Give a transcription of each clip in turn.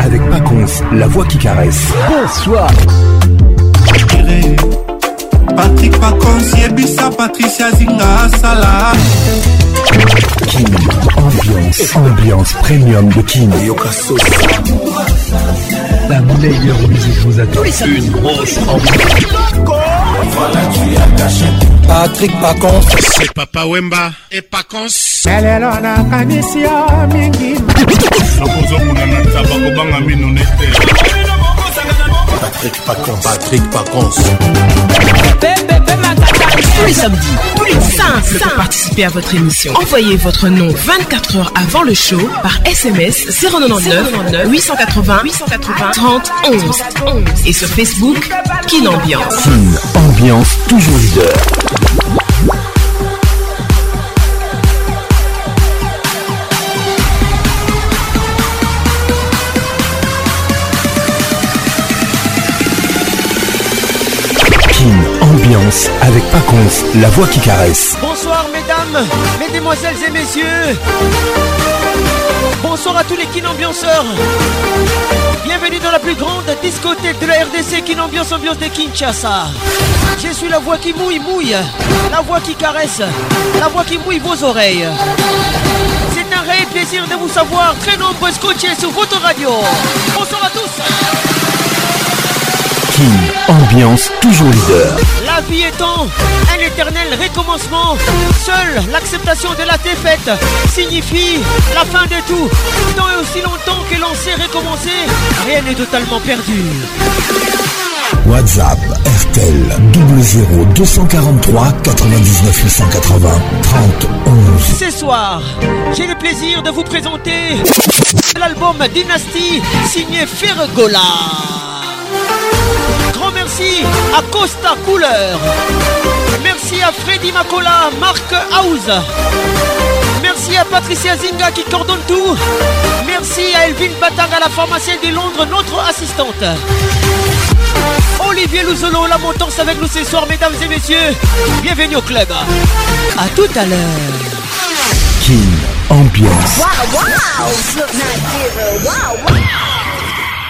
Avec Pacons, la voix qui caresse. Bonsoir. Patrick Pacons, Yebisa, Patricia Zinga, Salah. Kim, ambiance, ambiance premium de Kim King. la meilleure musique vous attend. Une grosse Patrick Pacons. C'est Papa Wemba et Pacons. elelo nakanisi yo mingi nakozomona na taba kobanga mino nete patrik pacons patrik pacons pepepe makasi tous les samedis, plus pour participer à votre émission. Envoyez votre nom 24 heures avant le show par SMS 099 880 880 30 11 11 et sur Facebook Kin Ambiance. Kin Ambiance toujours leader. avec Paconf, la voix qui caresse. Bonsoir mesdames, mesdemoiselles et messieurs. Bonsoir à tous les kinambianceurs. Bienvenue dans la plus grande discothèque de la RDC Kinambiance Ambiance de Kinshasa. Je suis la voix qui mouille, mouille. La voix qui caresse. La voix qui mouille vos oreilles. C'est un réel plaisir de vous savoir très nombreux scotchés sur votre radio. Bonsoir à tous ambiance toujours leader. La vie étant un éternel recommencement, seule l'acceptation de la défaite signifie la fin de tout. Tant et aussi longtemps que l'on sait recommencer, rien n'est totalement perdu. WhatsApp RTL 00 243 99 880 30 11. Ce soir, j'ai le plaisir de vous présenter l'album Dynasty signé Fergola. Merci à Costa Couleur. Merci à Freddy Macola, Marc House. Merci à Patricia Zinga qui coordonne tout. Merci à Elvin à la pharmacienne de Londres, notre assistante. Olivier Louzolo, la montance avec nous ce soir, mesdames et messieurs. Bienvenue au club. A tout à l'heure. King Ambiance. Wow, wow.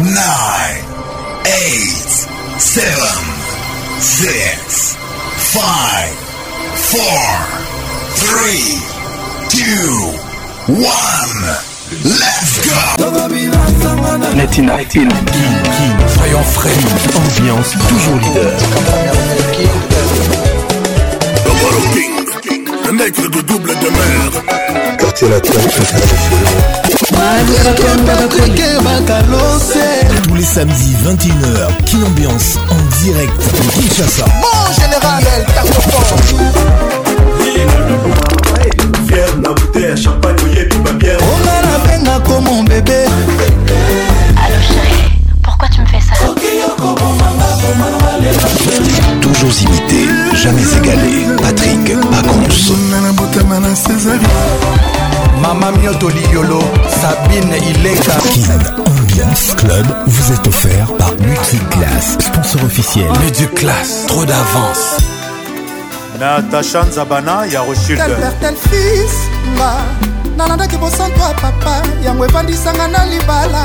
9 8 7 6 5 4 3 2 1 Let's go Latina Latina King King Soyons frais Ambiance toujours leader un nègre de double de mer. Quartier latin, tous les samedis 21h, Kin Ambiance en direct de Kinshasa. Mon général, El Carrefour. Fier la bouteille, champagne, yebi, ma bière. On a la peine à comme mon bébé. Allô chérie, pourquoi tu me fais ça Toujours imité jamais égalé. Patrick Pacons. Mama Mioto Liolo, Sabine Ileka. Kid Ambiance Club vous est offert par Multiclass, sponsor officiel. Multiclass, trop d'avance. Natacha Nzabana ya Rochildebertel fils nga nalandaki bosanto ya papa yango evandisanga na libala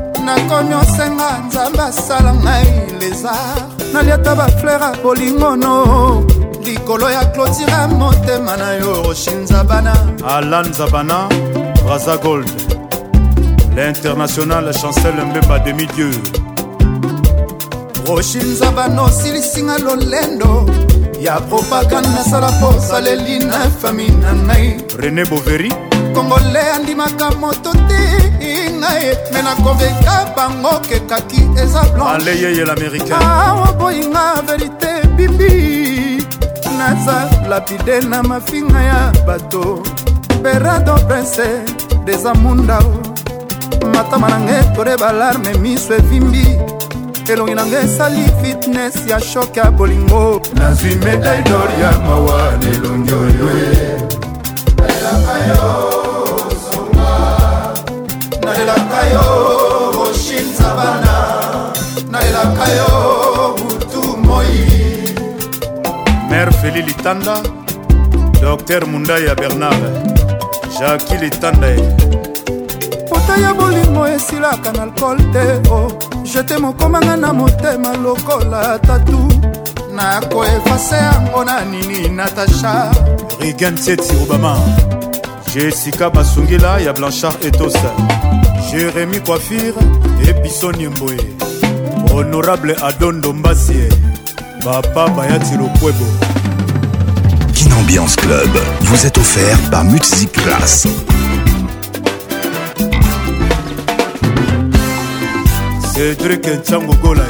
nakomi osenga nzambe asala ngai leza naliata bafleur ya bolingono likolo ya klotira motema na yo oshinzabana alan zabana raza gold l'international chancel mbemba demi-dieu roshinzabana osilisinga lolendo ya propagande nasala posaleli na fami na ngai rené boveri kongole andimaka moto te ngai me nakoveka bango kekaki eza blanceawa boyinga verité bimbi naza lapide na mafinga ya bato berado prince deza mundao matama nanga ekore balarme miso evimbi elongi nanga esali fitness ya shok ya bolingo nazwi medaille dor ya mawa nelongi oyo elaka yo savana nayelaka yo butu moi mare feli litanda dr mundai ya bernard jaki litanda ye pota ya bolingo esilaka na alkool te o oh. jete mokomanga na motema lokola tatu nakoefase yango na nini natasha rigan teti obama jessica masungila ya blanchard etosa jérémi coiffire ebisoni mboe honorable adondo mbasie papa bayati lokwebo Ambiance Club vous est offert par Music Class. Cédric Ntsango Golay.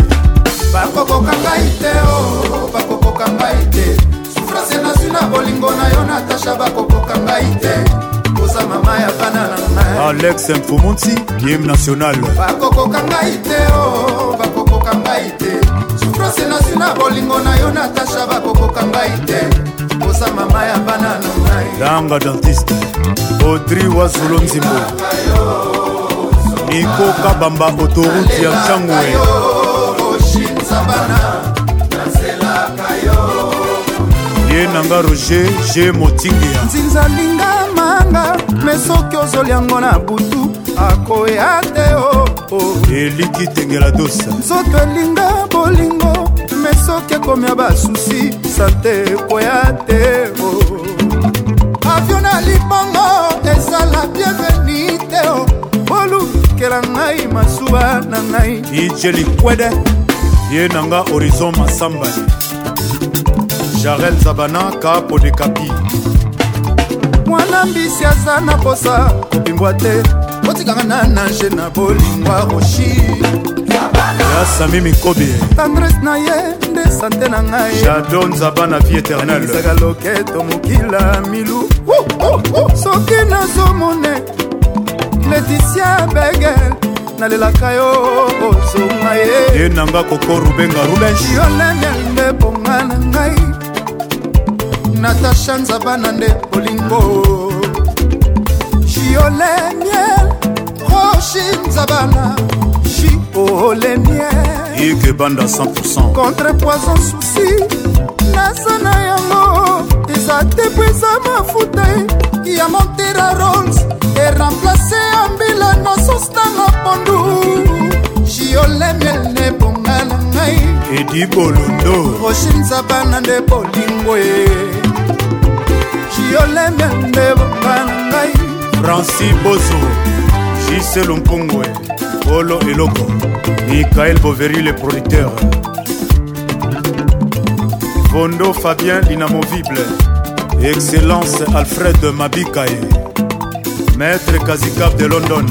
Bakokoka ngai te o, oh, bakokoka ngai te. na bolingo na yo natasha bakokoka ngai te koza mama ya bana na ngai alex mfomonti game national bakokoka ngai te o oh, oh, bakokoka ngai te sufrase nasi na bolingo na yo natasha bakokoka ngai te koza mama ya bana na ngai danga dentiste audri wazolo nzimbo nikoka bamba autoruti ya ntsangoe oshinza bana ye nanga roger g motingia nzinzalinga manga me soki ozoliango na butu akoya te o oh, oh. eliki tengela dosa nzoto elinga bolingo me soki ekomi ya basusi sante ekoya te o oh, avio na libongo ezala bienveni te o olukela ngai masuba na ngai ijeli kwede ye nanga horizon masambani jarel zabana kapo de kapi mwana mbisi aza na posa kobimbwa te otikanga na nange na bolingwa roshi ya sami mikobi tendrese na ye nde sante na ngai jado nzaba na vie éternelesaka loketo mokila milu soki nazomone leticia begel nalelaka yo ozonga ye ye nanga koko rubenga rubensh yo nani nde ponga na ngai natasha nzabana nde bolingo jioleniel roshi nzabana jioleniel ikebanda 100 contre poison susi naza na yango eza te po eza mafuta ya montera rolls eremplace ya mbila nosos na lopondu jiolemiel ne bonga na ngai edi bolundo oshinzaba na nde bolingo ye jiolemiel nde bonga na ngai franci bozo jiselo mpongwe polo eloko mikael boveri le producteur vondo fabien linamovible excellence alfred mabikae maître kazikab de london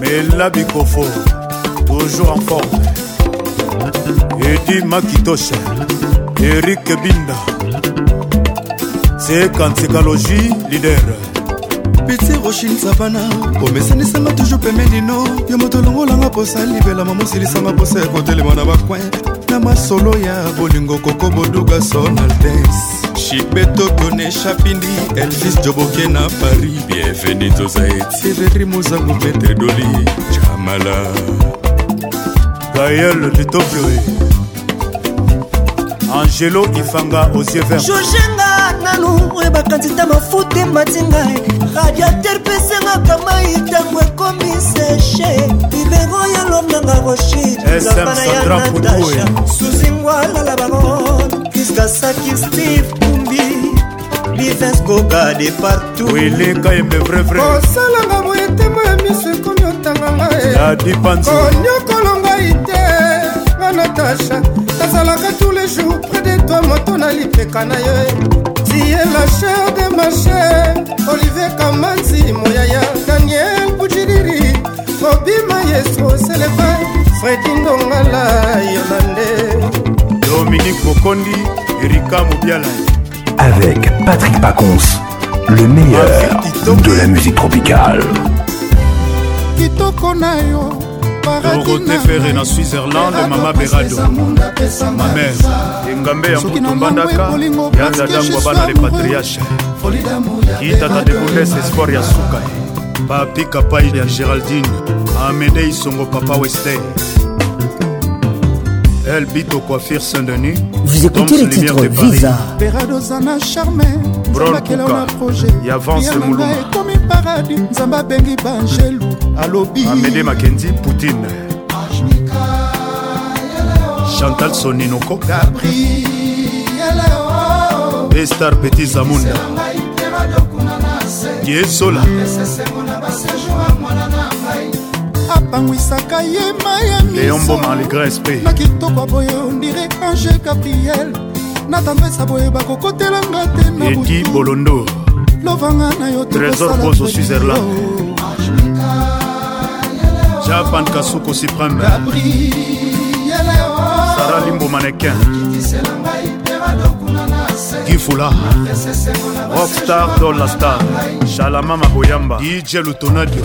mela bikofo toujours en forme. Eddie Makitoche, Eric Binda, sekansekalogie lider piti roshine savana omesanisanga toujours pemenino yo moto longolanga posa libela mamosilisanga posa ya kotelema na bakwin na masolo ya bolingo koko boduka sonaltes shibetokone chapindi elvis joboke na paris bienveni toza etireri mozango petre doli jamala Gaël de Tobloé Angelo Ifanga aux yeux verts Jojenga nanu oyebaka nzita mafute matinga radiateur pesengaka mai ntango ekomi seche libero ya lomnanga roshidapana ya natasha suzingwa lala bango kiskasaki steve kumbi livesgoga de partout eleka yembe vrevre osalanga moyetemo ya miso ekomi kotanga ngaionyokola oh, ngai te nga natasha nazalaka tous les jours près de toi moto na lipeka na yo tie la chair de ma chair olivier kamanzi moyaya daniel bujiriri mobima yesu seleva fredi ndongala yolande dominique bokondi erika mobiala avec patrick pacons le meilleur de la musique tropicale kitoko na yo paradinafere na switzerland mama berado mamer engambe ya mbutu mbandaka yanza dangwa bana le patriarche kitata de bundes espoir ya suka papi kapai ya geraldine amedei songo papa western El Bito Coiffure Saint-Denis. Vous écoutez les titres Visa. Peradozana Charmé. Brolkuka. Yavance Moulouma. Ekomi paradis. Nzamba Bengi Bangelou. Alobi. Amédée Mackenzie Poutine. Chantal Soninoko. Gabriel. Estar Petit Zamunda. Diezola. Esesengo na basejour ya mwana na ngai. apangwisaka ye mayami na kitoko boye ondire ange gabriel na tendresa boye bakokotelanga te naeti bolondo lovanga na yo trésor poso switzerland japan kasuko supreme sara limbo manekin gifula rockstar dola star shalama maboyamba dj lutonadio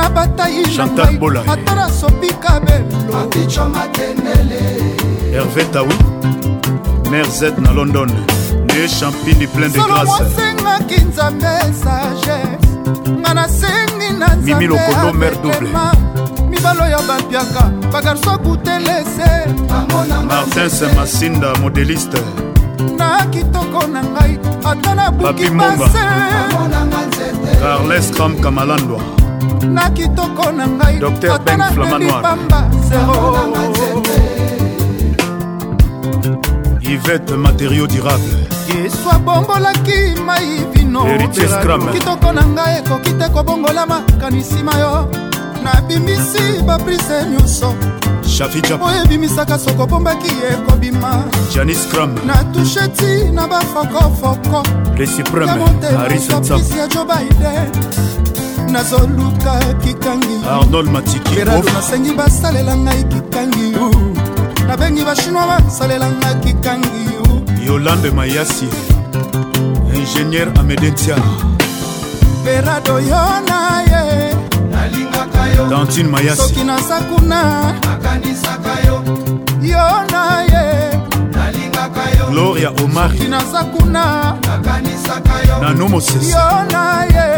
na batai ata nasopi kabelherve tawi mare z na london ne champini plein de grâceosengaki nzambe sagesse nga nasengi na mimi lokondo mare double mibalo ya bampiaka bagarso kutelese martin semasinda modeliste na kitoko na ngai ata nabuki base carles cram kamalandwa na kitoko na ngai ata nalelipamba zero ivete materio durable yesu abombolaki mai vino kitoko na ngai ekoki te kobongola makanisima yo nabimisi baprise nyonso oyo ebimisaka soko bombaki ekobima natushe ti na bafokofoko ya motema sopisi ya jo baiden nazoluka kikangi arnold matikiberado nasengi basalela ngai kikangi nabengi bashinois basalela ngai kikangi yolande mayasi ingénieur amedentia berado yo na ye nalingaka yo dantine mayasi soki naza kuna nakanisaka yo yo na ye nalingaka yo gloria omari soki naza kuna nakanisaka yo nano mosese yo na ye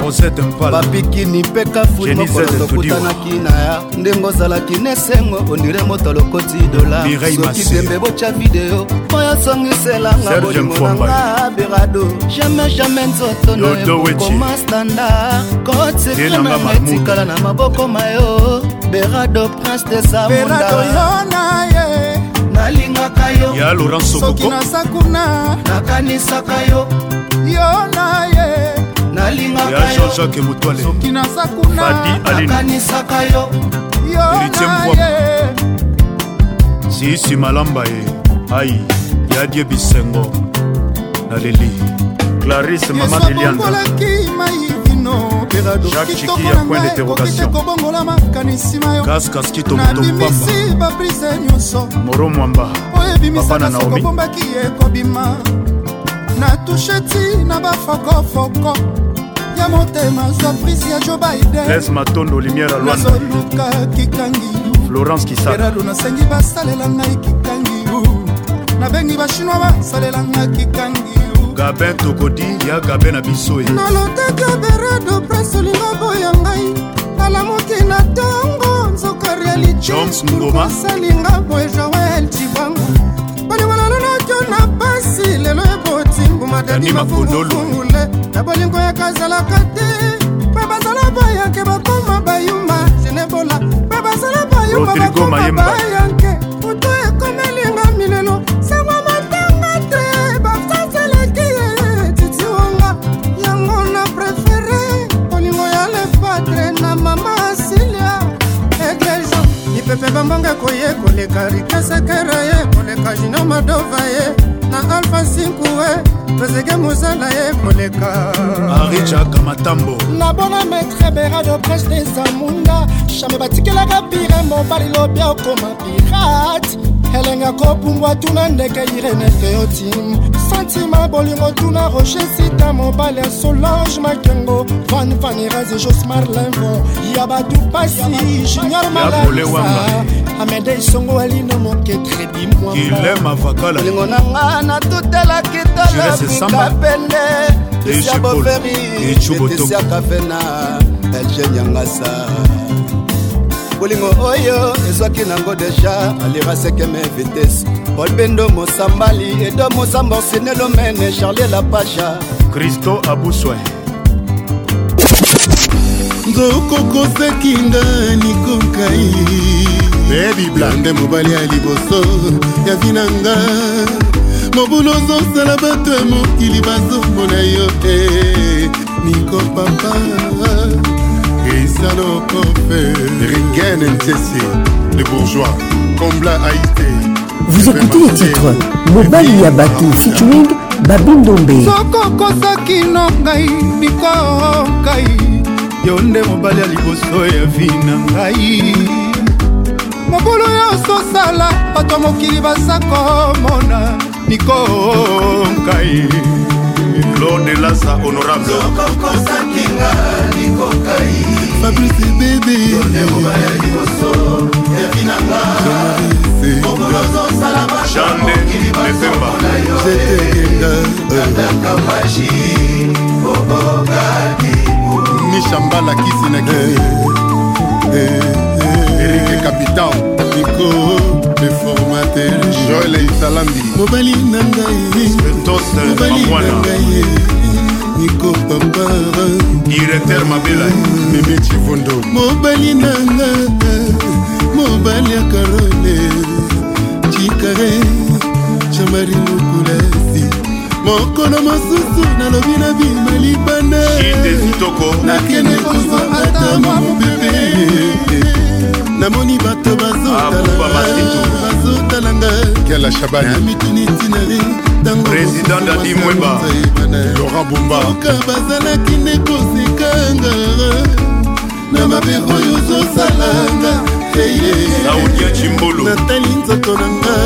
rosete bapikini mpe kafutmokotokutanaki na ya ndenge ozalaki nesengo ondire moto alokoti dolasoki tembe botya video oyo songiselanga bolimo nanga berado jamai jamai nzoto na ekokoma standard kosekrenanga etikala na maboko mayo berado prince de samunda nalingaka yo soki nasakuna nakanisaka yo yo na ye nalingaka jean-jacques motwale soki naza kuna nakanisaka yo yonaye siisi malamba ye ai yadie bisengo na leli clarise mama deliandaolaki mai vino peradokitokobongola makanisima yonandimisi babrise nyonso moro mwamba oyebimisaka sokobombaki ekobima natushe ti na bafokofoko ya motema zwa prise ya jo baidenazoluka kikangiu florence kiseralu nasengi basalela ngai kikangiu nabengi bashinois basalela ngai kikangiu gabin tokodi ya gabe na biso e eh. nalotaka berado presolinga boya ngai nalamuki na ntongo nzoka realitjosalinga boe joel cibango balingolalo nakyo na makadani mafungufungule na bolingo yaka ezalaka te mpe bazala bayanke bakoma bayuma genebola mpe bazala bayuma bakoma bayanke moto ekomelinga milelo sango matanga te bafaseleki titi wanga yango na prefere bolingo ya lepatre na mama asilia eglejo mipepe bambonga ekoye koleka rikesekere ye koleka jino madova ye na alfa sinkue tozeke mosala ye koleka arichaka matambo na bona maître berado prêche des amunda jamai batikelaka pire mobali lobia okoma pirate elenga kopumbwa tuna ndeke irene teotim santima bolingo tuna roger sita mobali ya solange makengo van fanirase josmar limvo ya batu pasi junior malalisa amede isongo alino moketre bimwaolingo na nga natutelaki talabikapende esia boveri etesia kafena elgen yangasa bolingo oyo ezwaki nango deja alirasekeme vitese paul bendo mosambali edo mosamba orsene lomene charlie lapaja kristo abuswe nzokokosekinga nikokai bebiblande mobali ya liboso ya vinanga mobulu ozosala bato ya mokili bazomona yo te niko papa esalokofe ringen ntesi le bourgeois combla haïté vous écoutez les titres mobali ya bato featuring babindombe soki okosaki no ngai nikokai yo nde mobali ya liboso ya vi na ngai mokolo nyonso osala bato ya mokili baza komona nikokai claude laza honorable okokosakinga likokai fabrice bebeoya liboso yavi nanga okolozosala baamokili bakomona yoatakawaji obokadi mishambala kisinaki eh, eh, eh, erike capitan niko déformateur joel isalandi mobali na ngaimobali na ngai niko pamba directeur mabela meme civondo mobali na nga mobali ya karole cikare jamari lukulasi mokolo mosusu nalobi na bima libanda nakende kozwa ata mwa mopepe namoni bato bazotalanga ah, mitunitinari président dadi mweba lora bumbaoka bazalaki nde kosekanga na mabe oyo ozosalanga natali nzoto na nga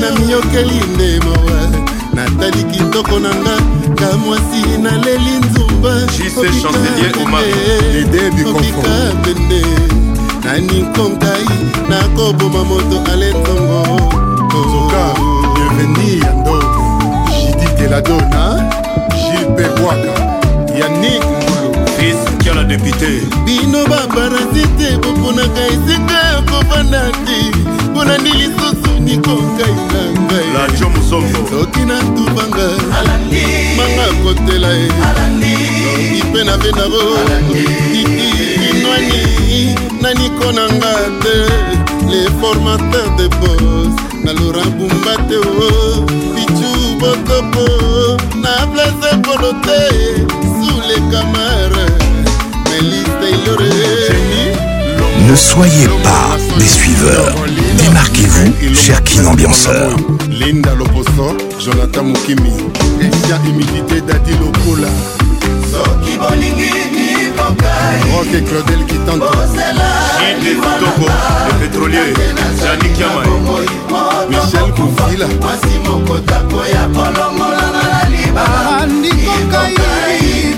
na miyokeli nde mawa natali kitoko na nga kamwasi naleli nzumba obika bende naninkongai nakoboma moto alentongo zoka bienveni yando jiditelladona jilpe bwaka yanik ngulu fils kiala député bino baparasite boponaka esika ya kovanda te mponani lisusu nikongai na ngai natubanga manga kotela ye longi mpe na venaro nani naniko na nga te le formateur de bos na lora bumba te o oh. pichu botopo na blaise polo te sous les camara melis taylore Ne soyez pas des suiveurs. Démarquez-vous, cher Kin Ambianceur. Linda Loposo, Jonathan Mukimi, Christian Humidité Dadi Lokola. Soki Bolingini. Rock et Claudel qui tente Gilles Kitoko, le pétrolier Jani Kiamai Michel Koufila andikokai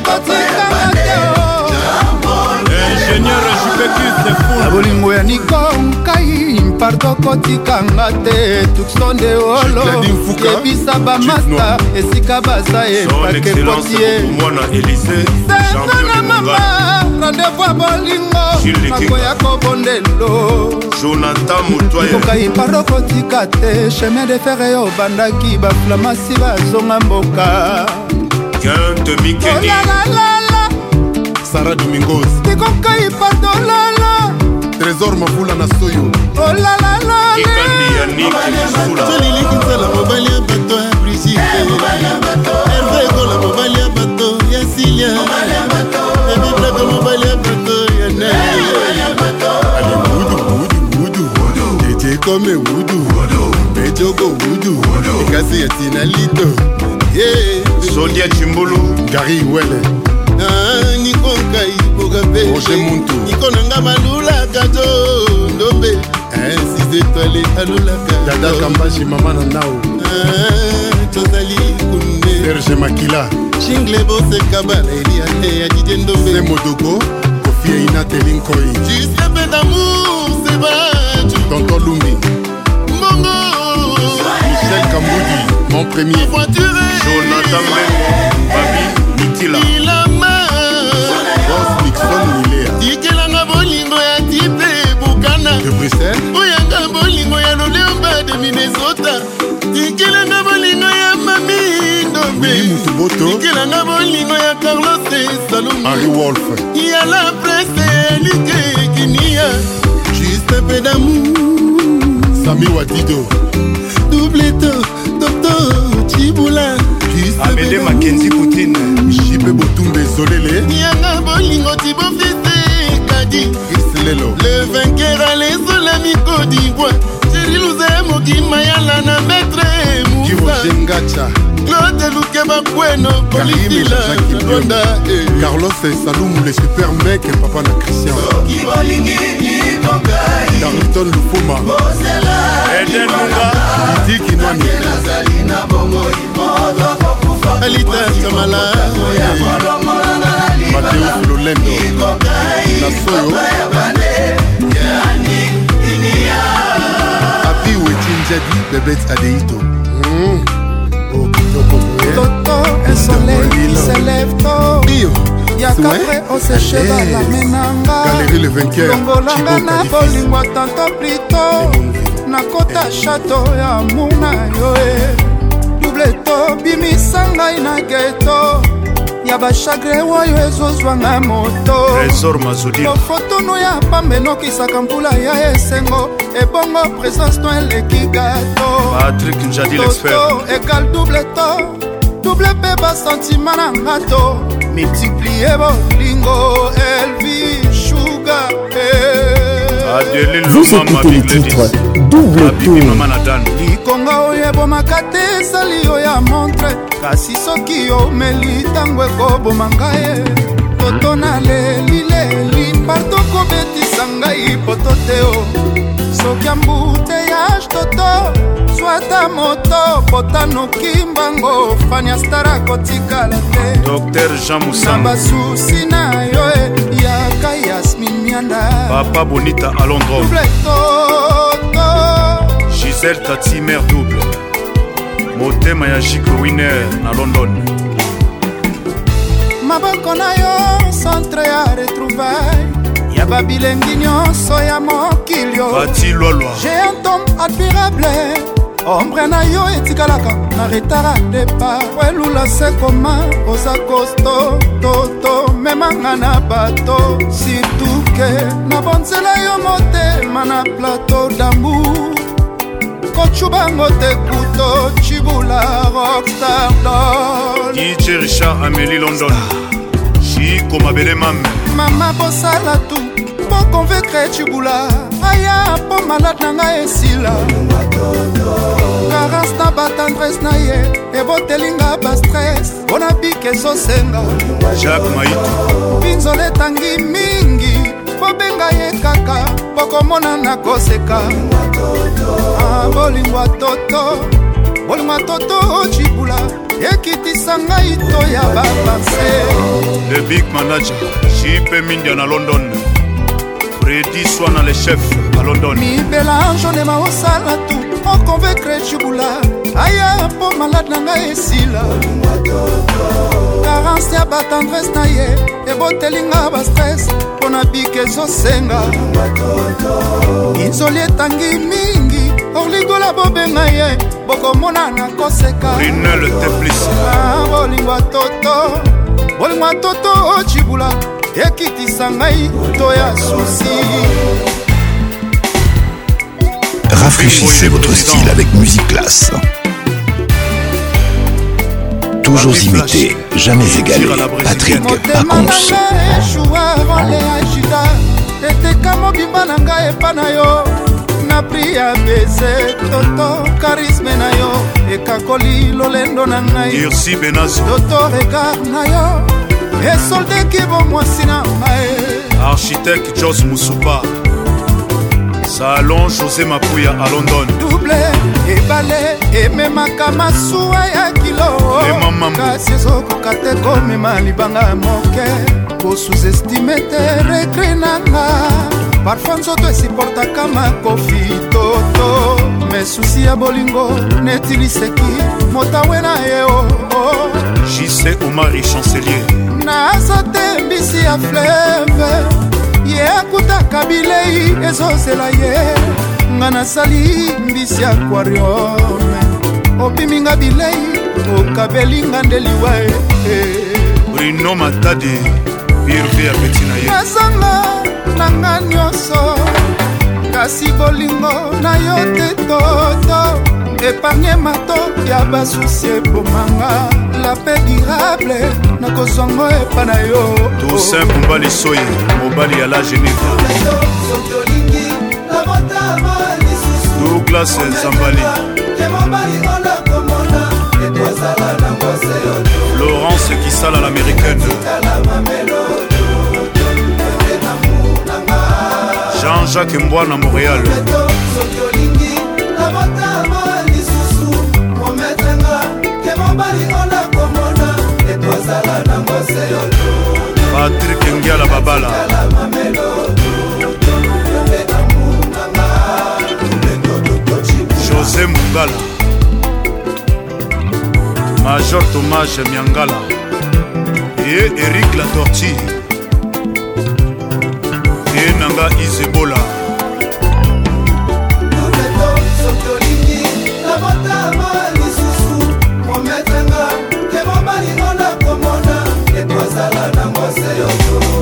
kotekanga te na bolingo ya niko nkai mparto kotikanga te tukso nde olokebisa bamasta esika baza epakekoti ye senga na mama randevo ya bolingo nakoya kobondelo jonatanokai mparto kotika te chemin de fere yo obandaki baflamasi bazonga mboka oh Sarah Domingos kokai patolala trésor mafula na soyo olalalalesoliliki nzala mobali ya bato ya brigite herve ekola mobali ya bato ya silia ebiblaka eh, mobali ya bato ya ne tekome wudu pejoko wudu ekasi ya tina lito sodia cimbulu gari wele ah, nikokai ndombe niko nanga balulaka to ndombe eh, six étoile alulaka dada kambashi mama na nao eh, tozali kunde serge makila shingle boseka balelia te ya didie ndombe se modogo kofie ina telinkoi giusepe damour sebatu tonto lumbi mbongo michel kambudi mon premier voiture jonathan mengo babi mitila motu botoikelanga bolingo ya carlos esalunguari wolf ya la prese elike kinia juste mpe damu sami wadido dubleto doctor cibula amede makenzi poutine jipe botumba ezolele yanga bolingo tibofise kadi islelo le vainqueur alezola micodivoire liluze mokima yala na maître musaengacha claude luke bakweno politilaonda eh. carlos salumu le super mek papa na christian darton lufuma tiki nani alitatamala mateo fulolendo na soyo abi wetinjadi bebet adeito L'automne, un soleil qui s'élève tôt. yakape osecheva lamenangalongolanga na bolingwa tanto plito nakota shato eh. ya muna yo e duble to bimisa ngai na geto ya bashagre oyo ezozwanga motofotunu ya pamba enokisaka mpula ya esengo ebongo présence to eleki gatoto ekal double to double mpe basentima na ngato multiplie bolingo elvi shuga eh. Vous écoutez le titre Double Tour ngonga oyo ebomaka te esali yo ya montre kasi soki omeli ntango ekoboma ngai poto e. nalelileli parto kobetisa ngai poto te o soki ambuteyage toto swata moto botanuki mbango fania stara kotikala te dr jean musa na basusi na yo e, yaka yasmin mianda papa bonita alondrobletoto mademoiselle tati mare double motema ya jike winer na london maboko na yo centre ya retrouvaille ya babilengi nyonso ya mokili oatilwalwa géantom admirable ombre na yo etikalaka na retara depart welula se koma oza kosto toto memanga na bato situke na bonzela yo motema na plateau damour kocubango te kuto cibula roktardon icherisha ameli london chiko mabele mame mama bosala tu mokonvekre cibula aya mpo malade na ngai esila karance na batendrese na ye ebotelinga bastres mpona bike ezosenga jacques maito pinzola etangi mingi kobenga ye kaka pokomona na koseka Ah, bolingwa toto bolingwa toto ocibula ekitisa ngai to ya bapanse le big manager jipe mindia na london fredi swana le chef à london mibelange ondema osala tout mokonvekre cibula aya mpo malade na ngai esila karance ya batendrese na ye ebotelinga bastres mpo na bike ezosenga inzoli etangi mingi orligola bobenga ye bokomona nakoseka bolingwa toto bolingwa toto ocibula ekitisa ngai to ya susi Rafraîchissez votre style avec Musique Classe. Toujours imité, jamais égalé. Patrick Pacons. eteka mobimba na ngai epa na yo na pri ya bese toto karisme na yo ekakoli lolendo na ngai toto regard na yo esoldeki bomwasi na mae architecte jos musupa salon josé mapuya a london double ebale ememaka masuwa ya kilo kasi ezokoka te komema libanga moke kosuzestime te rekri nanga parfum nzoto esiportaka makofi toto mesusi ya bolingo neti liseki motawe na ye oo oh, oh. jise omari chancelier naza te mbisi ya fleve ye akutaka bilei ezozela ye nga nasali mbisi aquariome opiminga bilei okabelinga nde liwa brino matadi virve ya peti na ye nazanga nanga nyonso kasi bolingo na yo te toto epargne mato ya basusi ebomanga lape durable nakozwango epa na yo tosin kumba lisoi mobali ya la genève douglas nzambali florence kisala l'américaine jean-jacques mbwana montréal mobali ola lingala babala josé mungala major tomage miangala e eric la tortille e nanga izebola mosala na mwase yo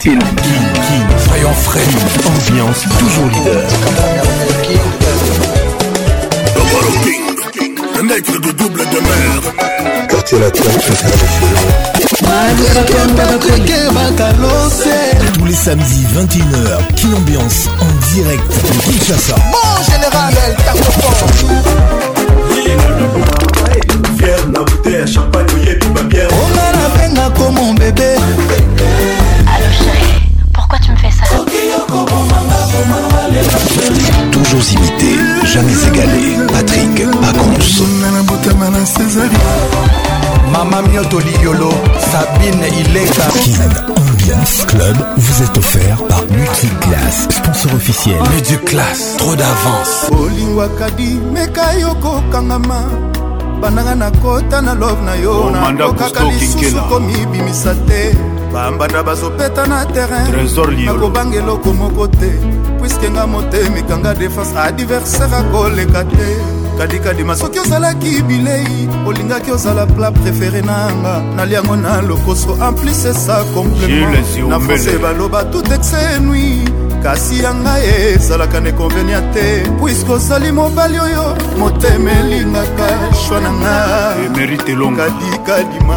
King King Soyons frais, ambiance toujours leader. Le King, le nègre de double demeure. Quartier latin, tous les samedis 21h, King Ambiance en direct de Kinshasa. Mon général, elle carte Fier na bouteille, champagne, et ma bière. On a la peine comme mon bébé. toujours imité, jamais égalé. Patrick Pacons. Mama Mioto Liolo, Sabine Ileka. Kin Ambiance Club vous est offert par Multiclass, sponsor officiel. Multiclass, trop d'avance. Olingwakadi, Mekayoko Kangama. bandanga nakota na love na yo nakokaka lisusu komibimisa te bambanda bazopeta na terrain nakobanga eloko moko te parceke nga motema ekanga defense adiversaire akoleka te kadikadima soki ozalaki bilei olingaki ozala pla préféré nanga naliango na lokoso amplis esa complémentna france baloba tout exe nui kasi yanga ezalaka na convenia te puiske ozali mobali oyo motema elingaka shwa na nga kadikadima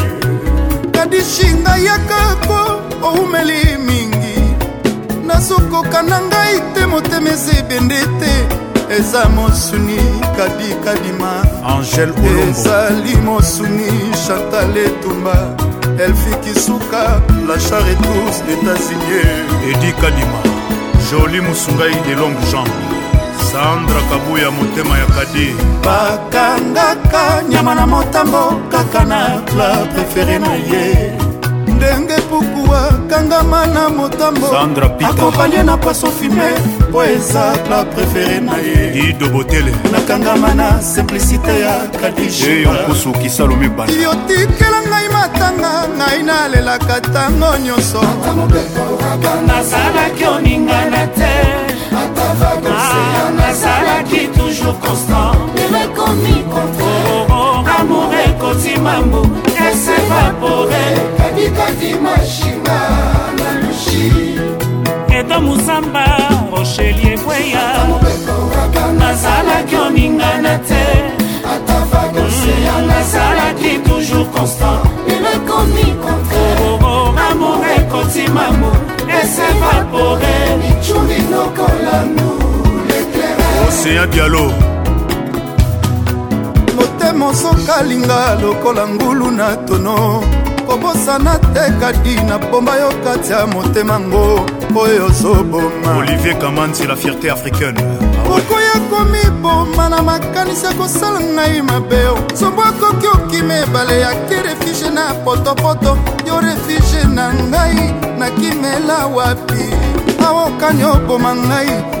oyebisi ngai yakako oumeli mingi nazokoka na ngai te motema eza ebende te eza mosuni kabikadima angel ezali mosuni chantal etumba elfi kisuka lachar etous etazinie edi kadima joli mosungai de longue jambe sandra kabuya motema ya kadi bakangaka nyama na motambo kaka na pla prefere na ye ndenge puku akangama na motambo akompanie na paso fume mpo eza pla prefere na ye ido botele nakangama na simplicité ya kadisyotikela ngai matanga ngai nalelaka ntango nyonso nazalaki oningana te Ah, océan nazalaki toujours constant lekomi contre oh, oh, oh, amour ekoti mambu esevapore ebikaki mashinga na lushi edo musamba rocheli ekweya nazalaki oningana te mm. nazalaki toujours constant lekomi contre amour ekoti mambu esevapore michuli mm. lokola mur océan dialo motema osokalinga lokola ngulu na tono kobosana te kadi na bomba yo kati ya motema ngo oyo ozoboma olivier kamanzi la fierté africaine ah okoya komiboma na makanisi akosala ngai mabe sombo akoki okima ebale yaki refuge na potopoto yo refuge na ngai nakimela wapi aokani oboma ngai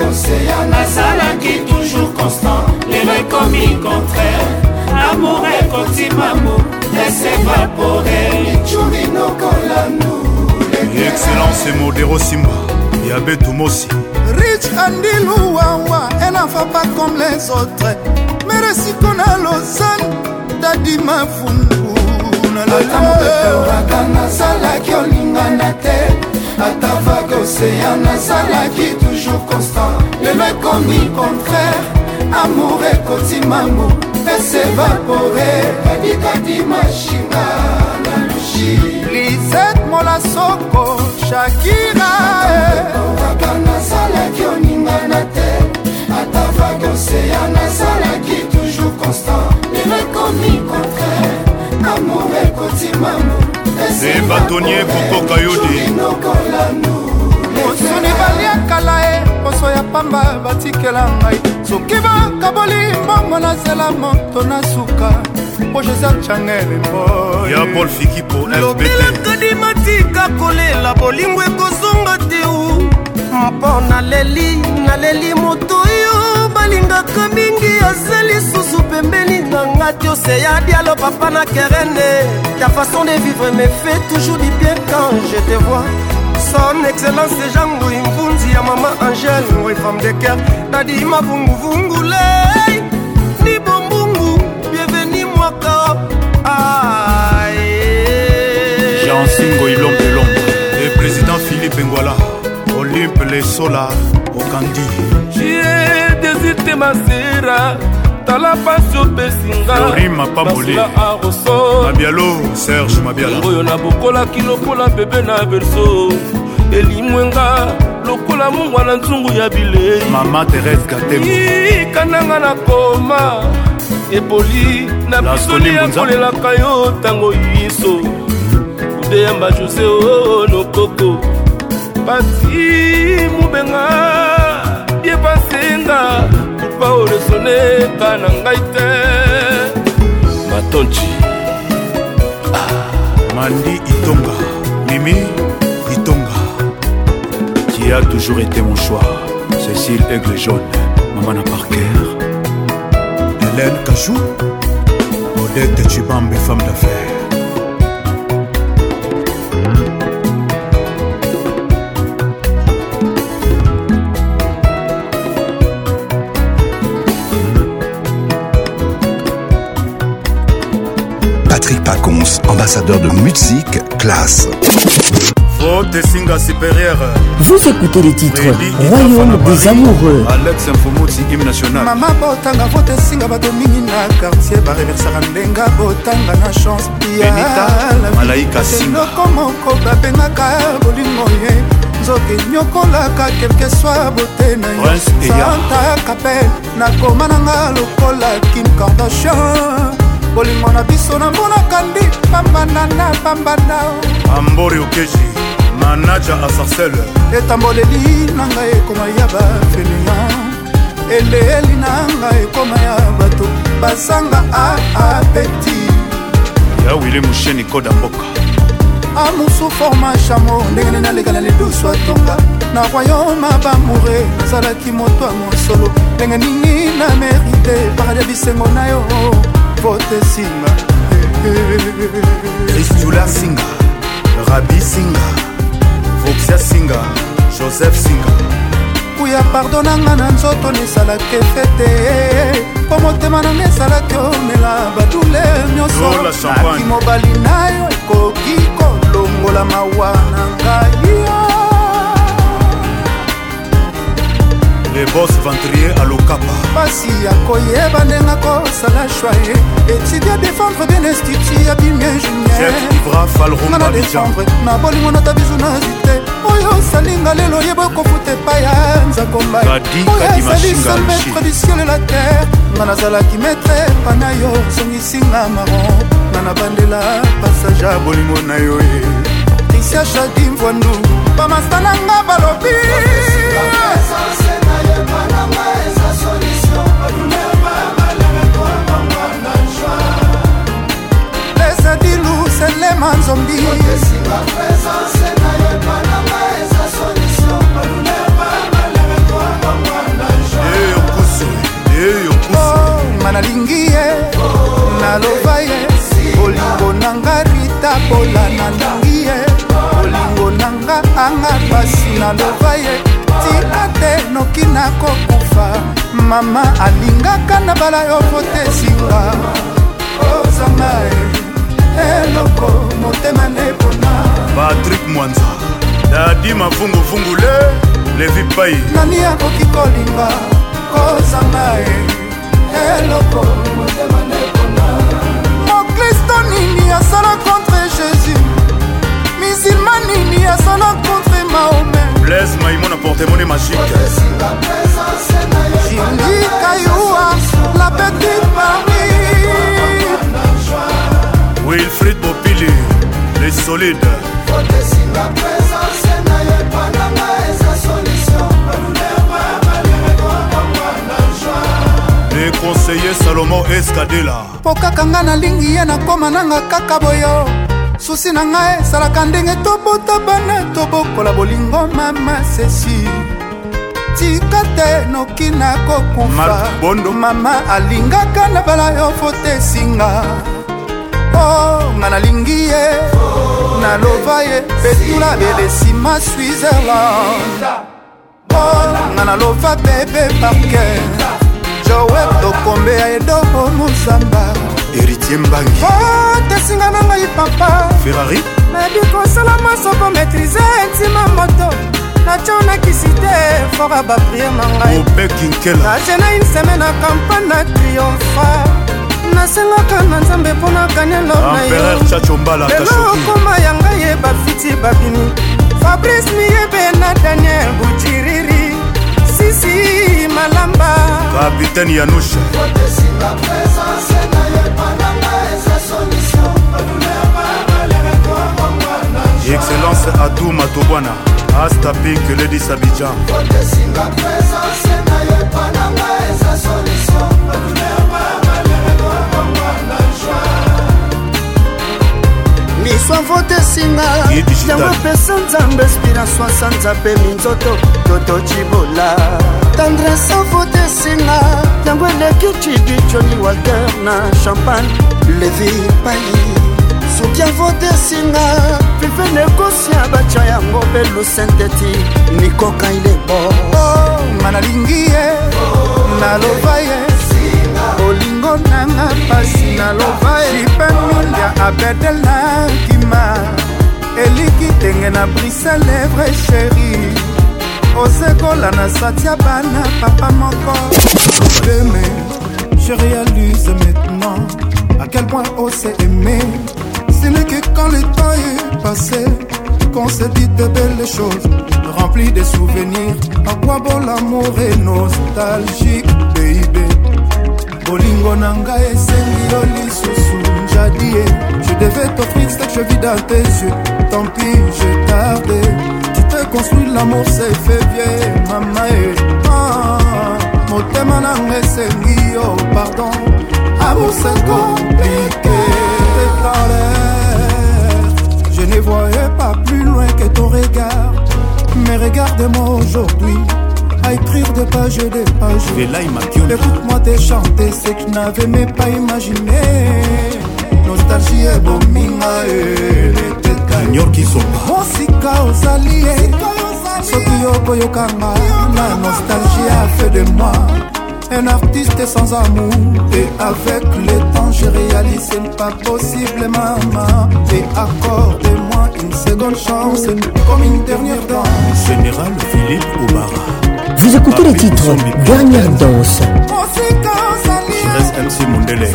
koseya nazalaki toujours constant lelo ekomi contraire amour ekotimamo esevapore licurinokolamu excellence modero simba ya betu mosi rich andilu wawa enafa pas comme les autres meresiko na lausanne dadi mafungu ata mobekoraka nazalaki olingana te ata vagoseya nazalaki toujours constant ekomi contraire amour ekotima mo esevapore kadikadi mashinga na lushi lisete molasoko shakira oraka eh. nasalaki oninga na te ata vake oseya nasalaki toujours constant lirekomi contraire amour ekotima mo eh, e batonie kokoka yo de mosuni baliakala e poso ya pamba batikela ngai soki bakaboli mbongo nazela moto na suka mpo jésus changelemboya paul fiki po lokelakadimatika kolela bolingo ekozonga te mpo naleli naleli moto oyo balingaka mingi aza lisusu pembeni nanga ti oseya dialo papa na kerene ta façon de vivre me fait toujours du bien quand je te vois son excellence jean goimbo kati ya mama angel ngoi femme de ker dadi mavunguvungulei ni bombungu bienveni mwaka jeansingoi lombe lombe le président philippe ngwala olympe lesola okandi jie desite masera tala pasi opesingarima pambolemabialo serge mabialaoyo nabokolaki lokola bebe na berso elimwenga lokola mungwa na nzungu ya bilei mama terese gatekananga na koma eboli na pisoli akolelaka yo ntango yiso kude yamba jose oh, oh, o lokoko pati mobenga yepasenga kupa olesoneka na ngai te matonci ah. mandi itonga mimi a toujours été mon choix. Cécile Aigle Jaune, Maman Parker. Hélène Cachou, Odette Chibambe, femme d'affaires. Patrick Pacons, ambassadeur de musique classe. Vote Singa supérieure. Vous écoutez les titres Freddy, Royaume des amoureux. Alex Infomoti hymne national. Mama botanga vote Singa badomingi na quartier bareversaka ndenga botanga na chance pianita malaika Singa. Eloko moko babengaka bolingo ye nzoki nyokolaka kelke swa bote na yo santa kapel nakoma nanga lokola kim kardashian bolingo na biso namonaka ndi pambana na pambana ambori okeji manaja asarsel etamboleli na ngai ekoma ya bafelian eleli na ngai ekoma ya bato basanga aapeti ya wili musheni koda mboka amusu forma chamo ndenge nini alekana lidusu atonga na royaume bamoure nazalaki moto ya mosolo ndenge nini na merite paradi ya bisengo na yo vote singa kristula singa rabi singa voxia singa joseph singa kuya pardo nanga na nzoto nesalaki efe te mpo motema nanga esalaki omela badule nyonso aki mobali na yo ekoki kolongola mawa na ngai lebos ventrier alokapa mpasi ya koyeba ndenge akosala shwaye etudia défendre bien institut ya bimie juniorngana défendre na bolingo na tabizu nazwi te oyo osalinga lelo oyeba kofuta epai ya nzakombai oyo ezali sol maître du ciel la terre nga nazalaki maître pana yo osongisinga maron nga na bandela passage ya bolingo na yo ye trisia shadim vwandu bamasta nanga balobi selema nzombi nalingi ye naloba ye eh. bolingo nanga ritabola nalingi ye eh. bolingo nanga anga pasi naloba ye eh. noki nakokufa mama alingaka na bala yo kotesinga ozanga oh, eloko motema nepona patrik mwanza dadi mavunguvungule levi pai nani akoki kolinga kozanga oh, eloko motema nepona mokristo nini asala contre jésus nsima nini azala contre maome blaise maimona portemone magique jingi kayua la petite mari wilfrid bopili les solides le conseiller salomo eskadela mpo kaka nga nalingi ye nakóma nanga kaka boyo susi na ngai esalaka ndenge tobota bana tobokola bolingo mama sesi tika te noki na kokufa bondo mama alingaka na bala yo fotesinga o oh, nga nalingi ye naloba ye betula bele nsima switzerland o oh, nga naloba bebe parke jowe tokombe ya edobo mozamba héritier mbangi otesinga oh, na ngai papa ferrari nayebi kosala masoko maîtrise ntima moto nationakisi te fora bapriere na ngainajenai nsemaine na campagne na triompha nasengaka na nzambe mpo na kanelo na yolelo okoma ya ngai ye bafiti babini fabrice miyebe na daniel bujiriri sisi malamba kapitaine yanusha excellence atu matobwana astapik ledis abidjan miswavo tesinga yango pesa nzambe inspiration asa nzambe minzoto tototibola tendrese vo tesinga yango eleki cidiconi walter na champagne levi pai soki avotesinga vivene ekosia batya yango belu sinteti nikoka ilebo oh, ma nalingi ye naloba ye olingo nanga pasi naloba ye ipemindia abedelakima eliki ndenge na brisa levre sheri osekola na satia bana papa moko probleme je réalise maintenant à quel point on s'est aimé Ce n'est que quand le temps est passé qu'on se dit de belles choses, remplies de souvenirs. À quoi bon l'amour est nostalgique, baby? bolingo na ngai esengi yo lisusu jadie je devais t'offrir ce que je vis dans tes yeux tant pis je tarde tu t'es construit l'amour c'est fait bien mama e ah, motema nanga esengi yo pardon amour c'est compliqué Je ne voyais pas plus loin que ton regard. Mais regarde-moi aujourd'hui, à écrire des pages et des pages. Écoute-moi te chanter ce que je n'avais même pas imaginé. Nostalgie et bominga et mosika ozali y soki kanga. nostalgie a fait de moi un artiste sans amour et avec le Je réalise c'est pas possible maman Et accorde-moi une seconde chance Comme une dernière danse Général Philippe Obara Vous écoutez le titre Dernière danse Reste MC Mondele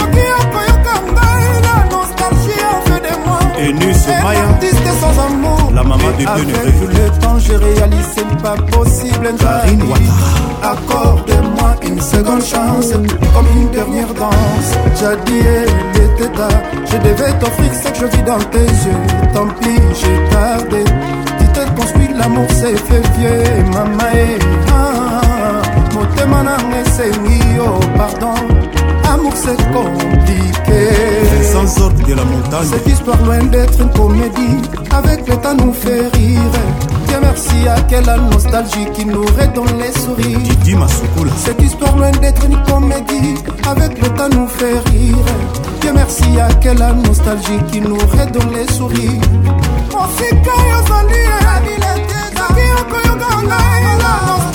Et nu ce Maya sans amour la maman de Avec le temps, j'ai réalisé pas possible. Karine Ouattara. Accorde-moi une seconde chance, comme une dernière danse. Jadi il était tard. Je devais t'offrir ce que je vis dans tes yeux. Tant pis, j'ai tardé. Tu te construis l'amour, c'est fait vieux. Maman, ah, motema nanga esengi yo pardon L'amour c'est compliqué. Sans ordre de la montagne. Cette histoire loin d'être une comédie, avec le temps nous fait rire. Dieu merci à quelle nostalgie qui nous redonne les sourires. Didi Masoukoula. Cette histoire loin d'être une comédie, avec le temps nous fait rire. Dieu merci à quelle nostalgie qui nous redonne les sourires. Osika yozali elabile te soki okoyoka ngai ela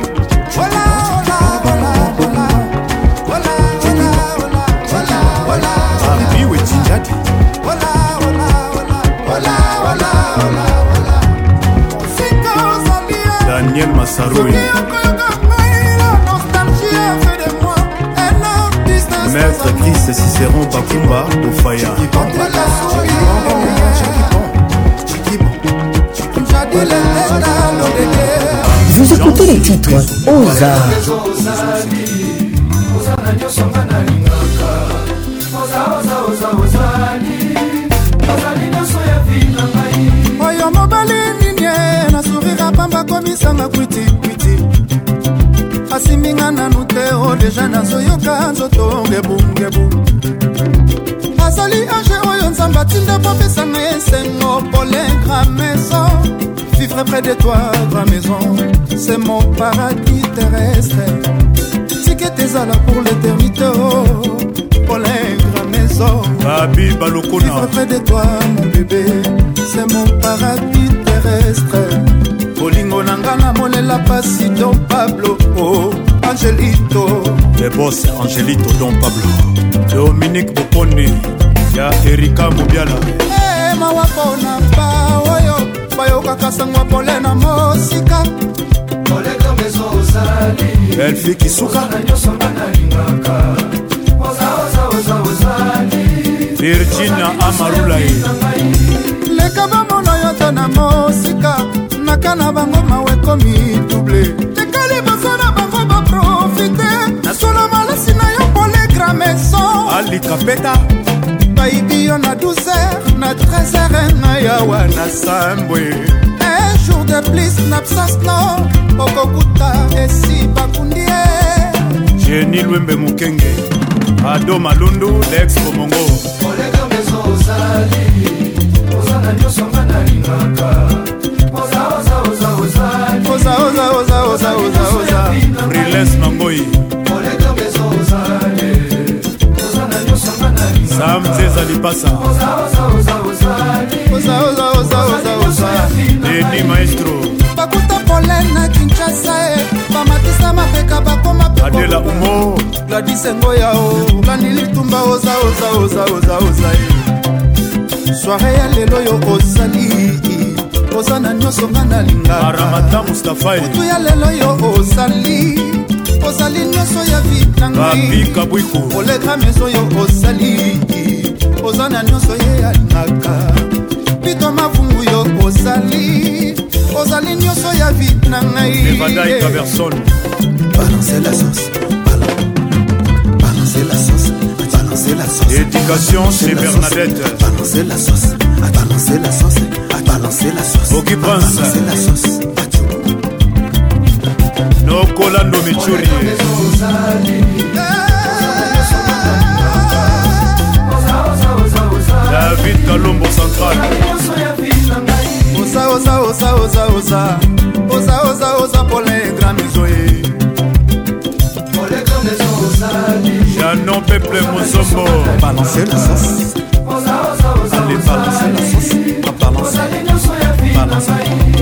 Saroui. Maître Chris Cicéron Bakumba Je Vous écoutez les titres Oza. abebisanga kwitikwiti asiminga nanu te o oh, deja nazoyoka nzoto ngebungebu azali age oyo nzambe atinda po apesanga esengo polengra maison vivre près de toi gra maison c'est mon paradis terrestre tiket ezala pour l'éternité o oh, polengra maison babi balokona vivre près de toi mon bébé c'est mon paradis terrestre la pasi don pablo oh, angelito le bos angelito don pablo dominique boponi ya erika mobiala hey, eh, mawapona pa oyo bayokaka sangwa pole na mosika elfi kisuka virginia amarulai leka bamona yo ta na mosika naka na bango bakomi double tekali baza na bango baprofite nasolo malasi na yo polegra maison alika peta bayibi yo na 12h na 13h na yawa na sambwe un jour de plus na psasno okokuta esi bakundi e jeni lwembe mokenge ado malundu lex komongo olega mezo ozali oza na nyonso nga nalingaka ozaozaozaozaozaoza riles mangoi samze ezali pasa edi maestro bakuta polen na kinshasa e bamatisa mapeka bakoma adela umo gladisengo yao landi litumba ozaozaozaozaoza e soare ya lelo yo ozali oza na nyonso nga nalingakaramata mustafakutu e. ya lelo yo ozali ozali nyonso ya vitangikabwiku koleka meso yo ozali oza na nyonso ye alingaka pito mavungu yo ozali ozali nyonso ya vit na ngai e balanse la sauce balanse la sauce balanse la sauce éducation c'est bernadette balanse la sauce balanse la sauce balancer la sauce oki prince balancer la sauce nokolando michuri david kalombo central osaosaosaosaosa osaosaosa poleingra mizoye janon peple mosombo balancer la sauce Allez balancer la sauce, à balancer mama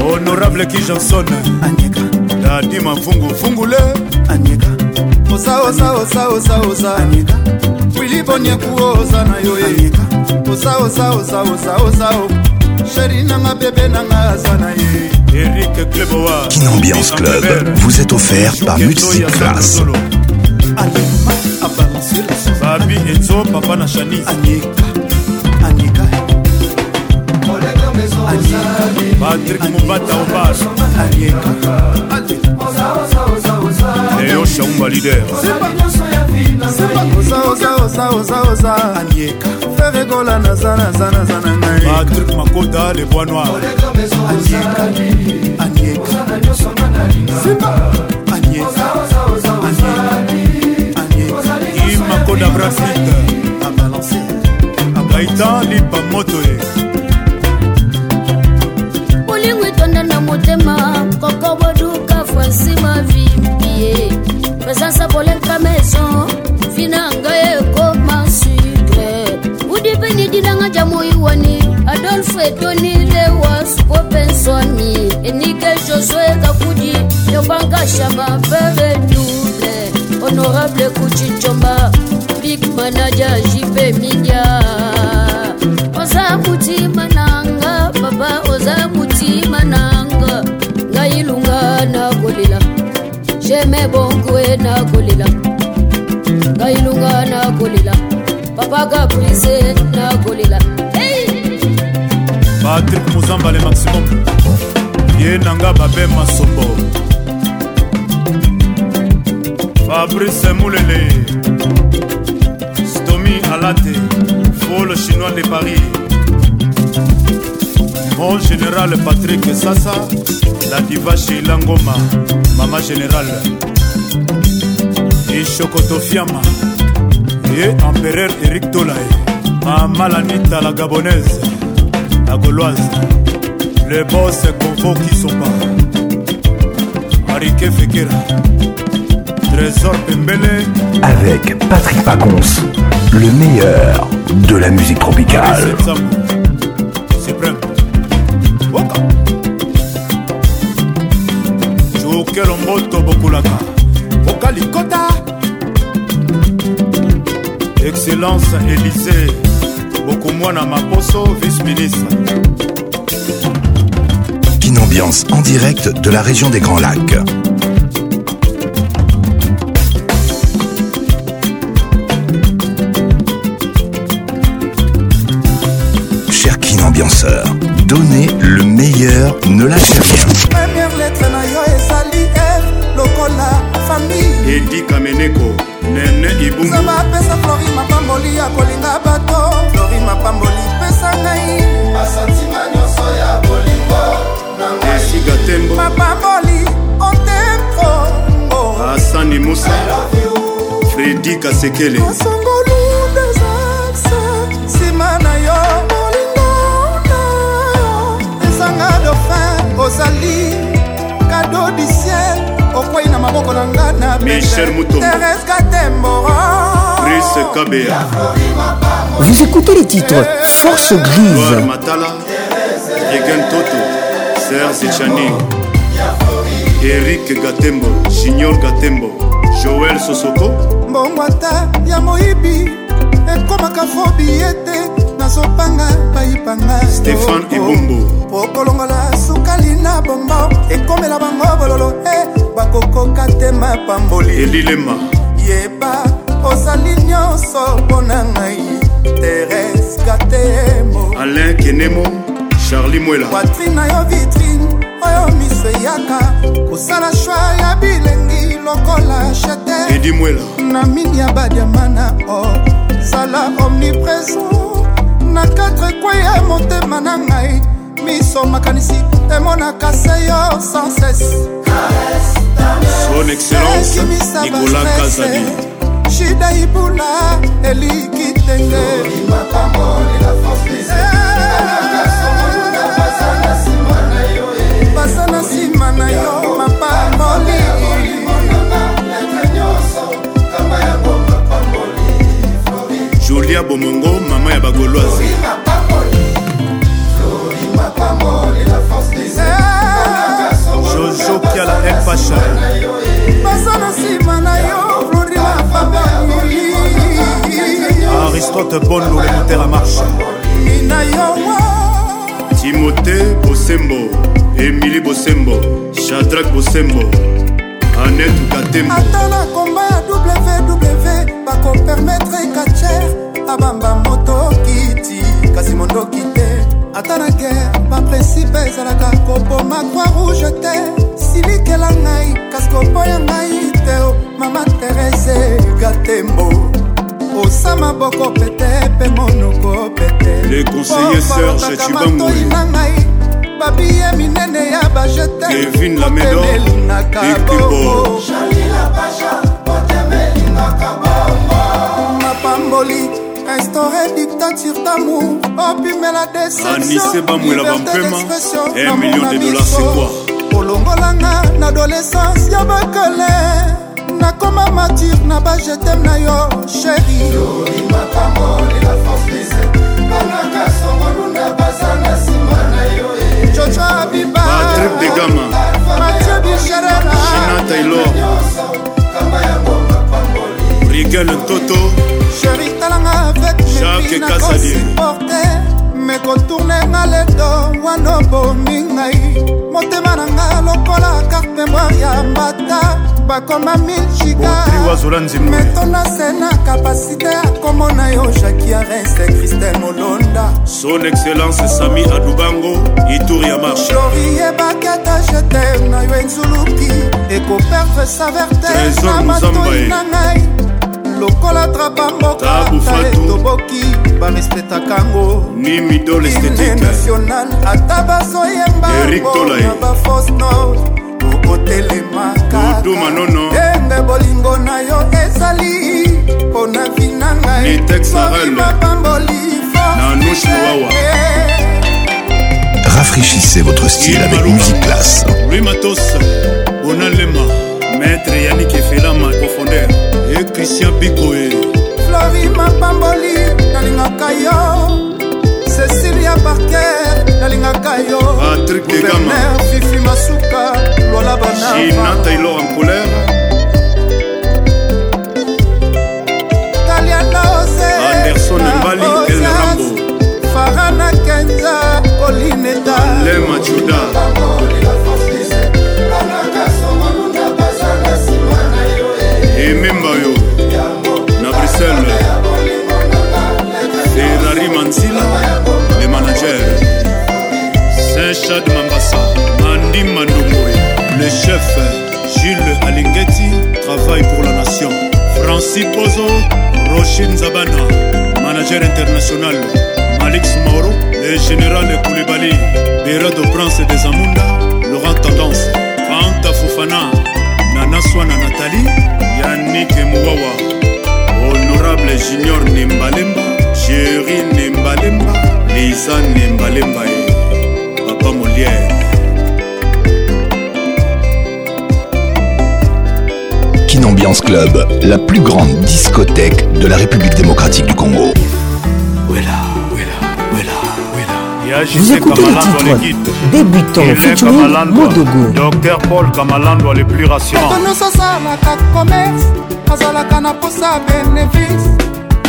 honorable kijanson anyeka dadi mavungu vungule anyeka osaosaosaosaosa anyeka wili bonyeku oza na yo eh. anyeka osaosaosaosaosao oh. sheri nanga bebe nanga aza na ye erik kleboa kinambiance club vous est offert par multic class babi eto papa na chanis anyeka patrik mobata obas leyo shaumba lider faire ekola naza naza naza na ngai patrik makota le bois noir imakoda brasite gaitan lipa motoye nsima vipie presence aboleka maison vinanga ekoma sudre udipenidinanga jamoiwani adolfe etonile wasupopensoni enike josue kakudi yobanga shama pere dule honorable kuchichomba big manaja jipe midia oza mutima nanga papa oza mutima nanga nakolela jeme bonkue nakolela ngailunga nakolela papa kaprise nakolela patrik mozambale maximum ye nanga babe masobo fabrice mulele stomi alate fo le chinois de paris mon général patrik sasa la diva shila ngoma mama général ishokoto fiama ye empereur erik tolae mama lanita la gabonaise la gauloise le bos convo kisopa arike fekera trésor pembele avec patrick pacons le meilleur de la musique tropicale Marie excellence tobokolaka okalikota excellence élysée bokomwana maposo vice-ministre Une ambiance en direct de la région des Grands Lacs. Cher Kin donnez le meilleur, ne lâchez rien. meneko nene ibungu bapesa flori mapamboli ya kolinga bato flori mapamboli pesa ngai basantima nyonso ya bolingo esiga eh, tembo mapamboli otempongo asani musa fredi kasekele osongolu Michel Mouton Chris Kabea Vous écoutez les titres Force Grise Matala Yegan Toto Serge Chani Eric Gatembo Junior Gatembo Joël Sosoko Mbongwata ya moyibi ekomaka fobi ete nazopanga bayipanga stefan ebombo oh, oh. po kolongola sukali na bongo ekomela bango bololo e bakokoka te mapamboli elilema yeba ozali nyonso mpo na ngai teres katemo alain kenemo charli mwela patrine na yo vitrine oyo miso eyaka kosala shwi ya bilengi lokola chete edimwela na mingi ya badiama na o zala omnipresent na katre ekwei ya motema na ngai miso makanisi emonaka se yo sans cesekimisabastrese shida ibula eliki tenge eh. baza na nsima na yo eh. elia bomongo mama ya bagoloise eh, jojo kiala epacha baza na nsima na yo florima famoli aristote bondo le moteur a marche mina yowa timote bosembo emili bosembo shadrak bosembo anet katembo ata na komba ya ww bakopermetre kacher abamba moto kiti kasi mondoki te ata na guerre baprincipe ezalaka koboma croix rouge te silikela ngai kasi koboya ngai te oh, mama terese gatembo osa maboko pete mpe monoko peteobatoi na ngai babiye minene ya bajeteotemelingaka bongo mapamboli instauré dictature d'amour opimela deceptionanise bamwela bampema un million de dollars c'est quoi olongolanga na adolescence ya bakele nakoma matire na bajetem na yo sheri coco abiba patrick de gama mathieu bigerera shina taylor rigel toto sheri talanga avec mepi nakosuporte mekotournenga leto wana obomi ngai motema na nga lokola karte moire ya mbata bakoma milchikametona se na kapasite ya komona yo jaki arense kristel molonda son excellence sami adubango itour ya marche lori yebaki ata jeter na yo enzuluki ekoperve saverte na matoi na ngai lokola trapa mbokata etoboki barespetaka ngone national ata bazoyembana bafausse note okotelemaka enge bolingo na yo ezali mpo na vina ngaibapamboli eh, eh. Rafraîchissez votre style avec Musique Classe. Matos, Bonalema. maître yanik efela macofondeur e christian bikoe flori mapamboli nalingaka yo cecilia barker nalingaka yo patrik degamer fifi masuka lwala banagina taylor ampoler anderson mbali elrambo farana kenza kolineta chef Jules Alingeti travaille pour la nation. Francis Pozo, Rocher Nzabana, manager international. Malix Moro, le général Koulibaly, Berado Prince des Amunda, Laurent Tendance, Fanta Fofana, Nana Swana Nathalie, Yannick Mouawa, Honorable Junior Nembalemba, Chéri Nembalemba, Lisa Nembalemba et Papa Molière. Ambiance Club, la plus grande discothèque de la République démocratique du Congo. Vous écoutez le titre Débutant featuring Modogo Docteur Paul Kamalandwa le plus rassurant Bato nyonso asalaka commerce azalaka na posa bénéfice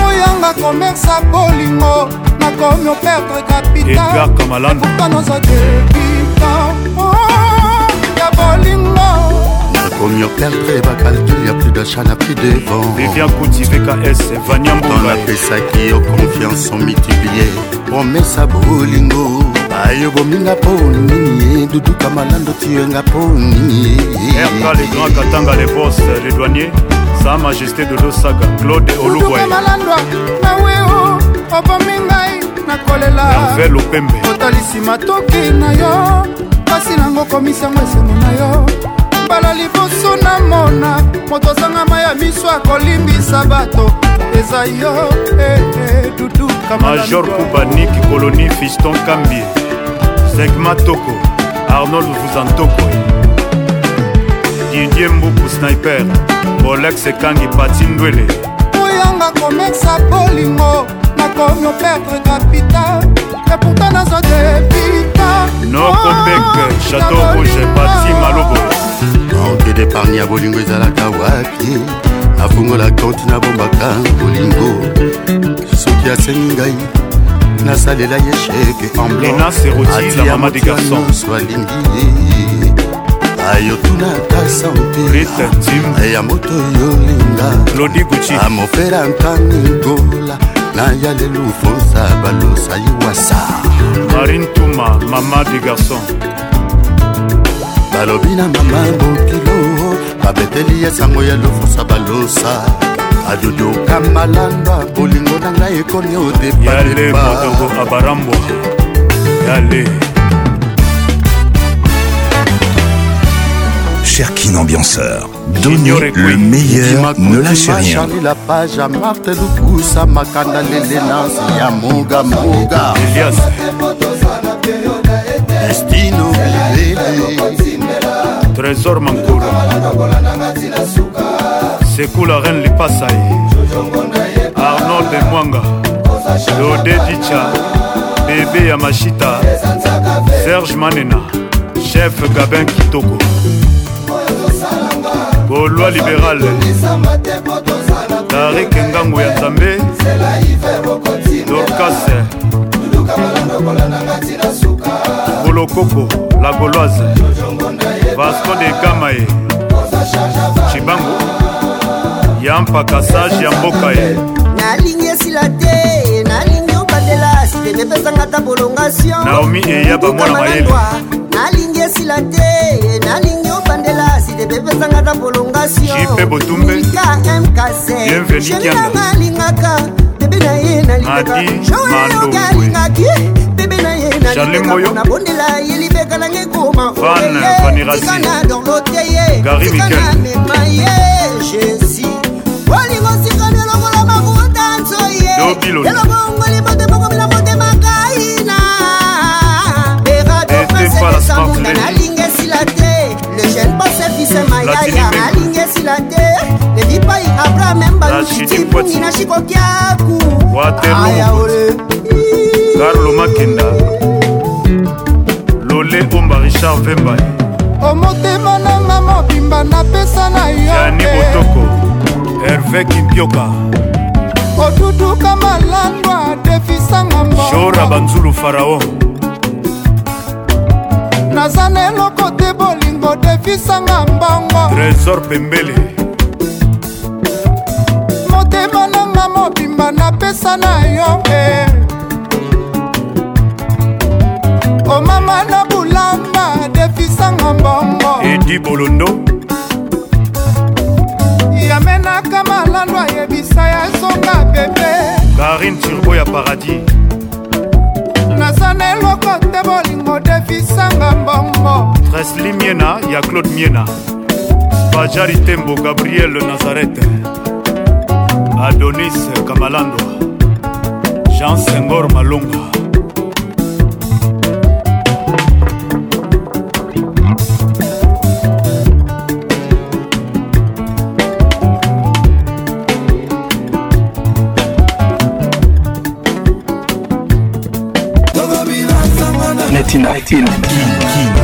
oyanga commerce à bolingo nakomi operdre capital pourtant nozwa depi Au mieux perdre bacalcul, y'a plus de chana, plus de vent Vivian Kouti, VKS, Vania Mboula napesaki yo confiance omitilie promesa bolingo ayo bominga mpo nini duduka malando tuyenga mpo nini erka le grand katanga le bos le douanier sa majesté de losaga claude oluboyemalando naweo obomi oh, oh, ngai nakolela opembe otalisi matoki na yo pasi nango komisa ngo esengo na yo mbala liboso namona moto asangama ya miso akolimbisa bato eza yo eh, eh, dudukamajor kubanik koloni fiston kambie segma toko arnold vuzantokoe didier mbuku sniper bolex ekangi pati ndwele moyanga komekisa bolingo nakomi operdre kapital epourtant nazwa depita nokobek oh, chateau rouge pati malobo manke depargne ya bolingo ezalaka wapi nafungola konti nabombaka bolingo soki asengi ngai nasalela ye sheke emblanatiyamoso alingi ye ayo tunaka sante ya moto yo linga amofela nkanigola naya lelo fonsa balosa yiwasa marine tuma mama de garçon balobi na mama boki babeteli ye sango ya lofusa balosa adodioka malanga bolingo na ngai ekoni odepayale motogo abarambwa yale Cherkin Ambianceur. Donnez le meilleur, ne lâchez rien. Elias. Destino, trésor mankolo sekula reine lipasa ye arnold de mwanga lode dicha bebe ya mashita serge manena chef gabin kitoko bolwa libéral tarik ngango ya nzambe dorkase kolokoko la goloise vasco de gamae cibango ya mpakasage ya mboka ye nalingi esila te nalingi obandela sitenge pesanga ta prolongation naomi eya bamwana mayele nalingi esila te nalingi obandela sitenge pesanga ta prolongationjipe botumbeka mkc bienveni kianga alingaka bebe na ye nalingaka jowe oki alingaki nabondela ye libeka nange komaoyetikana dorlote ye tikana mema ye jésus olingo sikani lokola mafuta nso ye elobongoli motemokomela motema kaina beradopasepesangunda nalinga esila te le jeune bose fise mayaya nalinga esila te levipai abraham embaluti tipungi na shikokiaku aya ole garlo makenda lole omba richard vembai omotema nanga mobimba napesa na yoani botoko herve kimpioka oduduka malandwa defisanga mbora banzulu farao naza na eloko te bolingo defisanga mbongo trésor pembele motema nanga mobimba napesa na yo e eh. omama na bulamba defisanga mbongo edi bolondo yamenaka malando ayebisa ya zonga bebe karine turbo ya paradis naza na eloko te bolingo defisanga mbongo tresli miena ya claude miena bajari tembo gabriel nazareth adonis kamalandwa jean sengor malonga Kin, Kin,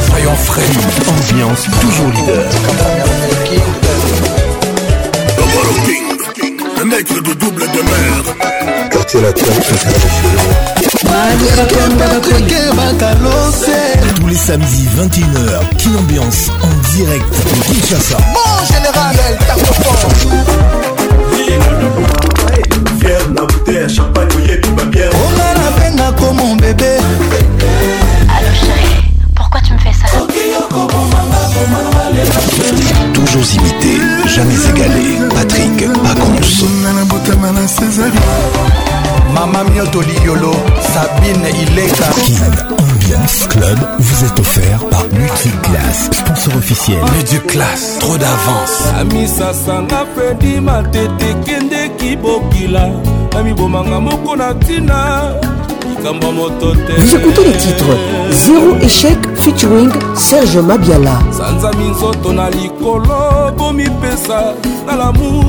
Soyons Frey, Ambiance toujours leader. Double King, le mec de double de mer. Quartier latin, tous les samedis 21h, King Ambiance en direct de Kinshasa. Mon général, elle tape fort. Fier la bouteille à champagne, Oh babière. onga nabenga comme mon bébé Nyoto Liolo, Sabine Ileka. King Ambiance Club vous est offert par Multiclass, sponsor officiel. Multiclass, trop d'avance. Amisa Sanga Freddy Matete Kende Kibokila. Ami Bomanga Moko Natina. Vous écoutez les titres Zéro échec featuring Serge Mabiala. Sanza Minzoto na likolo bomipesa na l'amour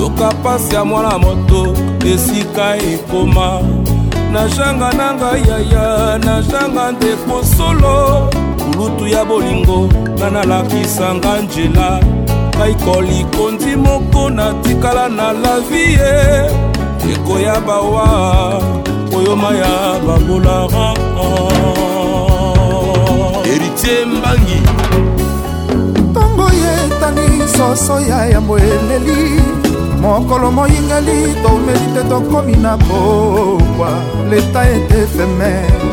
yoka mpasi ya mwana moto esika ekoma nazanga na ngai yaya nazanga ndeko solo kulutu ya bolingo nga nalakisanga nzela ngai kolikondi moko natikala na lavi ye ekoya bawa oyoma ya babolara eritie mbangi ntango yetani soso ya yambo eleli mokolo moyingeli toumeli te tokomi na pokwa leta ete efemere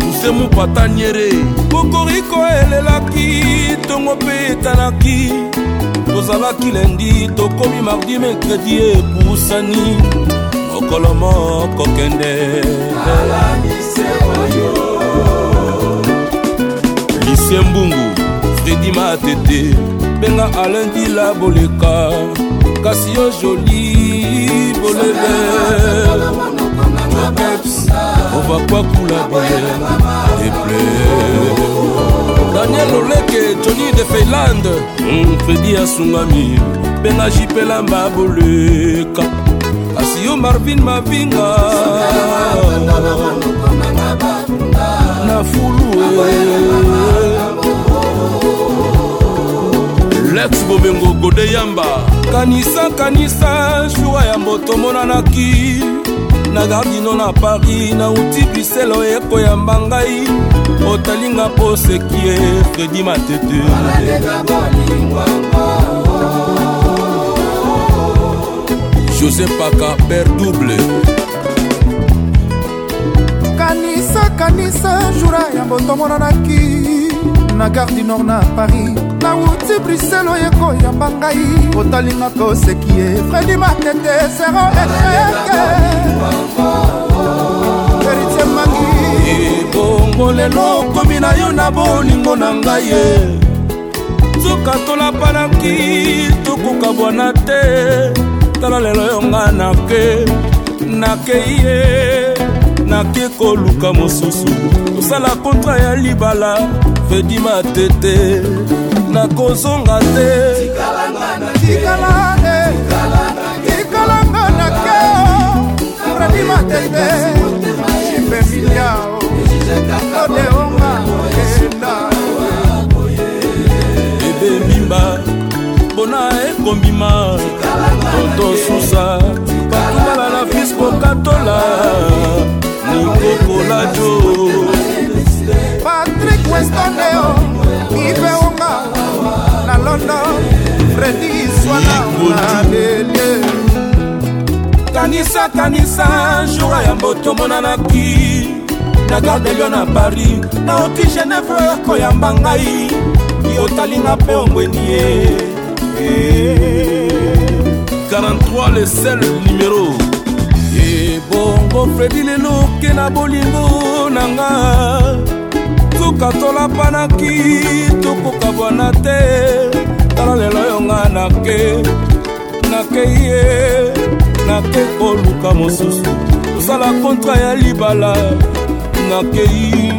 tusemu pataniere kokoriko elelaki ntongo mpe etalaki tozalaki lendi tokomi mardi merkredi epusani mokolo moko kende lise mbungu fredi matete benga alendila boleka kasi yo joli bolever okeps ovakwakula boye eple daniel oleke johnny de feyland hmm, fredi asungami benga jipelamba boleka kasi yo marvin mavinga na fulu eh. lex bobengo gode yamba kanisa kanisa jura ya moto monanaki na gardino na paris nauti biselo ekoyamba ngai otalinga posekie fredi matete josé paka ber double kanisa kanisa jura ya moto monanaki na gare du nord na paris nauti brisel oyo ekoyamba ngai otalinga mpe oseki ye fredi matete zero etreke eritie mangi ebongo lelo okomi na yo na bolingo na ngai ye nzoka tolapanaki tokoka bwana te tala lelo yonga nake nakei ye nake koluka mosusu tosala kontra ya libala bedima tete nakozonga te tikalanga eh. na keo radima tete jipemiliao odeonga enda ebe mimba mpona ekobima otosusa batubala na fis kokatola nikokola jo weston leo ipeonga na london fredi swana na lele kanisa kanisa jour ya botomonanaki na gardelio na paris naoti genève koyamba ngai yotalinga mpe ombweni ye eh. 43 le sel numéro ebongo fredi leloke na bolingo na nga suka tolapanaki tokoka bwana te tala lelo yonga nake nakei ye nake koluka mosusu kosala kontra ya libala nakei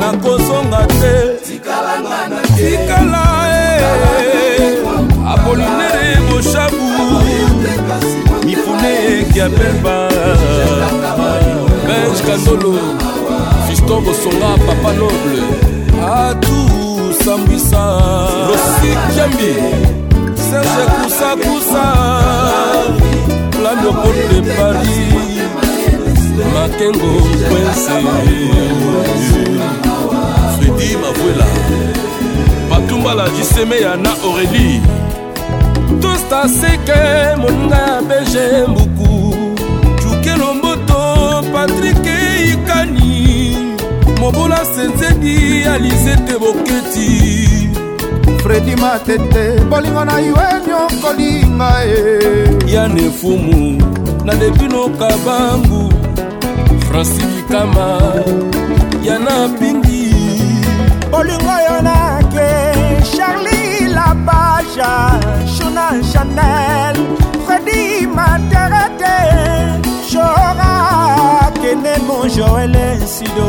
nakozonga te tikala e eh, apolinere boshabu mifune ekiapemba benj katolo fiston bosonga papa noble atu sambwisa losikembi serge kusakusa landopol de paris makengo prince fredi mavuela batumbala jiseme ya na aurélie tostaseke moninga ya bgmu mobola senzedi ya lizete boketi fredi matete bolingo na yo enyokolinga e, e. ya nefumu na debino kabangu franci bikama ya na pingi bolingo yo nake charli labaja shona chanel fredi materete jora kene mon joel sido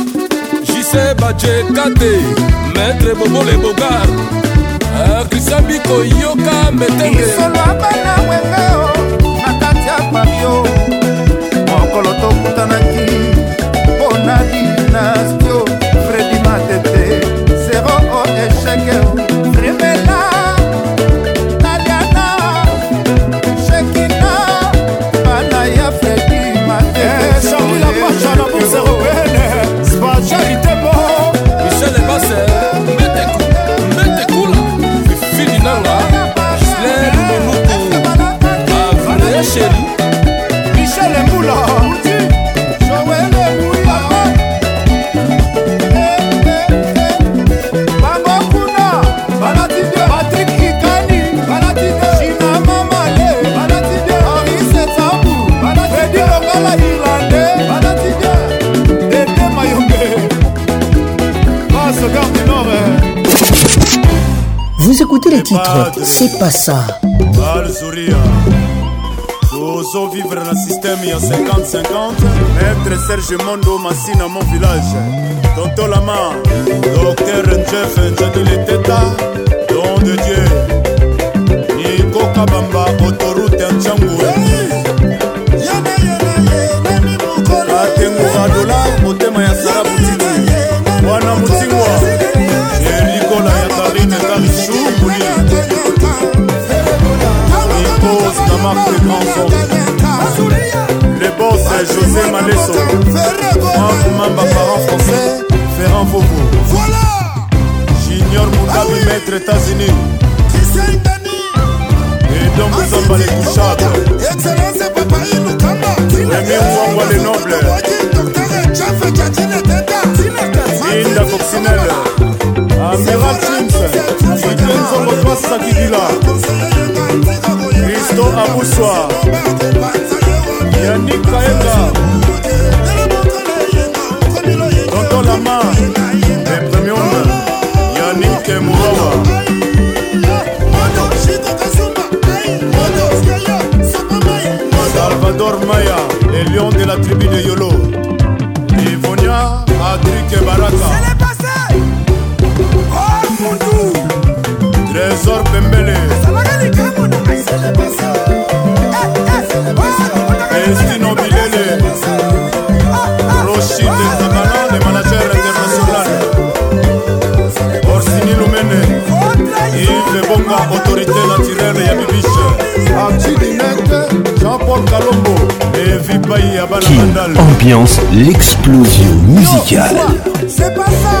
seba jekate maître bobole bogar kristianbi ah, koyoka mbetengesolabana wengeo na kati ya pavio mokolo tokutanaki mpona dinasti les titres, c'est pas ça. tozovivre na sisteme ya 50-50 maître serge mondo masi na mon village tontolama docteur jef jadile teta don de dieu nikokabamba Les Le boss José Malesso maman Mamba français Ferrand Voilà J'ignore mon ah maître États-Unis Christian Et vous les Excellence Papa Inukamba ou envoie les nobles Inda Gaston Aboussoir Yannick Kaenga Tonton Lama Les premiers Yannick Mourawa Salvador Maya, le lion de la tribu de Yolo. Livonia, Adric et Baraka. Oh, Trésor Pembele. Destino Bilele Roshi Tezakana, le manager international Orsini Lumene Yves Bonga, autorité naturelle ya Bibiche Abdini Mette, Jean-Paul Kalombo Et Vipaï Abana Mandal Ambiance, l'explosion musicale C'est pas ça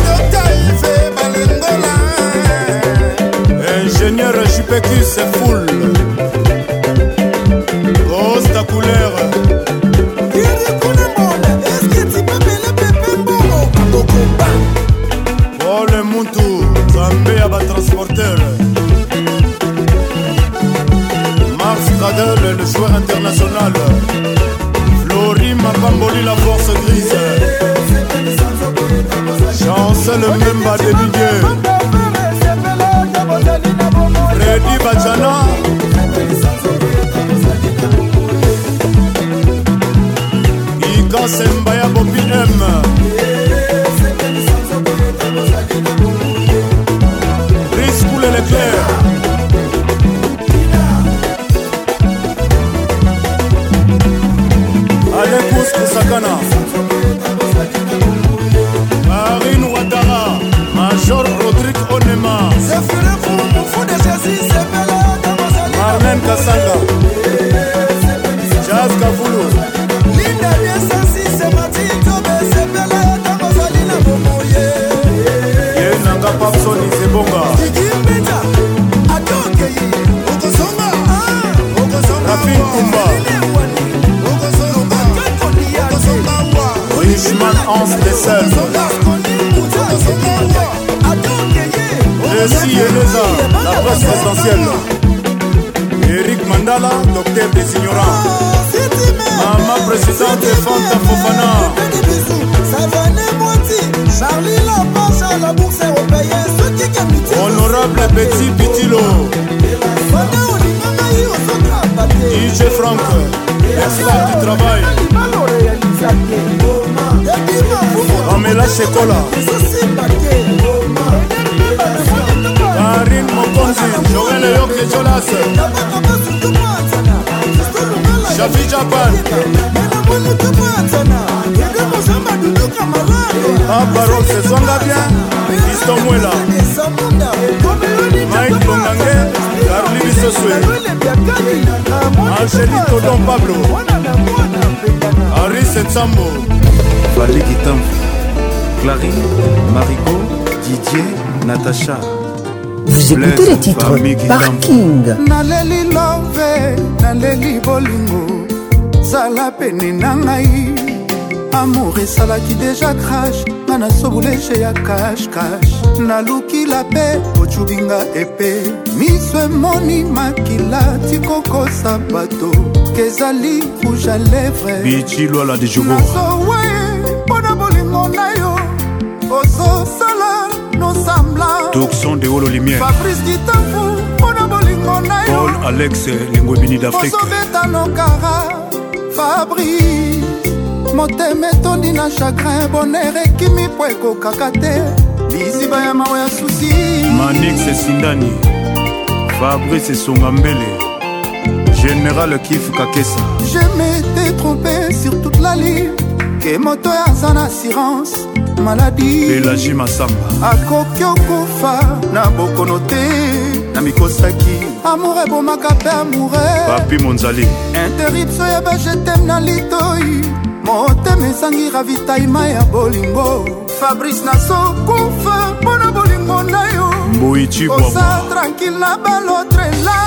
tu peux que full Iman Hans Dessel Jessie Eleza, la presse présidentielle Eric Mandala, docteur des ignorants Maman présidente Fanta Fofana Honorable Betty Pitilo DJ Franck, expert du travail pamela shekola karin mokonzi joel yoke jolas shafi japan abaros ezonga bien kristo mwela mike bongange karli bisoswe angeli todon pablo aris ensambo valiki tamfu Clarine, Marigot, Didier, Natacha. Vous Blaise, écoutez les titres Parking. naleli love naleli bolingo zala pene na ngai amour esalaki deja crash nga nasobuleche ya kashkash naluki la pe ocubinga epe miso emoni makila tikokosa bato kezali rouge a lèvre bichilwala de jogo ozosala nosambla tourson de olo lumière fabrice kitafu mpona bolingo na yo paul alex lengobini d'afrique osobeta nokara fabrice motema etondi na chagrin boner ekimi mpo ekokaka te liziba ya mawa ya susi manix esindani fabrice esonga mbele général kif kakesa je m'étais trompé sur toute la ligne ke moto aza na assurance maladi elagi masamba akoki okufa na bokono te na mikosaki amour ebomaka mpe amoure papi monzali interipso ya eh bajetem na litoi motema ezangi ravitaima ya bolingo fabrice nasokufa mpo na bolingo na yo mboyiiosa tranquille na balotrela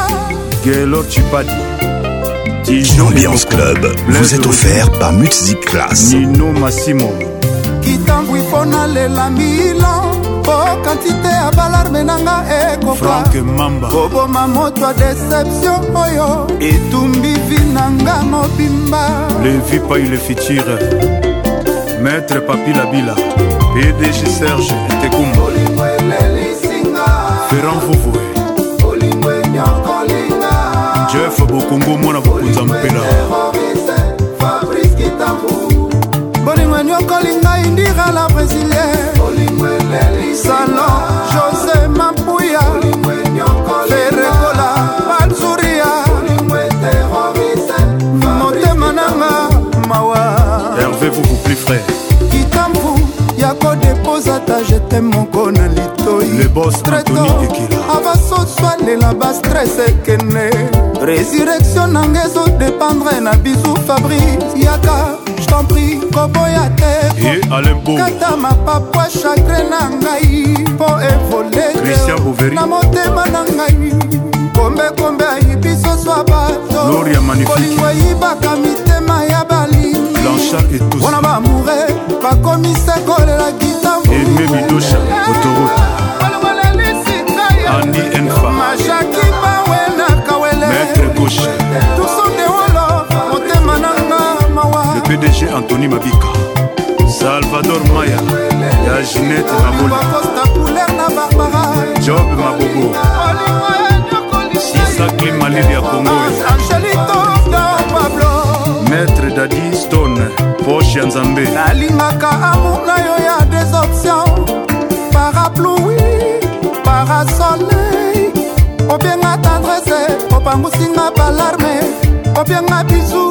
gelor cipadi Dijon Ambiance Club vous est offert par Music Class. Nino Massimo. soki ntango ifo nalela milan po kantite ya balarme nanga ekokoboma moto ya deception oyo etumbi vi nanga mobimba levi pai le futur maître papilabila pdg serge tekumba ferran vovoe jeff bokongo mwana bokonza mpela lingwela la brésilien salon josé mapuya ferekola banzuria motema nanga mawa herve vukupli frère kitambu ya kodepoza ta jete moko na litoyitreto abasoswalela bastres ekene résurrection nanga ezodépendre na bisu fabrice yaka j't'en prie koboya te kata mapapwa chagre na ngai mpo evole na motema na ngai kombekombe ayibi soso ya bato kolingo eyibaka mitema ya balingi mpona bamoure bakomisa kolela kitambuajakibawenakawele pdg antony mabika salvador maya ya ginete maboli job mabobo isakli malili ya kongo maître dadi stone poche ya nzambe nalingaka amour na yo ya des options paraplui parasoleil obenga tendrese opangusinga balarme opianga bizu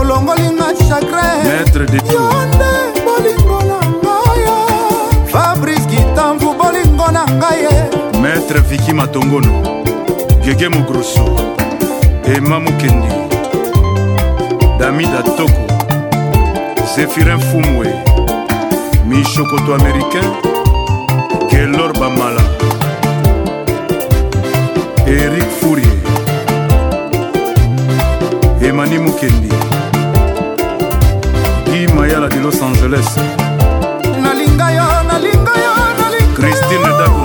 olongolinga chagrin yonde bolingo na ngaya fabrice kitamvu bolingo na ngaye maître viki matongono gege mogroso ema mokendi damida toko zéphirin fumwe michokoto américain gelor bamala erik fourier emani mukendi imayala de los angeles nalinga yo nalinga yo nalinga christine dabo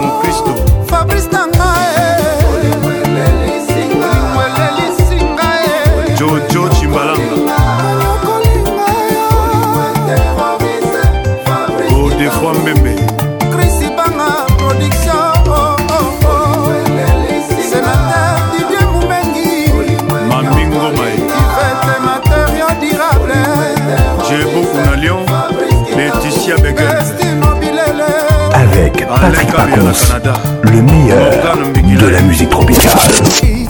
avec ah, Patrick Pacons, le meilleur de la musique tropicale.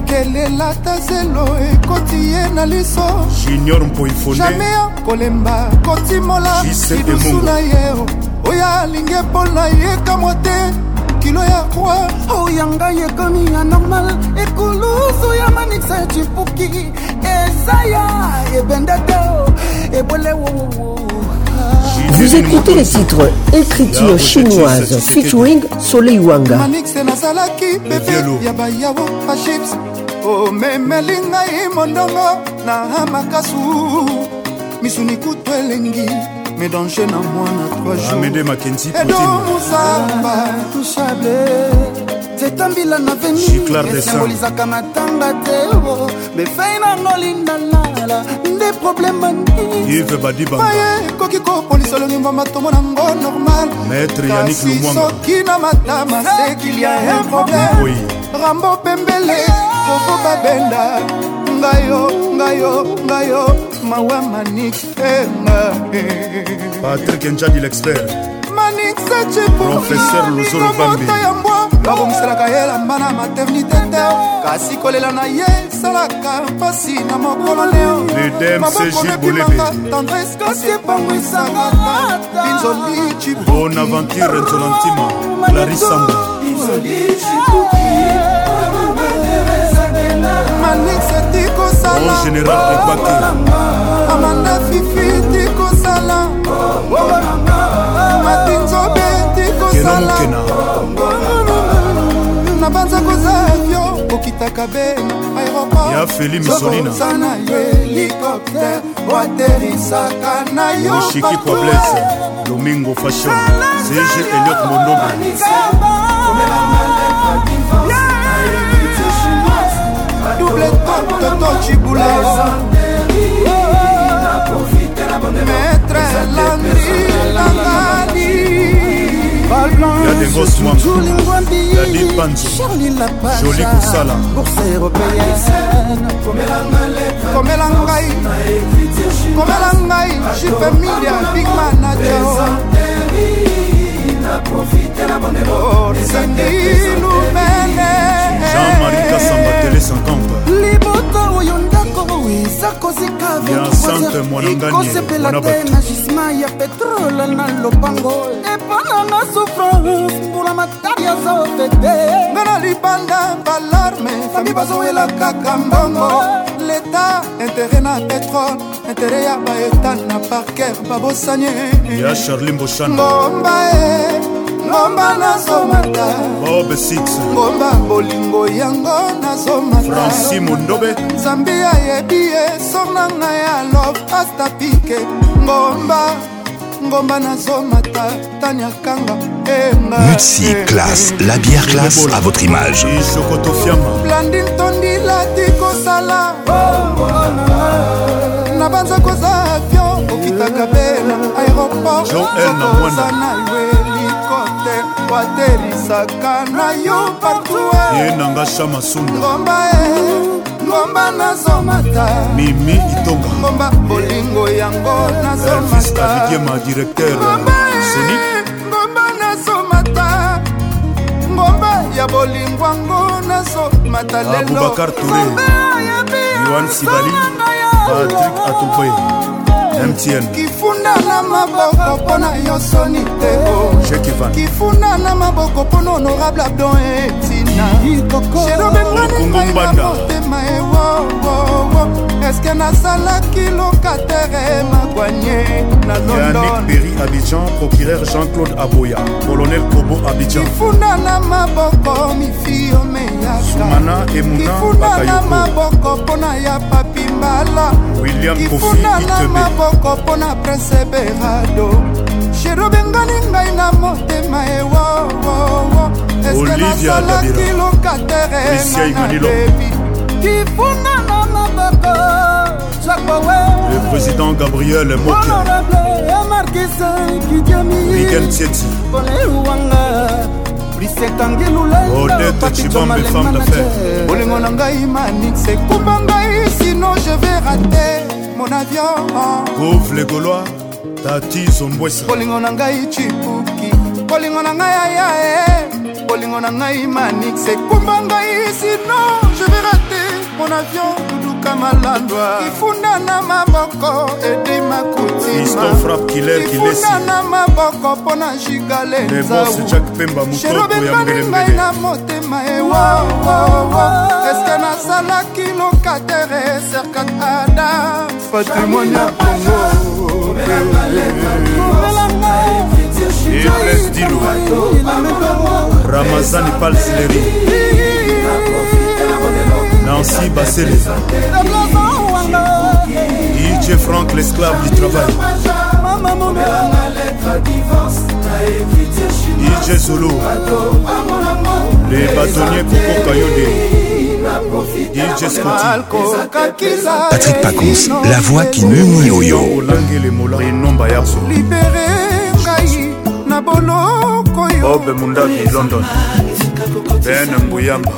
kelelata zelo ekoti ye na liso jamai akolemba kotimola lidusu na ye oyo alingi mpona yekamwa te kilo ya kwa oyanga yekomi ya normal ekulusu ya manisa echipuki ezaya ebende te ebole wowowo Vous écoutez les titres Écriture chinoise featuring Soleil Wanga. omemeli ngai mondongo na makasu misuni kutu elengi médange na mwana 3 ah, jour edo musamba touchable nzeta mbila na venirsengolisaka matanga te oh, oh. mefei nango lindalala nde problema niivaye ekoki kopolisa lonimba matomo nango normal kasi soki na matama sekilia un probleme rambo pembele koko babenda ngayo ngayo ngayo mawa manik patrik njadi l'expert professeur lozolobambe ya mbwa babongiselaka ye lamba na maternité te kasi kolela na ye esalaka mpasi na mokolo neomabokobimaka tendrese kasi epangwisaka ta binzoli cibonaventure nzolantima clarisamba manixeti kosala général ebake amanda fifi ti kosala matinzobe tikosala nabanza koza avio okitaka be ya feli misolinaoza na yo helikoptere oaterisaka na yo oshiki poblese domingo fashion cg eliot mondobo double toto cibule balblanceolingambiarli lapajoli kosala bourse européennekomela ngai komela ngai jupe milia bigman najao sengi lumene jean-marie kasamba tele 50 libota oyo ndako eza kozika ekosepela te na gisma ya petrole na lopango eponanga souffrance mpona matari ya zofete nga na libanda balarme fami bazoyela kaka mbongo leta intere na petrole intere ya baetat na parker babosanye ya charli mboshanngomba e ngomba nazomata bob 6 ngomba bolingo yango nazomatanfranci mondobe nzambe ayebi ye sorna nga ya love pasta pike ngomba ngomba nazomata taniakanga Mutsi eh, eh, classe, eh. la bière classe à votre image. Blandine tondi la tikosala. Na banza koza avion okitaka bela aéroport. Joël na mwana. baterisaka na yo partue eh. ye nanga shama sunda ngomba e ngomba nazomata mimi itonga ngomba bolingo yango nazomatama directeur eh. ngomba nazomata ngomba ya bolingo yango nazomata lelo abubakar ture yohan sibali patrik atupe kifunda na maboko mpo na yo soni tekokifunda oh, na maboko mpo na honorable abdon etinaaobenganaaaotema oh, ewowowo eske nasalaki lokatere makwanye na londonperi abidjan procureur jean-claude aboya colonel kobo abidjan kifunda na maboko mifio meyakakifunda na maboko mpo na ya papi mbala kifunana maboko mpo na prince berado sherubengani ngai na motema ewowowo eske nasalaki lokatere nga na bebi kifunana maboko zakowe le président gabriel mokehonorable ya markise kidiami rigen tieti poleuwanga bisekangi lulaiolingo na ngai manix ekupa ngai sino je vais rate mon avion gove le gaulois tati zombwesa bolingo na ngai cipuki bolingo na ngai ayae bolingo na ngai manix ekumba ngai sino je vais rate mon avion tika malandwa ifunda na maboko edima kotimaifunda na maboko mpo na jigale nzausherobepanibai na motema ewawawa eske nazalaki lokatere serkat adam patrimoine ya kongo ramazani palsileri nancy basele ije e frank l'esclave du travail ije zolo le batonnier kokoka yo de e patrik pacons la voix qui nuni oyo olangele mola enomba yaso bob mundabi london ben mbuyamba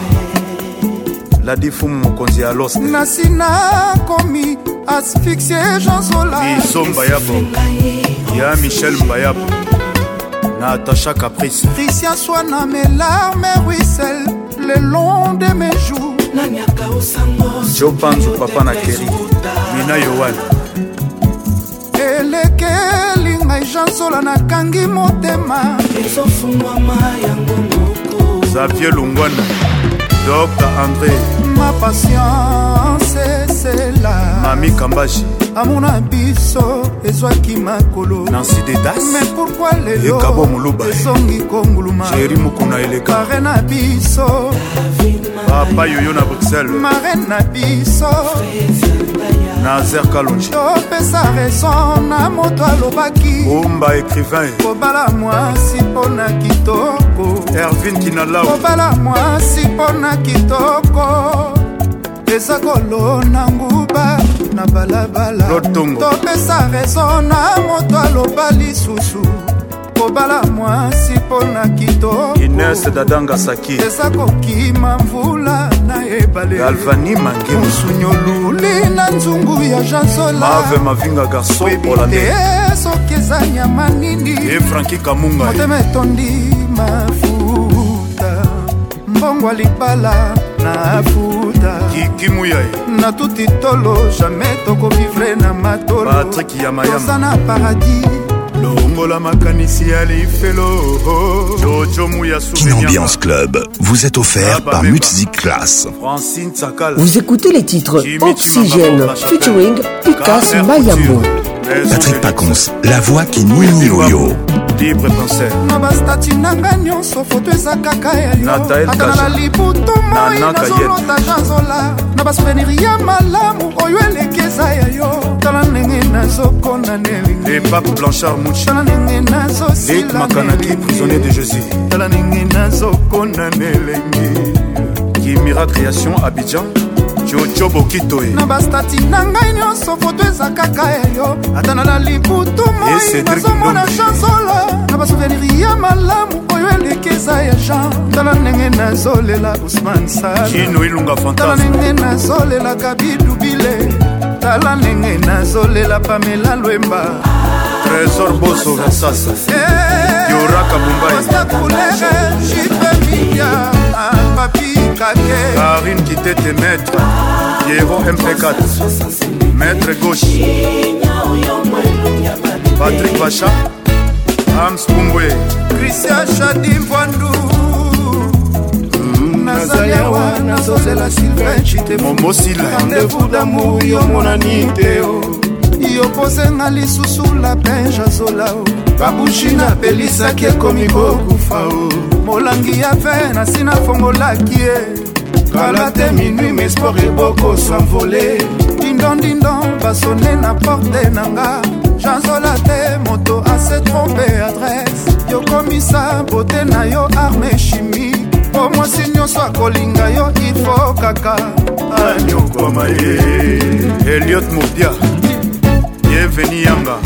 ladi fumu mokonzi ya los nasi nakomi asfixie janzolaiso mbayabo ya michel mbayabo na atacha caprice risia swana melarme ruisel le long de mes jours jopanzu papa na keri mina yowan elekeli ngai janzola nakangi motema ezofungwama yango moko xavier lungwana dr andré ma patience c'est là mami kambashi amona biso ezwaki makolo nansi dedasme pourkui leloekabo e moluba ezongi kongulumajeri mokuna eleka mare na biso papa yoyo na bruxelles mare na biso nazer kalonji topesa raison na moto alobaki omba écrivain kobala mwasi mpo na kitoko ervin kinalau kobala mwasi mpo na kitoko eza kolona nguba na balabala topesa rezo na moto aloba lisusu kobala mwasi mpo na kitokoinedadangazaki eza kokima mvula na ebalealvani mangemusunyoluli na nzungu ya jasolave mavinga garson olandete soki eza nyama nini ye franki kamunga motema etondi mafuta mbongo libala na futa eza kikimuyai natuti tolo jamai tokovivre na matolopatrik yamayamtoza na paradis longola makanisi ya lifelo Kinambiance Club vous est offert par Music Class. Vous écoutez les titres Oxygène featuring Picasso Mayambo. Patrick Pacons, la voix qui nini yoyo nabastati nanga nyonso foto eza kaka ya yoata na libutu moi nazolotaga nzola na basouvenir ya malamu oyo eleki eza ya yo tala ndenge nazokonda ndelingepape blanchard much tala ndenge nazosilakanaki prisonnier de jésus tala ndenge nazokonda nelengi kimira création abidjan jojo bokito e na bastati na ngai nyonso foto eza kaka eyo ata na eh, na libutu moi nazomona chansolo na basouvenirie ya malamu oyo eleki eza ya jean tala ndenge nazolela usman salatala ndenge nazolela kabidu bile tala ndenge nazolela pamela lwemba trésor boso sasa eh, yoraka mumbai papi kake karine kitete maître piero mp4 maître gauche patrik bacha ams pungwe kristian shadi mvandu hmm, nazali awa nazozela sylvain chite momosila rendez-vous damour yo monani te o soki okozenga lisusu lapenge azola o babushi napelisaki ekomi kokufa o molangi ya ve nasi nafongolaki ye kala te minui mespor ebokosanvole dindondindo basone na porte nanga janzola te moto ase trompe adrese yokomisa bote na yo arme chimie po mwasi nyonso akolinga yo ifo kaka anyokoma ah, ye eliot modia bienveni yanga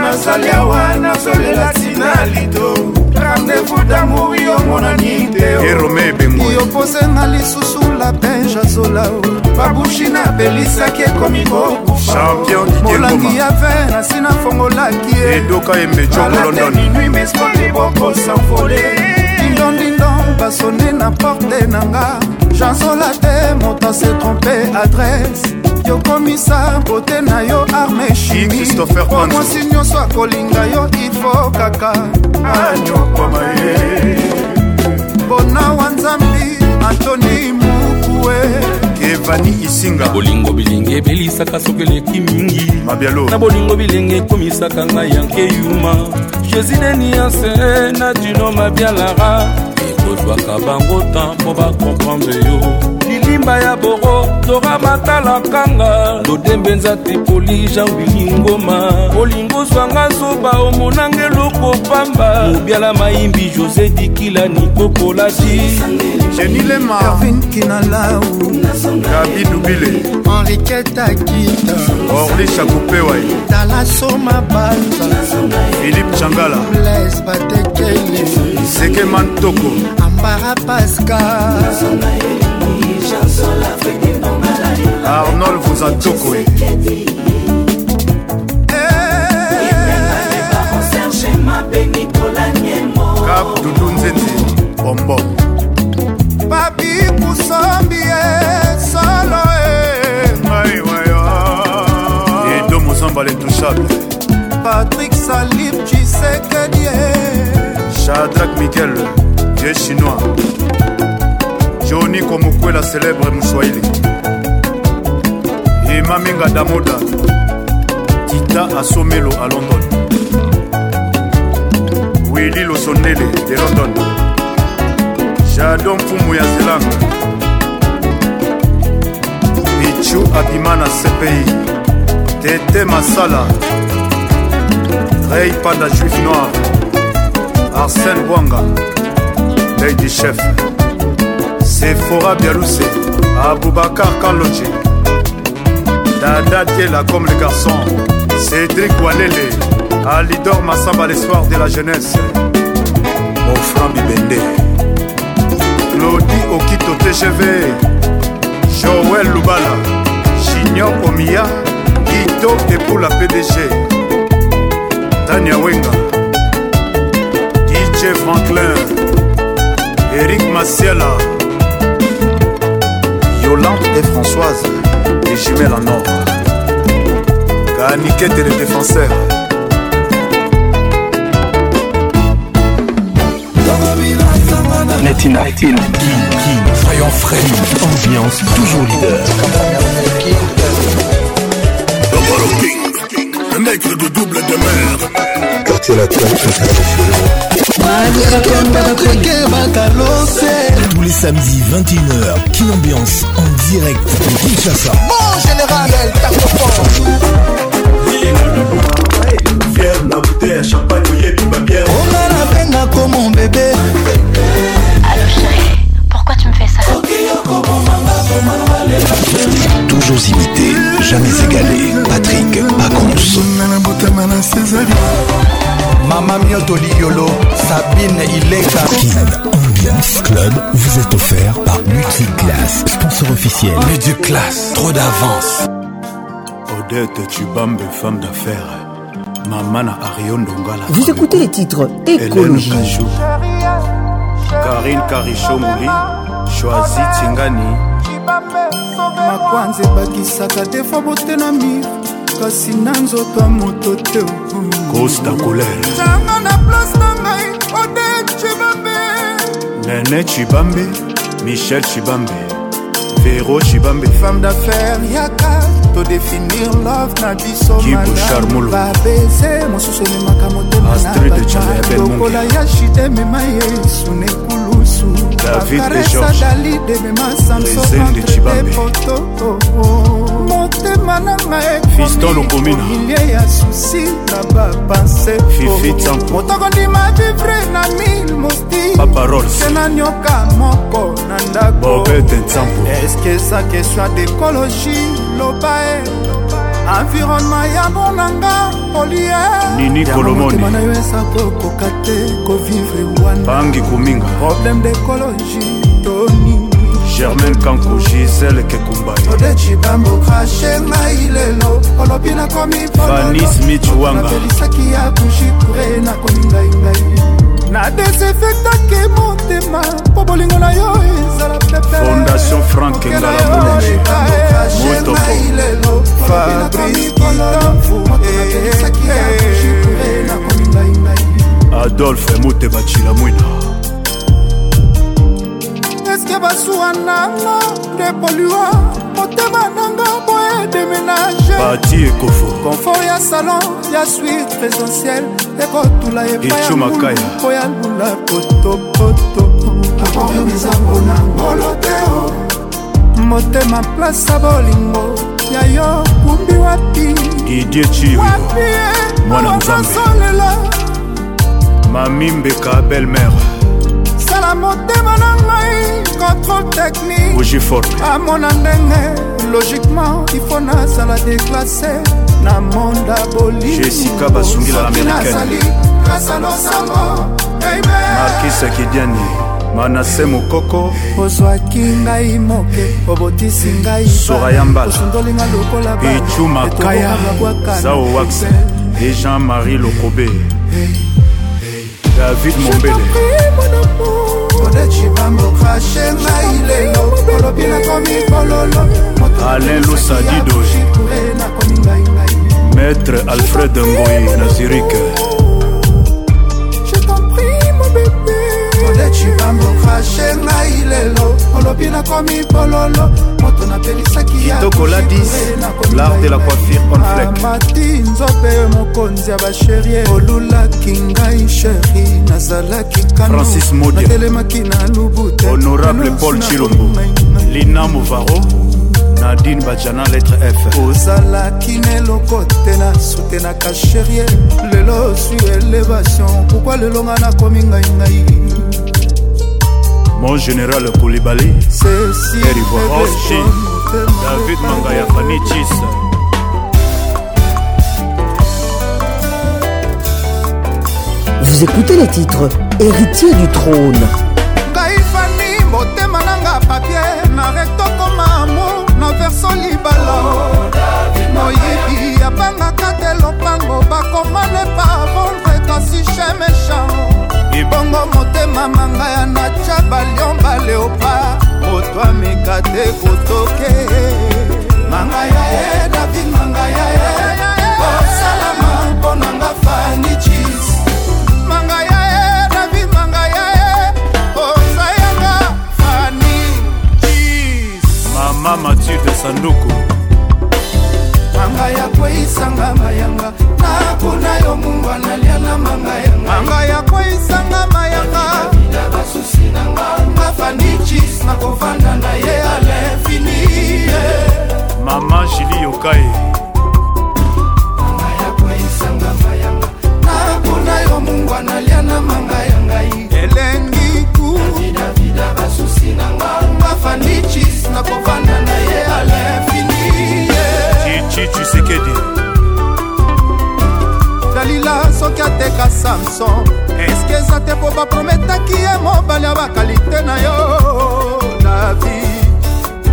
nazali awa nazolela tina lido rendez-vous damour yomonani te erome bengo yopozenga lisusu lapenge azola babushi nabelisaki ekomi kokufamolangi ya vin nasina fongolaki edoka embejokolondonnuit meskoliboko sanfole ndindindon basone na porte na nga jansola te moto ase trompe adrese yokomisa bote na yo arme chimiomwasi nyonso akolinga yo ifo kaka bonawa nzambi antoni mukue vani isinga bolingo bilenge ebelisaka soki eleki mingi mabialo na bolingo bilenge ekomisaka ngai yanke yuma jésus deniase na dino mabialara ekozwaka bango temps mpo bakomprendre yo malimba ya boro zora matala kanga todembenza tepoli janwili ngoma olingo zwanga zoba omonange lokopamba obiala mayimbi josé dikila nikokolasi jenilemaervin kinalau gabi dubile henriketa kita orlisa kupewai talaso mabanza philipe changala bles batekele seke mantoko ambara pascal Arnold vous a tocoué. Cap Doudou Nzete, Bombo. Papi Moussambie, solo et Et deux Moussamba l'intouchable. Patrick Salib, tu sais que Dieu. Shadrach Michael, Dieu chinois. niko mokwela celebre moswahili emaminga damoda tita asomelo a london willi losondele de london jadon mfumu ya zelanga bichu abima na cpi tete masala rey panda juif noir arsène bwanga lady chef sephora bialouse aboubacar kaloche dada tiela comme le garçon cédric walele alidor masamba l'espoir de la jeunesse mofran bibende claudi okito tgv joel lubala junior omiya guido epula pdg tania wenga dj franklin eric masiela Yolande et Françoise, les jumelles en or. Ganiquette et les défenseurs. Netina, Netina. Soyons frais, ambiance toujours leader. le nègre de double de mer. Quartier latin Tous les samedis 21h, King Ambiance direct de ça Bon général, elle tape fort. Fier na bouteille, champagne, mouillé, tout ma bière. On a la peine comme mon bébé. Allô chéri pourquoi tu me fais ça Toujours imité, jamais égalé. Patrick Pacons. Mama mio toliolo Sabine il est Ileka. Mix Club vous est offert par Multiclass, sponsor officiel. Multiclass, trop d'avance. Odette Tubambe, femme d'affaires. Mamana Ariondongala. Vous écoutez les titres Écologie. Kajou, Karine Karichomouli, Choisi Tsingani. makwanza ebakisaka te fa botena mire kasi na nzoto ya moto te kosta kolere ntango na place na ngai Nene Chibambe, Michel Chibambe, Véro Chibambe Femme d'affaires yaka todefinir love na biso babese mosusu ememaka motema na lokola ya shide emema yesu nekulusu akaresa dalide emema samso entre te poto motema nanga ekomilie ya susi na bapense motoko ndima vivre na mil mostise na nioka moko na ndako eske sa question d'écologie loba e environnement ya bonanga polierini kolomoniama na yo esako koka te kovivre wana pangi kominga problème d'écologie toni germain kanko gisele kekumbaiodecibambo krashema ilelo olobi nakomi vanis michwangapelisaki ya bushipure nakoningaingai na desinfektake motema mpo bolingo na yo ezala pepefondation frank ngalamotoilelo fabriiaaki ya bushipure nakoningaingai adolphe moteba cila mwina ye basuwa nanga nde polua motema nanga boye deménage confort ya salon ya suite présentiel ekotula epai po ya lula potopoto oh. motema plasa bolingo ya yo kumbi wapi wapi e? mwana nzolela mami mbeka belle mère na motema na ngai contrôle technique amona ndenge logiquement ifo nazala déclassé na monda bolinginazali kasa losango markisekediani manase mokoko ozwaki ngai moke obotisi ngai soraya mbalaosundolinga lokola ecu makaya zao wax e jean-marie lokobe hey. david mombele alain lusadido maître alfred ngoi na zurike jibambo fashe ngai lelo olobi nakomi bololo moto napelisaki yamati e ah, nzope mokonzi ya basherie olulaki ngai sheri nazalaki kanonatelemaki na lubute honorable paul chilombo lina movaro nadine bajana lettre f ozalaki neloko te nasutenaka sherie lelo su elevation pourkui lelonga nakomi ngai ngai mon général kolibali erivo roshi david mangaya fani chisa Vous écoutez les titres Héritier du trône. Kaifani, motema nanga papier, na recto comme amour, na verso libala. Moyibi, abanga kate lopango, bakoma ne pas vendre, kasi chez méchant. libongo motema manga ya nacha balion baleopa moto ameka te kotoke manga ya ye david manga ya ye kosalama mponanga fanichis manga ya ye david manga ya ye kosayanga fanichis mama matilde sanduku manga ya kweisanga mayanga mayanga mpona yo mungwa nalia na manga yanga ya koisanga mayanga basusi nanga mafanicis nakovanda na ye alinfini mama jili yokae manga ya koisanga mayanga napona yo mungwa nalia na manga ya ngai elengi ku davida basusi nanga mafanicis nakovanda na ye alinfini cici cisekedi kolila soki ateka samson eske eza te mpo baprometaki ye mobali ya bakalite na yo davi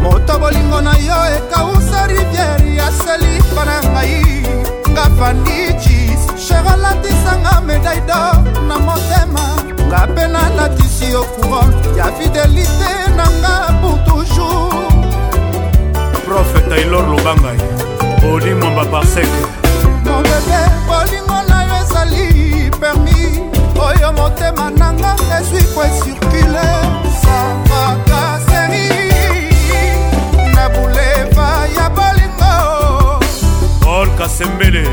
moto bolingo na yo ekausa riviere aselifa na ngai nga fandijis shera latisanga medaille dor na motema nga mpe nalatisi yo couron ya fidelite na nga pour toujours profe taylor lobangai olimwamba parseke mon bebe lelo motema nanga ezwi po esirkule savakaseri na buleva ya bolingo paul kasembele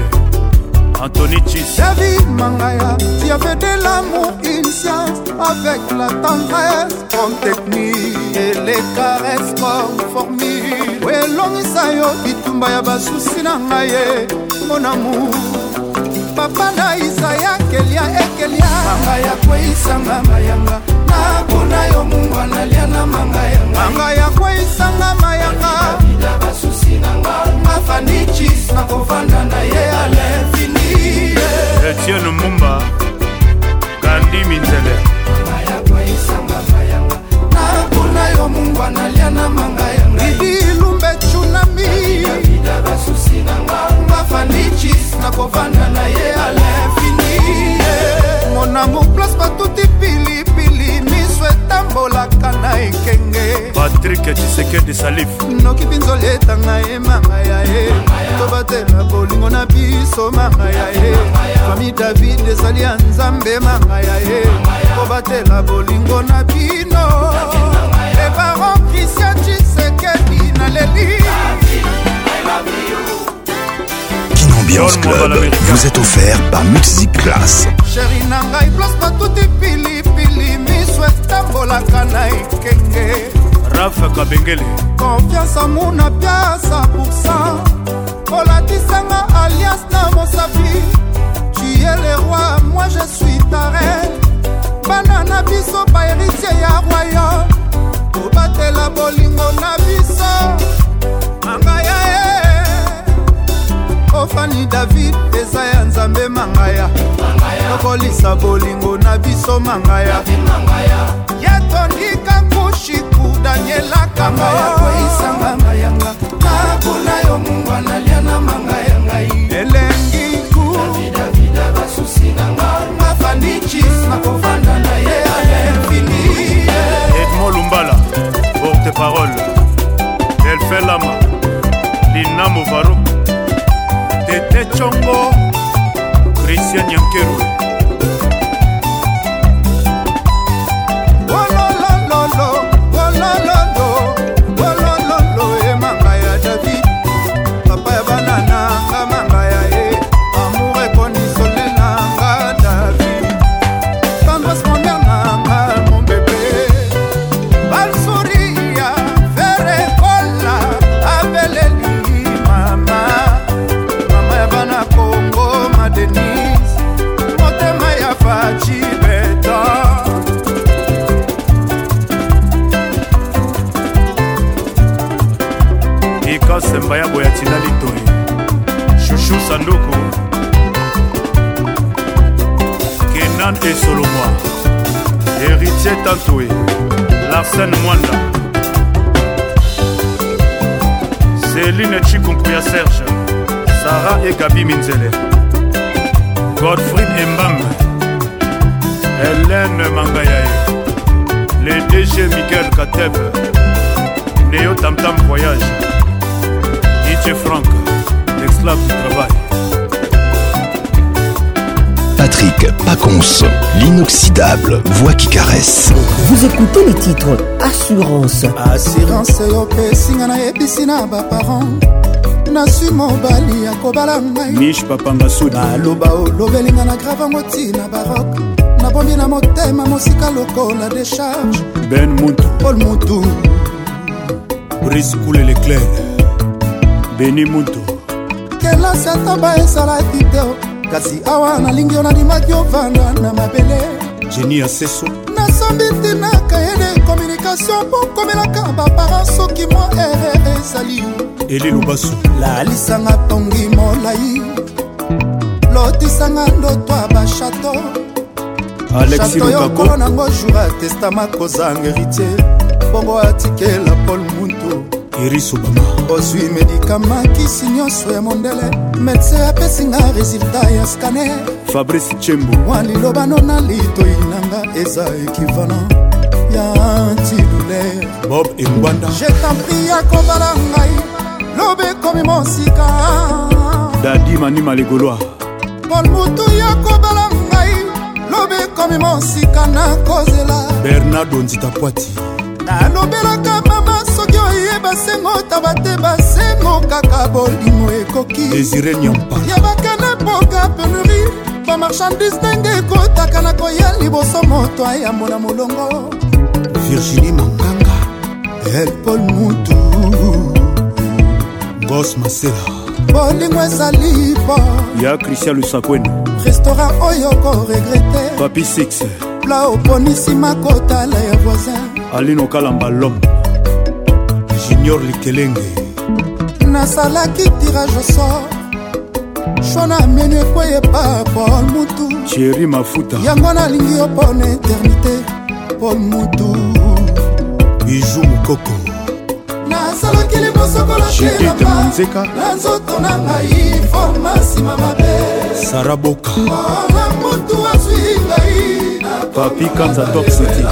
antoni cis david mangaya diavede lamour une science avec la tendresse comme technique et les caresses comme formule elongisa yo bitumba ya basusi na ngai ye mona mour papa na isaya kelia ekelia eh, manga ya kweisanga mayanga nakuna yo mungwa nalia na manga yanga manga ya kweisanga mayanga bida basusi nanga mafanichis nakovanda na ye alefini etienne mumba kandi minzele manga ya kweisanga mayanga nakuna yo mungwa nalia na manga yanga idi lumbe tsunami bida basusi nanga fanichis nakovanda na ye alinfinie monamo place batuti pilipili miso etambolaka na ekenge patrik tisekedi salif noki binzoli etanga ye mama ya ye tobatela bolingo na biso mama ya ye fami david ezali ya nzambe mama ya ye tobatela bolingo na bino ebaron oh, kristian tisekedi naleli I love you. Ambiance Club vous est offert par Music Class. Chéri na ngai place batuti pilipili miso etambolaka na ekenge rafa kabengele konfiance amuna piasa pourcent kolatisanga alias na mosapi tu es le roi moi je suis ta reine bana na biso baheritier ya royaume kobatela bolingo na biso angaya ofani david eza ya nzambe mangaya tokolisa bolingo na biso mangaya yatondika kushiku danielakamoisangangayanga nakuna yo mungwana liana mangaya ngai elengi ku basusi nanga mafandicis nakovanda na ye ayanfini edmond lumbala porte parole elfelama lina movaro tete congo christian yankerwe Timothée Solomwa Héritier Tantoué Larsen Mwanda Céline Chikunkuya Serge Sarah et Gabi Minzele Godfried Mbam Hélène Mangayae Les DG Miguel Kateb Néo Tamtam Voyage DJ Franck L'exclave du travail Patrick Paconce, l'inoxydable voix qui caresse. Vous écoutez les titres Assurance. Assurance yokesinga nayebisi na baparent nasui mobali akobala ngai niche papanga sudi naloba olobelinga na gravango ntina barok nabomi na motema mosika lokola décharge ben mutu paul mutu brise coule leclair beni mutu kelasi atomba ezala titeo kasi awa nalingi yo nandimaki ovanda na mabele jeni ya seso nasombi tina kayede komunikatio mpo komelaka baparan soki mwa ere ezali eli lubasu lalisanga tongi molai lotisanga ndoto ya bashato alexi lukakolo nango jour atestama kozanga héritier bongo atikela polmo erisobama ozwi medikama kisi nyonso ya mondele medse apesinga resultat ya skane fabrice chembo mwa lilobano na litoi nanga eza ekivalan ya antidoulere bob engwanda jetampri ya kobala ngai lobekomi mosika dadi manima legoloa pol mutu ya kobala ngai lobekomi mosika na kozela bernardo nzita poati nalobelaka mama baye basengo ta bateba sengo kaka bolimo ekoki désiré nyompa ya bakana mpoka penurie bamarchandise ndenge ekotaka na koya liboso moto ayambo na molongo virginie manganga el paul mutu gos masela bolingo ezali po ya christian lusakwene restaurant oyo koregrete papi 6 pla oponisi makotala ya voisin alinokalamba lomo junior likelenge nasalaki tirage sor shona ameni ekweyepa paul mutu jeri mafuta yango nalingi yo mpo na eternité paul mutu biju mokoko nasalaki libosokolatelamaanzeka na nzoto na ngai forma nsima mabe saraboka ona mutu azwi ngai papi kanza top city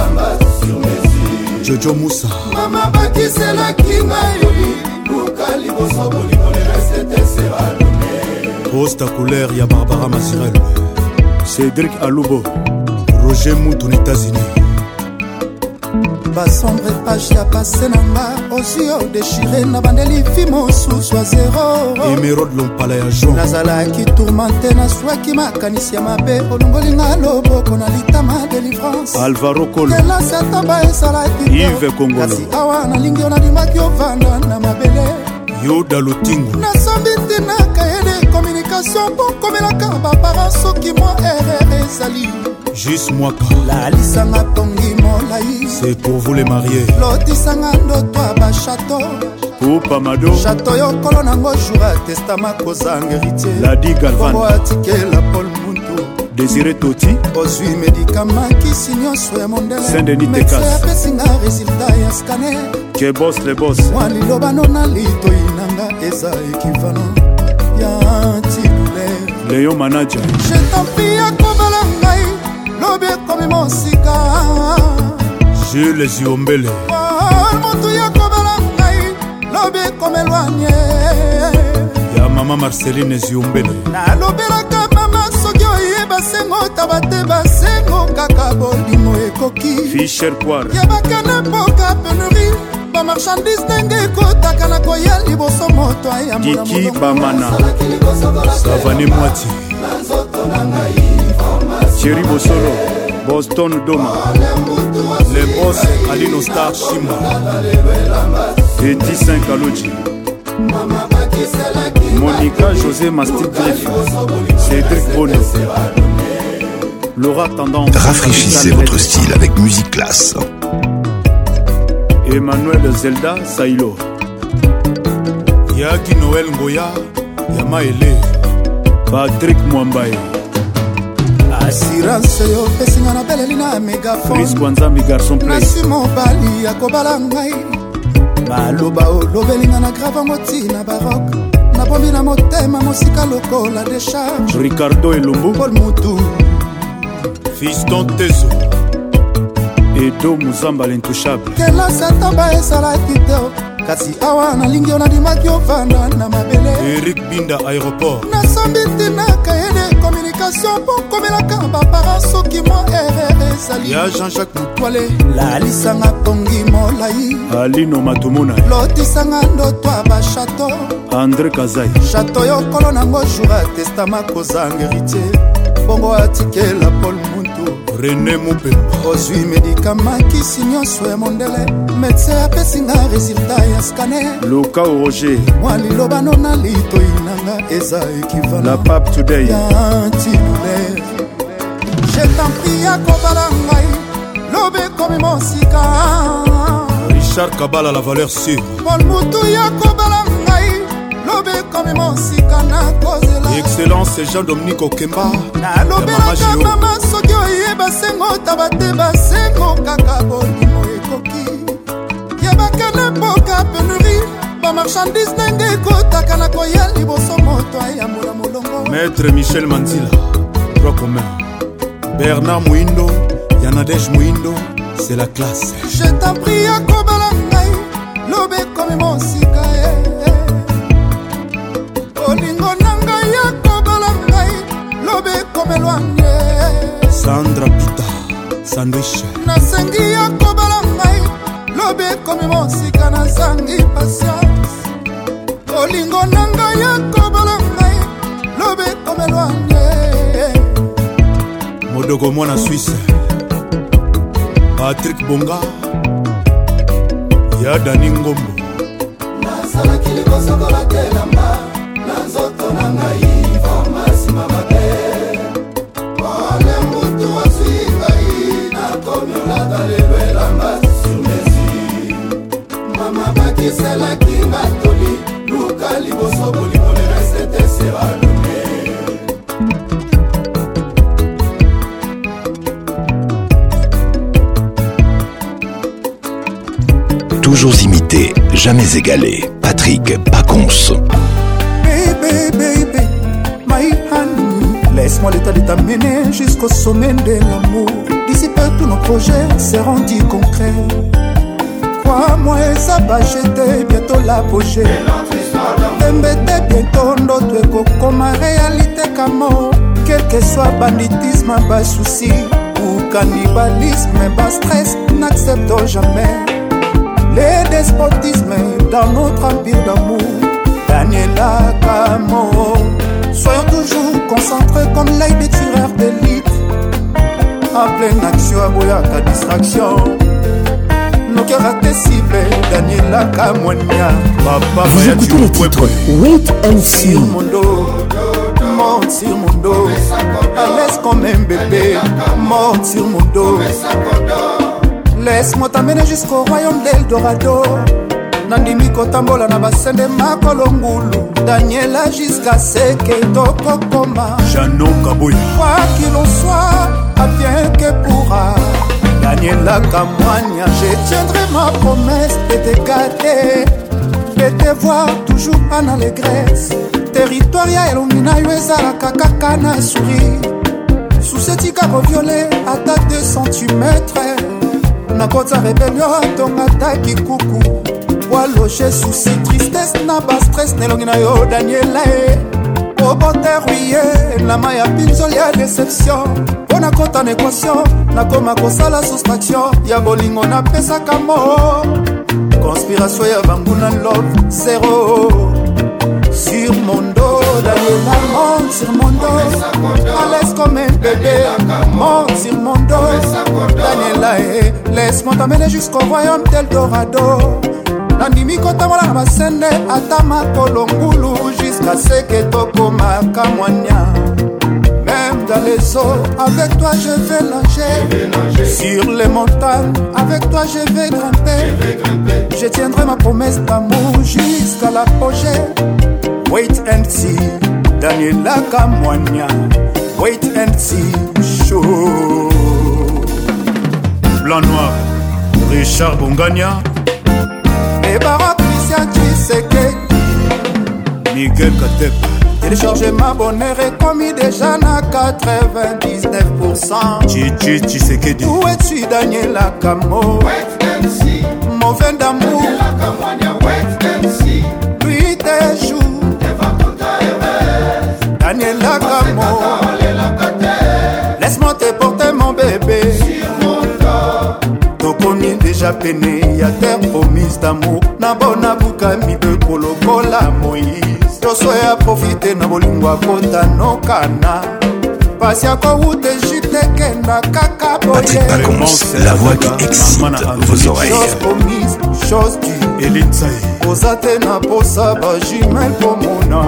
jojo musa mama bakiselaki ngai luka liboso bolingo lereseteseralune posta couleur ya barbara masirel cédrik alubo roger mutun états-unis basombre page ya pase na nga osi odeshire na bandeli vi mosusu a zero emerode lompala ya jon nazalaki tourmente naswaki makanisi ya mabe olongolinga loboko na litama delivrance alvaro kolelasi atamba ezalaki ive kongolasi awa nalingi yo nalimbaki ovanda na mabele yoda lotingo nasombi ntina kayede génération bokomelaka baparan soki mwa erreur ezali juste mwaka lalisanga tongi molai c'est pour vous les marier lotisanga ndoto ya bashato kupamado shato yo kolo nango jour ya testama kozanga héritier ladi galvanbo atikela paul mundu désiré toti ozwi médikama kisi nyonso ya mondelemexe apesinga résultat ya scanner ke bos le bos mwa liloba no na litoi nanga eza ekivalant leyo manaja jetampi akobala ngai lobi ekomi mosika jules ziombele motuya akobala ngai lobi ekomelwanye ya mama marceline ziombele nalobelaka mama soki oyeba sengo taba te basengo kaka bolimo ekoki fisher poir yebaka na mboka penerie bamarchandise ndenge ekotaka na koya liboso moto ayamdiki bamana savane mwati sheri bosolo boston doma le bos alino star shima edi 5 aloji monika josé mastik grif cédric bono rafraîchissez votre style avec musique classe emmanuel zelda sailo yaki noel ngoya ya maele patrik mwambaye assurance oyo opesinga na beleli na megafonrisquanzambi garçon plasi mobali akobala ngai maloba olobelinga na grave yango ntina barok nabomi na motema mosika lokola decharge ricardo elombo pol mutu fiston tezo edo mozamba lintouchable kelo satamba esalaki te kasi awa nalingi yo nandimaki ovanda na mabele erik binda aéroport nasombi ntina kayede communication mpo komelaka bapara soki mo erreur ezali ya jean-jacques mutwale lalisanga tongi molai alino matomona lotisanga ndoto ya bashato andré kazai shato yokolo nango jour atestama kozanga héritier bongo atikela polmo rene mopepa ozwi medikama kisi nyonso ya mondele medse apesinga resultat ya skane luka roger mwa lilobano na litoi nanga eza ekivala pape today ya antidouleur je tempri ya kobala ngai lobekomi mosika richard kabala la valeur sur polmutu ya kobala ngai obikomi mosika na kozela excellence jean-dominique okemba nalobelaka mama soki oyeba sengo taba te basengo kaka bolimo ekoki yebaka na mboka penuri bamarchandise ndenge ekotaka na koya liboso moto ayamola molongo maître michel manzila droit commun bernard moindo yanadege moindo c'est la classe je tapri ya kobala ngai lobekomi mosika eh, eh. sandra pita sandwich nasengi ya kobala ngai lobi ekomi mosika nazangi patience kolingo na ngai ya kobala ngai lobi ekomelwange modoko mwana swisse patrik bonga ya dani ngombo nasalaki likosokola te na mba C'est Nous batoli luka liboso bolimo le reste se balone Toujours imité, jamais égalé. Patrick Pacons. Baby, baby, my honey, laisse-moi l'état de t'amener jusqu'au sommet de l'amour. D'ici peu, tous nos projets, rendu concret moi moi ça va jeter bientôt la poche tembete bientôt notre Comme ma réalité Quel que soit banditisme soucis ou cannibalisme stress n'acceptons jamais les despotismes dans notre empire d'amour Daniela Camo soyons toujours concentrés comme l'œil des tireurs d'élite en pleine action ta distraction cœur a été ciblé daniela kamwania papa vous écoutez le titre wait and see mondo monte sur mon dos laisse comme un bébé monte sur mon dos laisse-moi t'amener jusqu'au royaume d'eldorado nandimi kotambola na basende makolo ngulu daniela jusqu'à seke tokokoma janon kaboya quoi qu'il en soit advien que pourra danielaka moigne je tiendrai ma promesse et te garder et te voir toujours pas dans l'aigresse territoire ya elongi na yo ezalaka kaka na souri susi etika koviole ata 2 cm nakota rebelio tongataki kuku waloge susi tristesse na bastres na elongi na yo daniela e oboteruye eh, lama ya pinzoli ya deception mpo nakota na équation nakoma kosala soustraction ya bolingo napesaka mo conspiration ya banguna love zero sur mon dos d'aller la monde sur mon dos alès comme un bébé monde sur mon dos daniela e laisse-moi t'amener jusqu'au royaume d'eldorado nandimi kotambola na basende ata makolo ngulu jusqu'à seke tokomaka mwanya dans les eaux, avec toi je vais nager. Sur les montagnes, avec toi je vais grimper. Je, je tiendrai ma promesse d'amour jusqu'à l'apogée. Wait and see, Daniela Kamwanya. Wait and see, show. Blanc noir, Richard Bongania. Et Barak Christian Tshiseke. Miguel Katepa. Téléchargez ma bonheur et commis déjà à 99%. Tu, tu, tu sais que du. Où es-tu, Daniel Akamo? vin d'amour. Nuit tes jour. Daniel Akamo. Laisse-moi te porter mon bébé. Sur mon peiné, il y a terre promise d'amour na bona colo cola, moi nyonso ya profite na bolingo akota nokana pasi akowute jute ekenda kaka boyepromise chose du oza te na posa bajumel pomona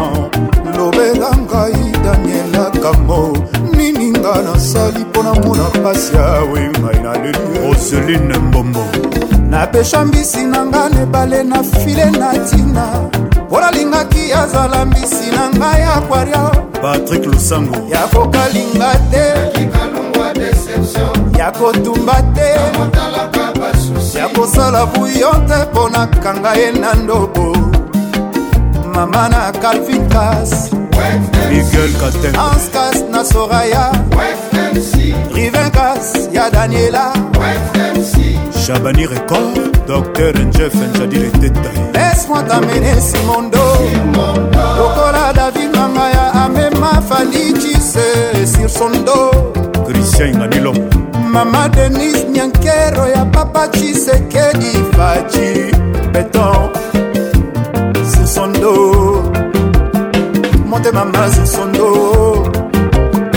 lobela ngai daniela kango nini nga nasali mpo na mona pasi awe ngai na lelu roseline mbombo napesha mbisi na nga na ebale na file na ntina mpo nalingaki azala mbisi na ngai aquaria patrik lusango ya kokalinga te ya kotumba te ya kosala buyo te mpo nakanga ye na ndobo mama na calvin cas miguel caten anscas na soraya rivincas ya daniela West MC. Chabani Record, Docteur Jeff Njadi les détails. Laisse-moi t'amener Simondo, Lokola David Mangaya, Amema Fali Chise, sur son dos. Christian Nganilo, Mama Denise Nyankero, ya Papa Chisekedi Fachi, Béton, sur son dos. Monte Mama sur son dos.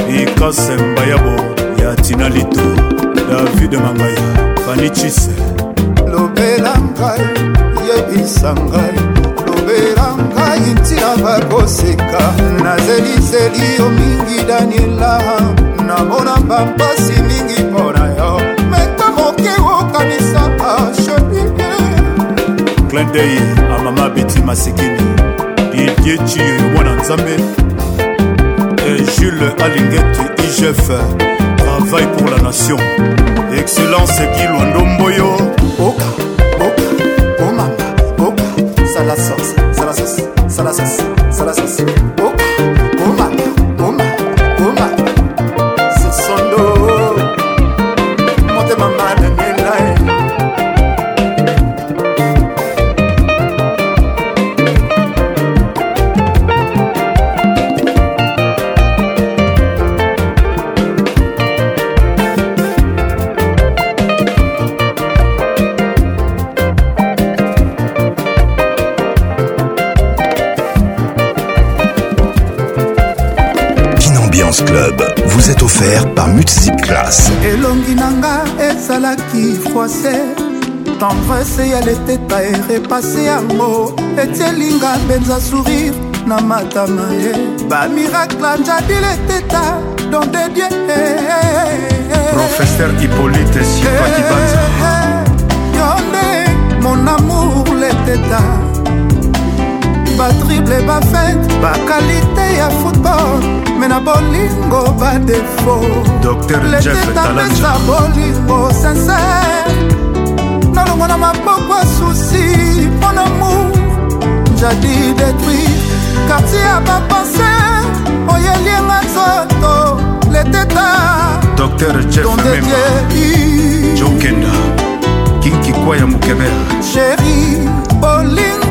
Ikasembayabo, ya Tina Lito, David Mangaya. fanicise lobela ngai yebisa ngai lobela ngai ntina bakoseka nazelizeli yo mingi daniela namona bampasi mingi mpo na yo meta moke okanisaka shedie klindei amama biti masikini didie ciyo mwana nzambe e jules alingetu igf travail pour la nation excellence kilwandomboyo oka oka omama oka salasos salasos salasos salasos oka makasi elongi na nga ezalaki froise tendrese ya leteta erepase yango etielinga mpenza sourire na matama ye bamirakle njadi leteta don dedie professeur hippolyte sipakibanza yo nde mon amour leteta batrible bafete bakalite ya football me na bolingo badefo letetapesa bolingo sincere nolongo na maboko susi mpo na mou jadi detruire kartier ya bapense oyelienga nzoto leteta dr jefmemajokenda kinkikwaya mokebera sheri bolingo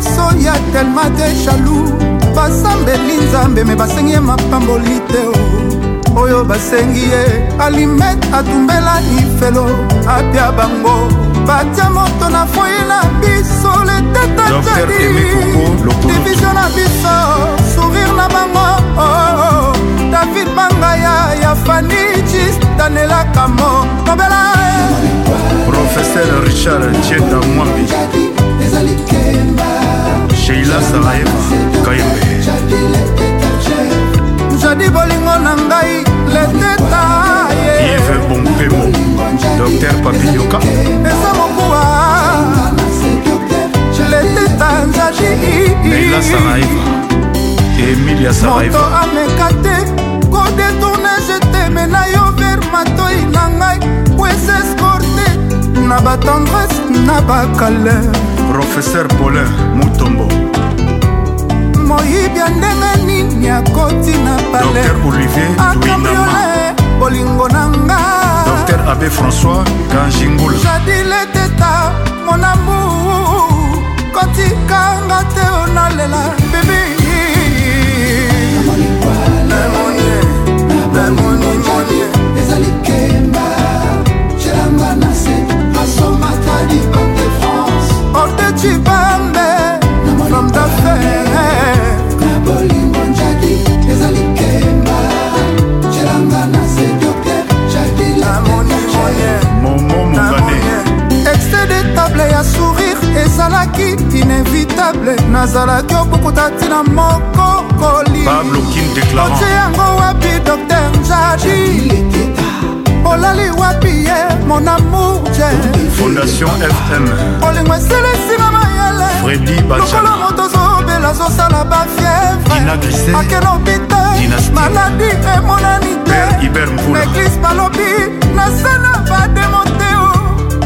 biso ya telma te jaloux basambeli nzambe me basengi ye mapamboli te oyo basengi ye alimet atumbela ifelo apia bango batya moto na foye na biso letetadidivisio na biso sourire na bango david bangaya ya fani jis danelakamo nobela professeur richard tienda mwambi ezali kemba sheila saraeva kayembe jadi bolingo na ngai leteta ive bompemo dr papilioka eza mokuwa leteta nzadi saraeva emilia saraevamoto ameka te kodetourne jeteme na yo ver matoi na ngai wesescorte na batendresse na bacaleur professeur polin mutombo moyibya ndenge nini akotina pale akambiole bolingo na nga dr abe françois kanjingula jadile teta monambu kotikanga te onalela bebi lemonier lemonier ezali kemba meuble nazalaki obukuta ntina moko koliotie yango wapi docteur jadi olali wapi ye mon amour fondation fm olingo eselesina mayele lokolo moto ozobela azosala bafievre akena opite maladi emonani te meglise balobi nasala bademote o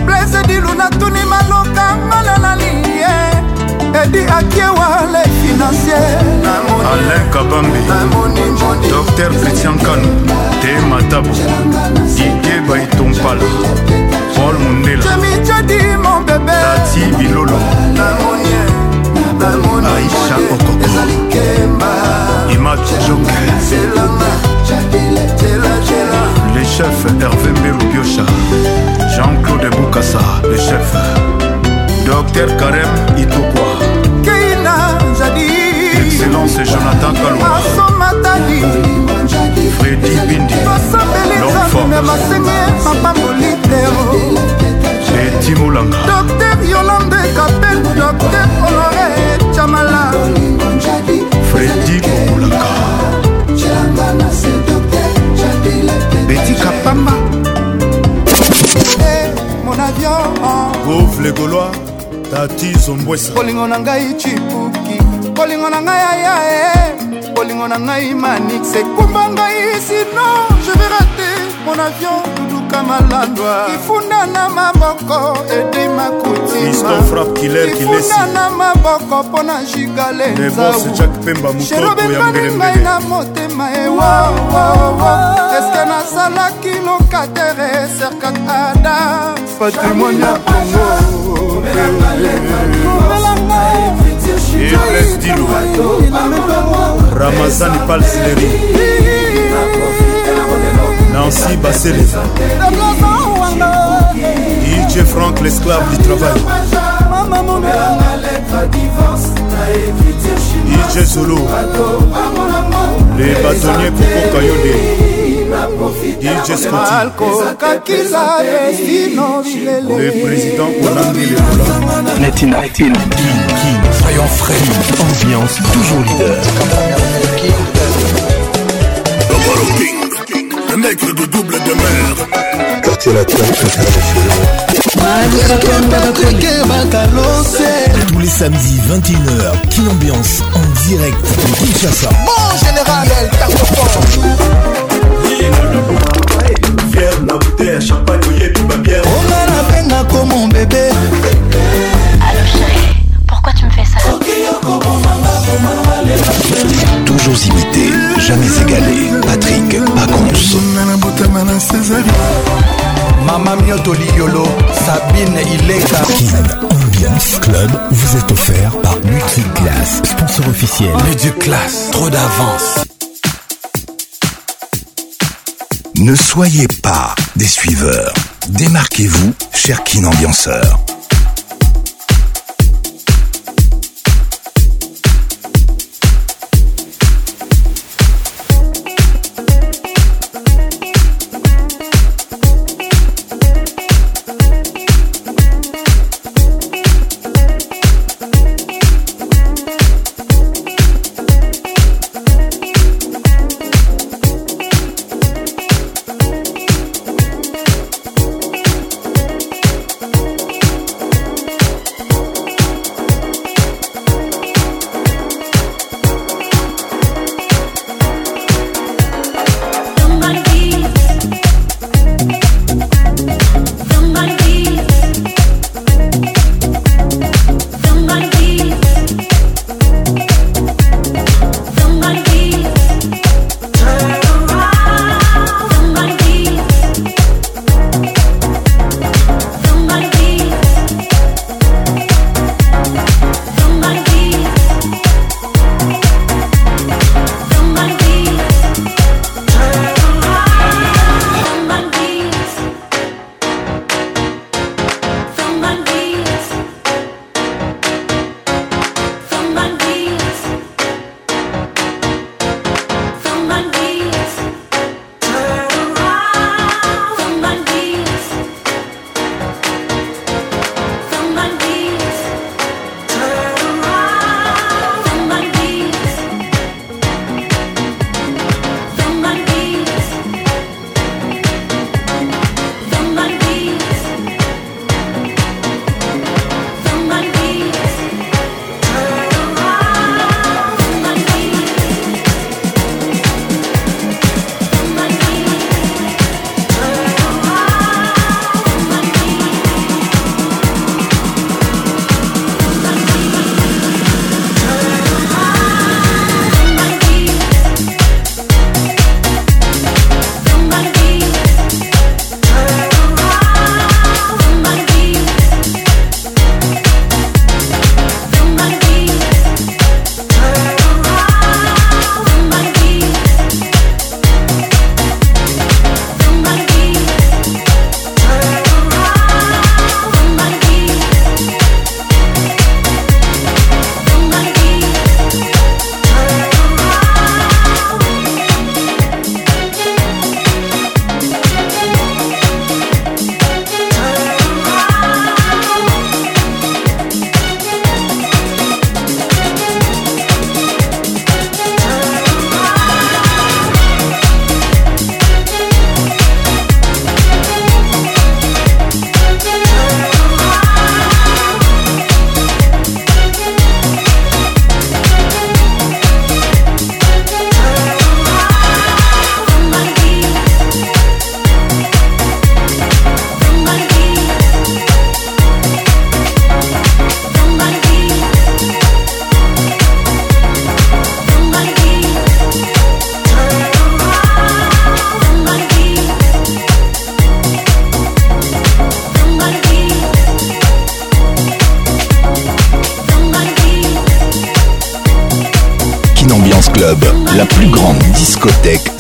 blese diluna tuni malokanga nanani ye fredi akiewa le financier alain kabambi dr christian kano te matabo didie baitompala paul mundelajemijadi mon bebe tati bilolo aisha okoko imat joker le chef hervé mbelubiocha jean-claude bukasa le chef dr karem itokwa excellence jonathan kalwasomatali fredi bindi basambelizamina masenge mapamboli tero etimolanga docteur yolande kapel docteur honore chamala fredi bokolanga betika pamba eh, mon avion gove legolois tati zombwesa kolingo na ngai cipu bolingo na ngai ayae bolingo na ngai manix ekumba ngai sino je vais rate mon avion duduka malandwa ifunda na maboko ede makutimafunda na maboko mpo na jigale nzausherobebani ngai na motema ewa eh, eske nasalaki lokatere serkat adam patrimoine ya congo Eures Dilou Ramazani Palsileri Nancy Basseleza DJ Franck l'esclave du travail DJ Zolo Les bâtonniers pour Kokayode juste Scotty Le président les Lekola Netina King King Soyons frais Ambiance toujours leader le King Le maître de double demeure Quartier latin tous les samedis 21h, King Ambiance en direct Bon général, Mon général, elle, Fier chérie, papier mon bébé pourquoi tu me fais ça Toujours imité, jamais égalé Patrick, pas connu Maman Miodoli Yolo, Sabine est Ileka Skin Ambiance Club Vous êtes offert par multi Sponsor officiel, classe, Trop d'avance Ne soyez pas des suiveurs. Démarquez-vous, cher kin ambianceur.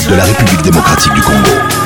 de la République démocratique du Congo.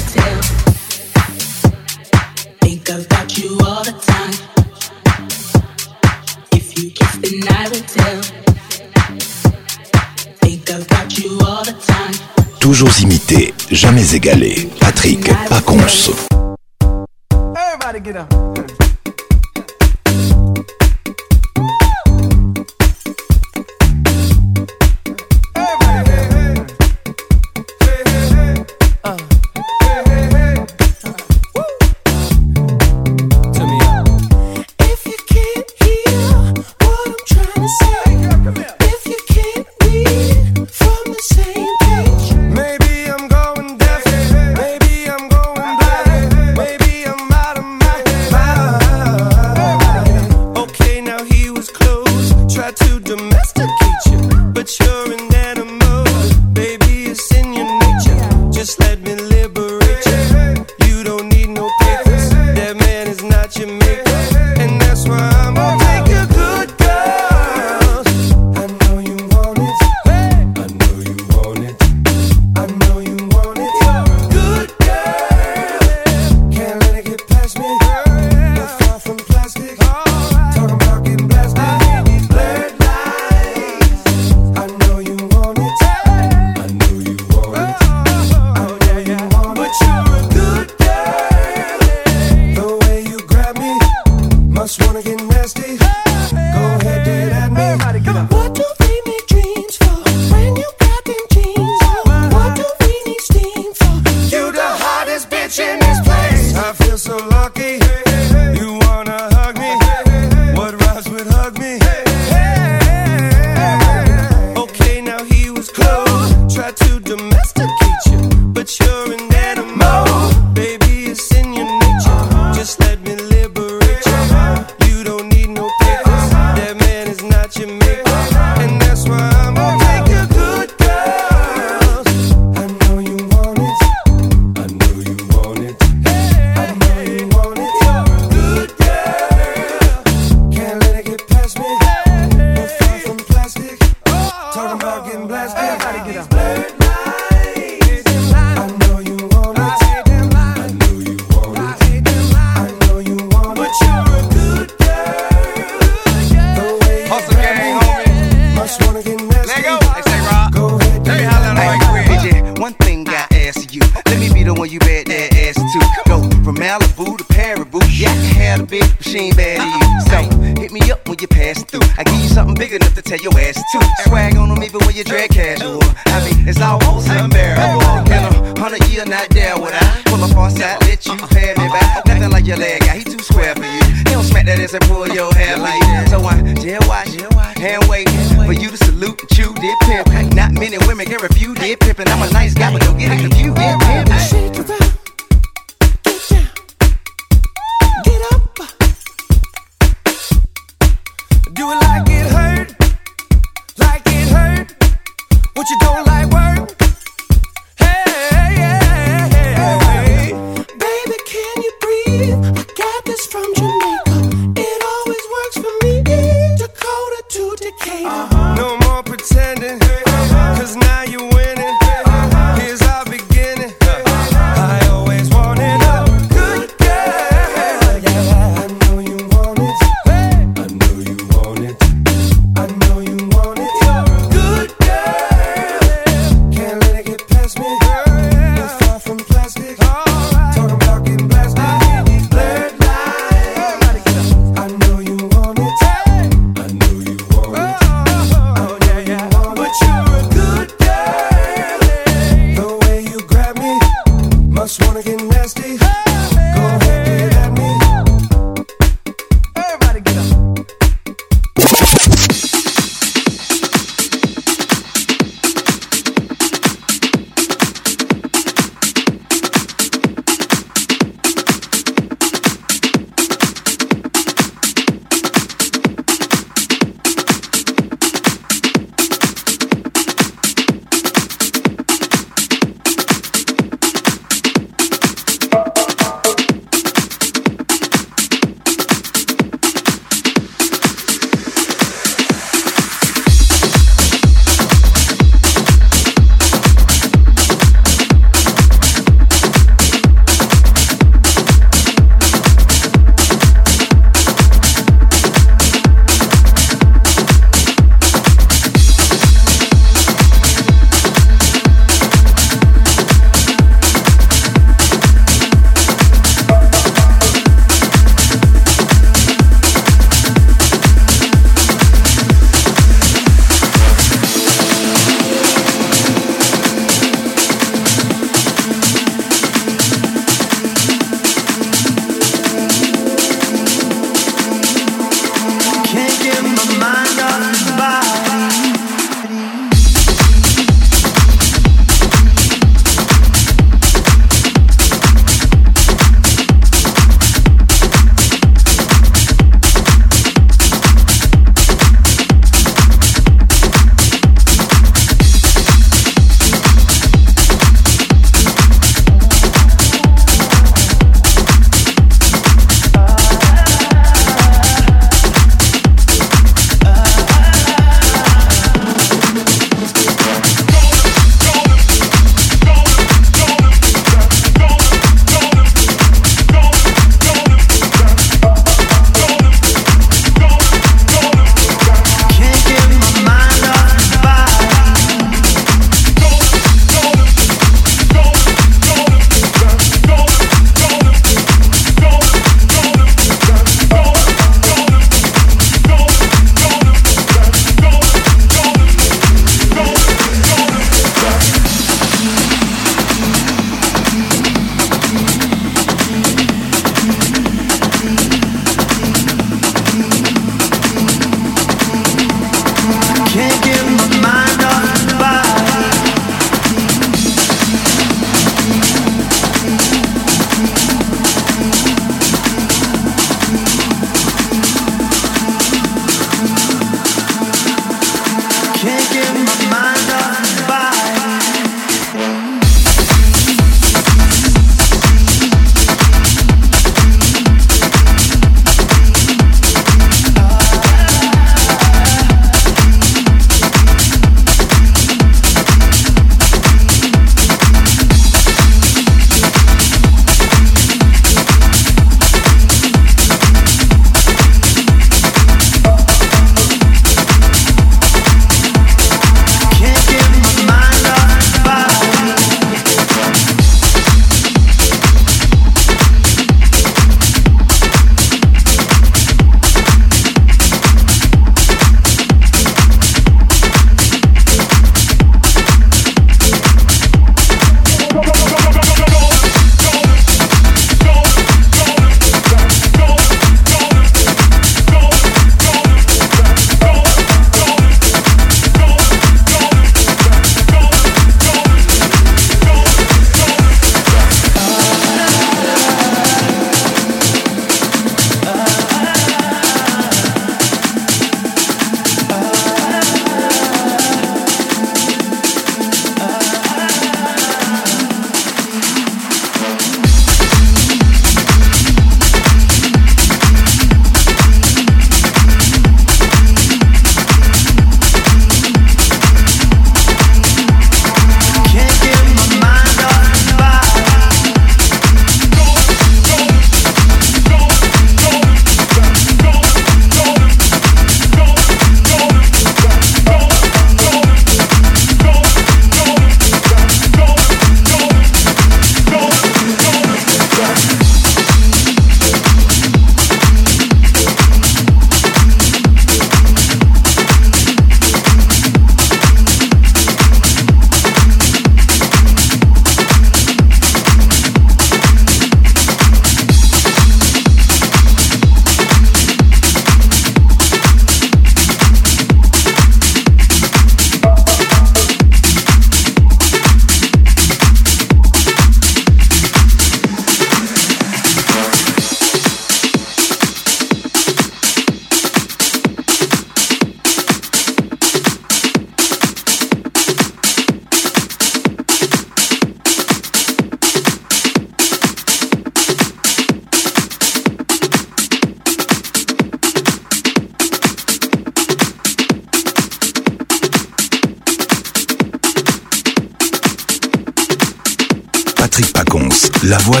La voix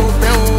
olho no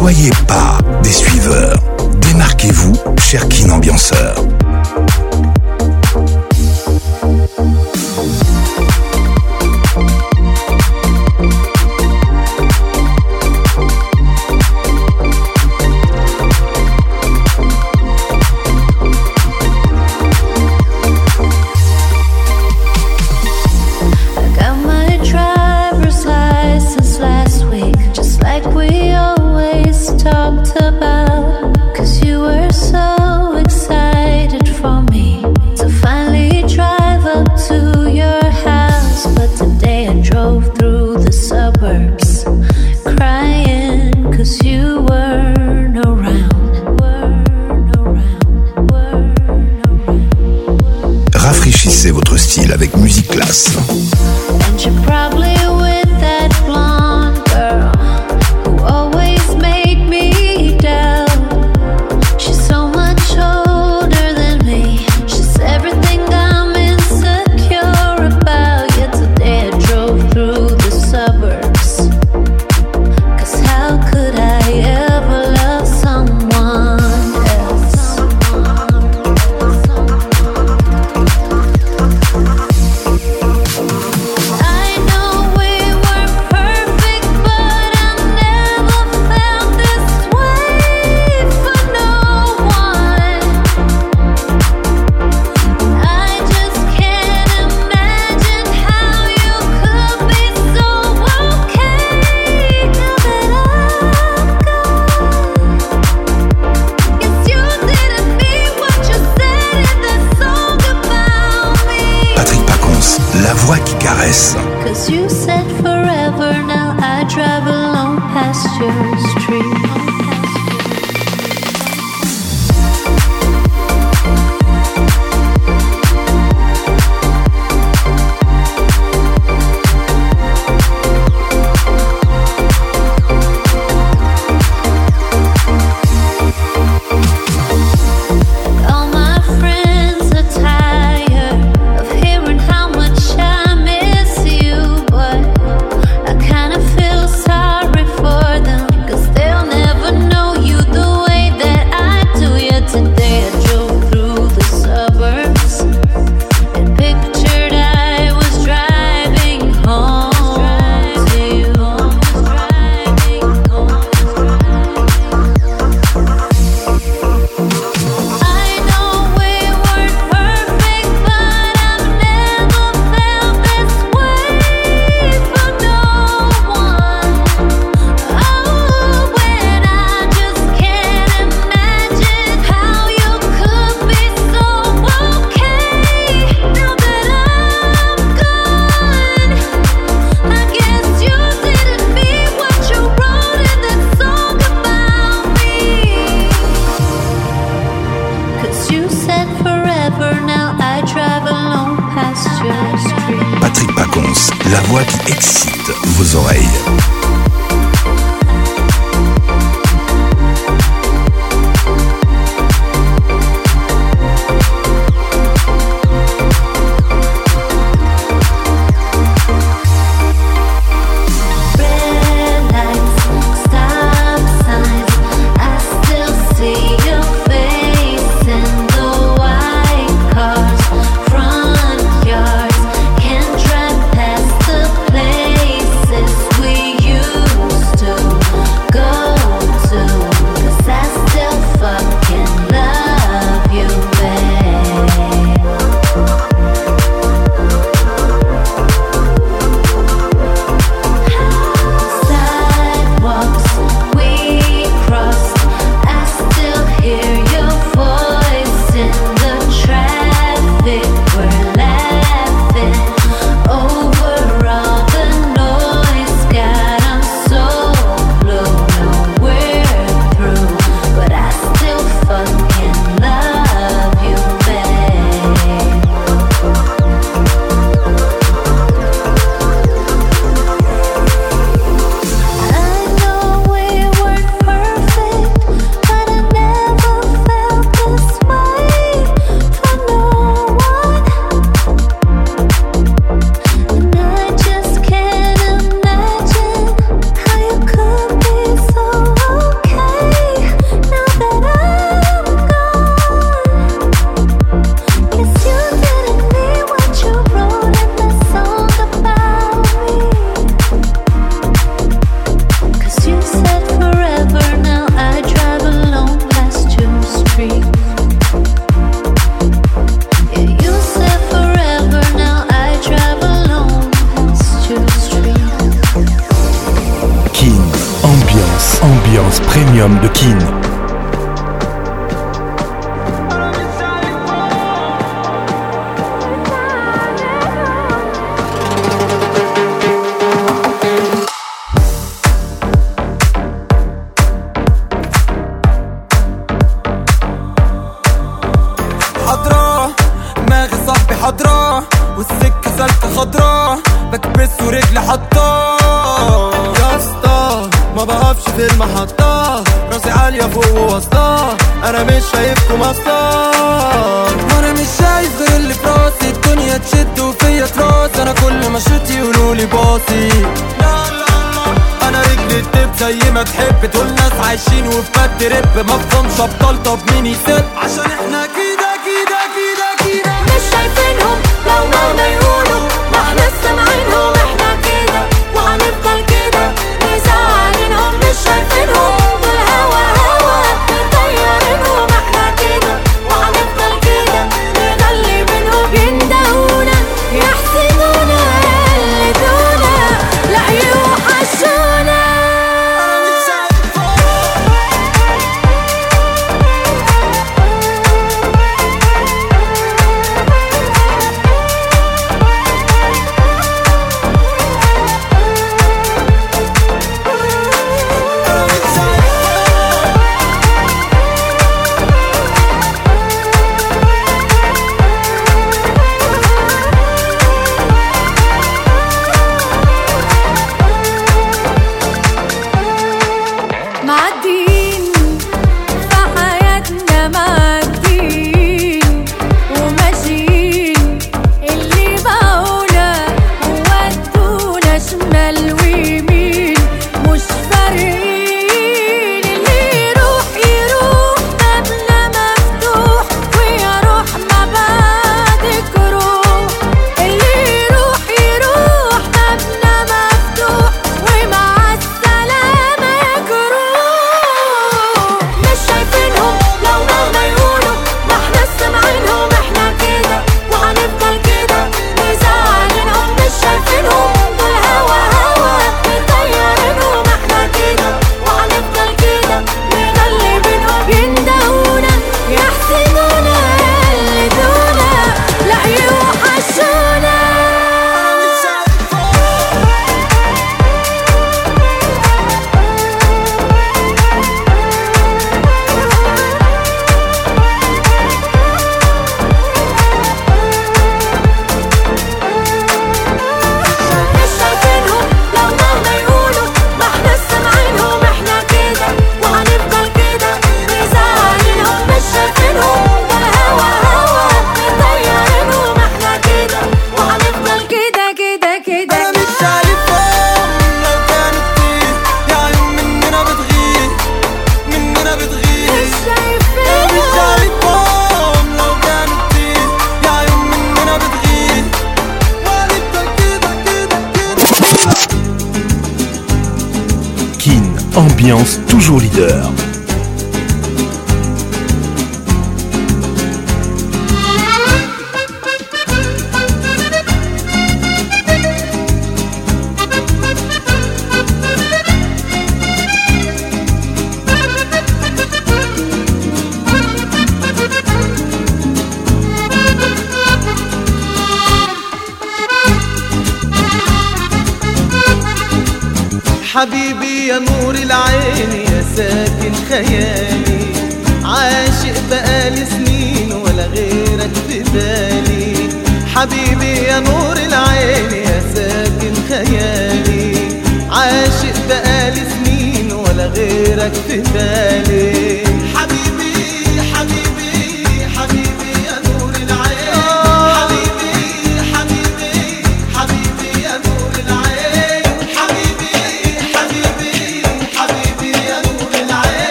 soyez pas des suiveurs. Démarquez-vous, Cherkin Ambianceur.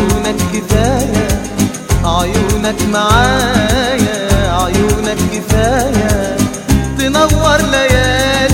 عيونك كفاية عيونك معايا عيونك كفاية تنور ليالي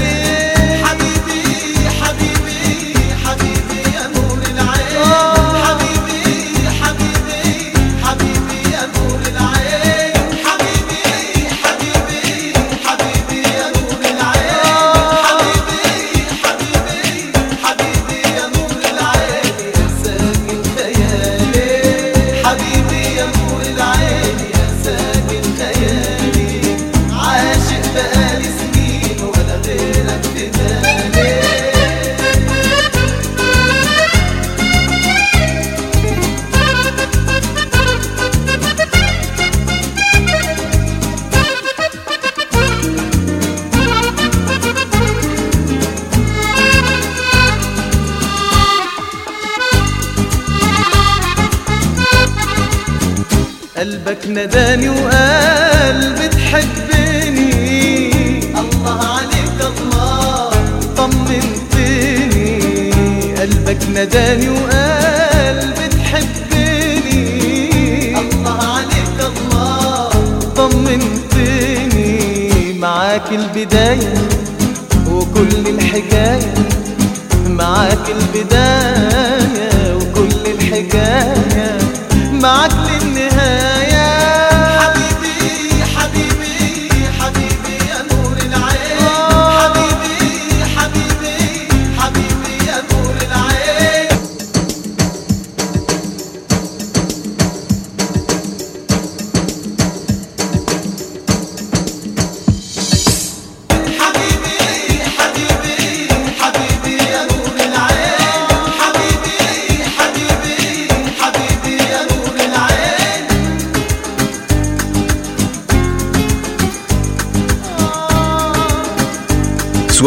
neden yıl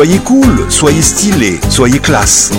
Soyez cool, soyez stylé, soyez classe.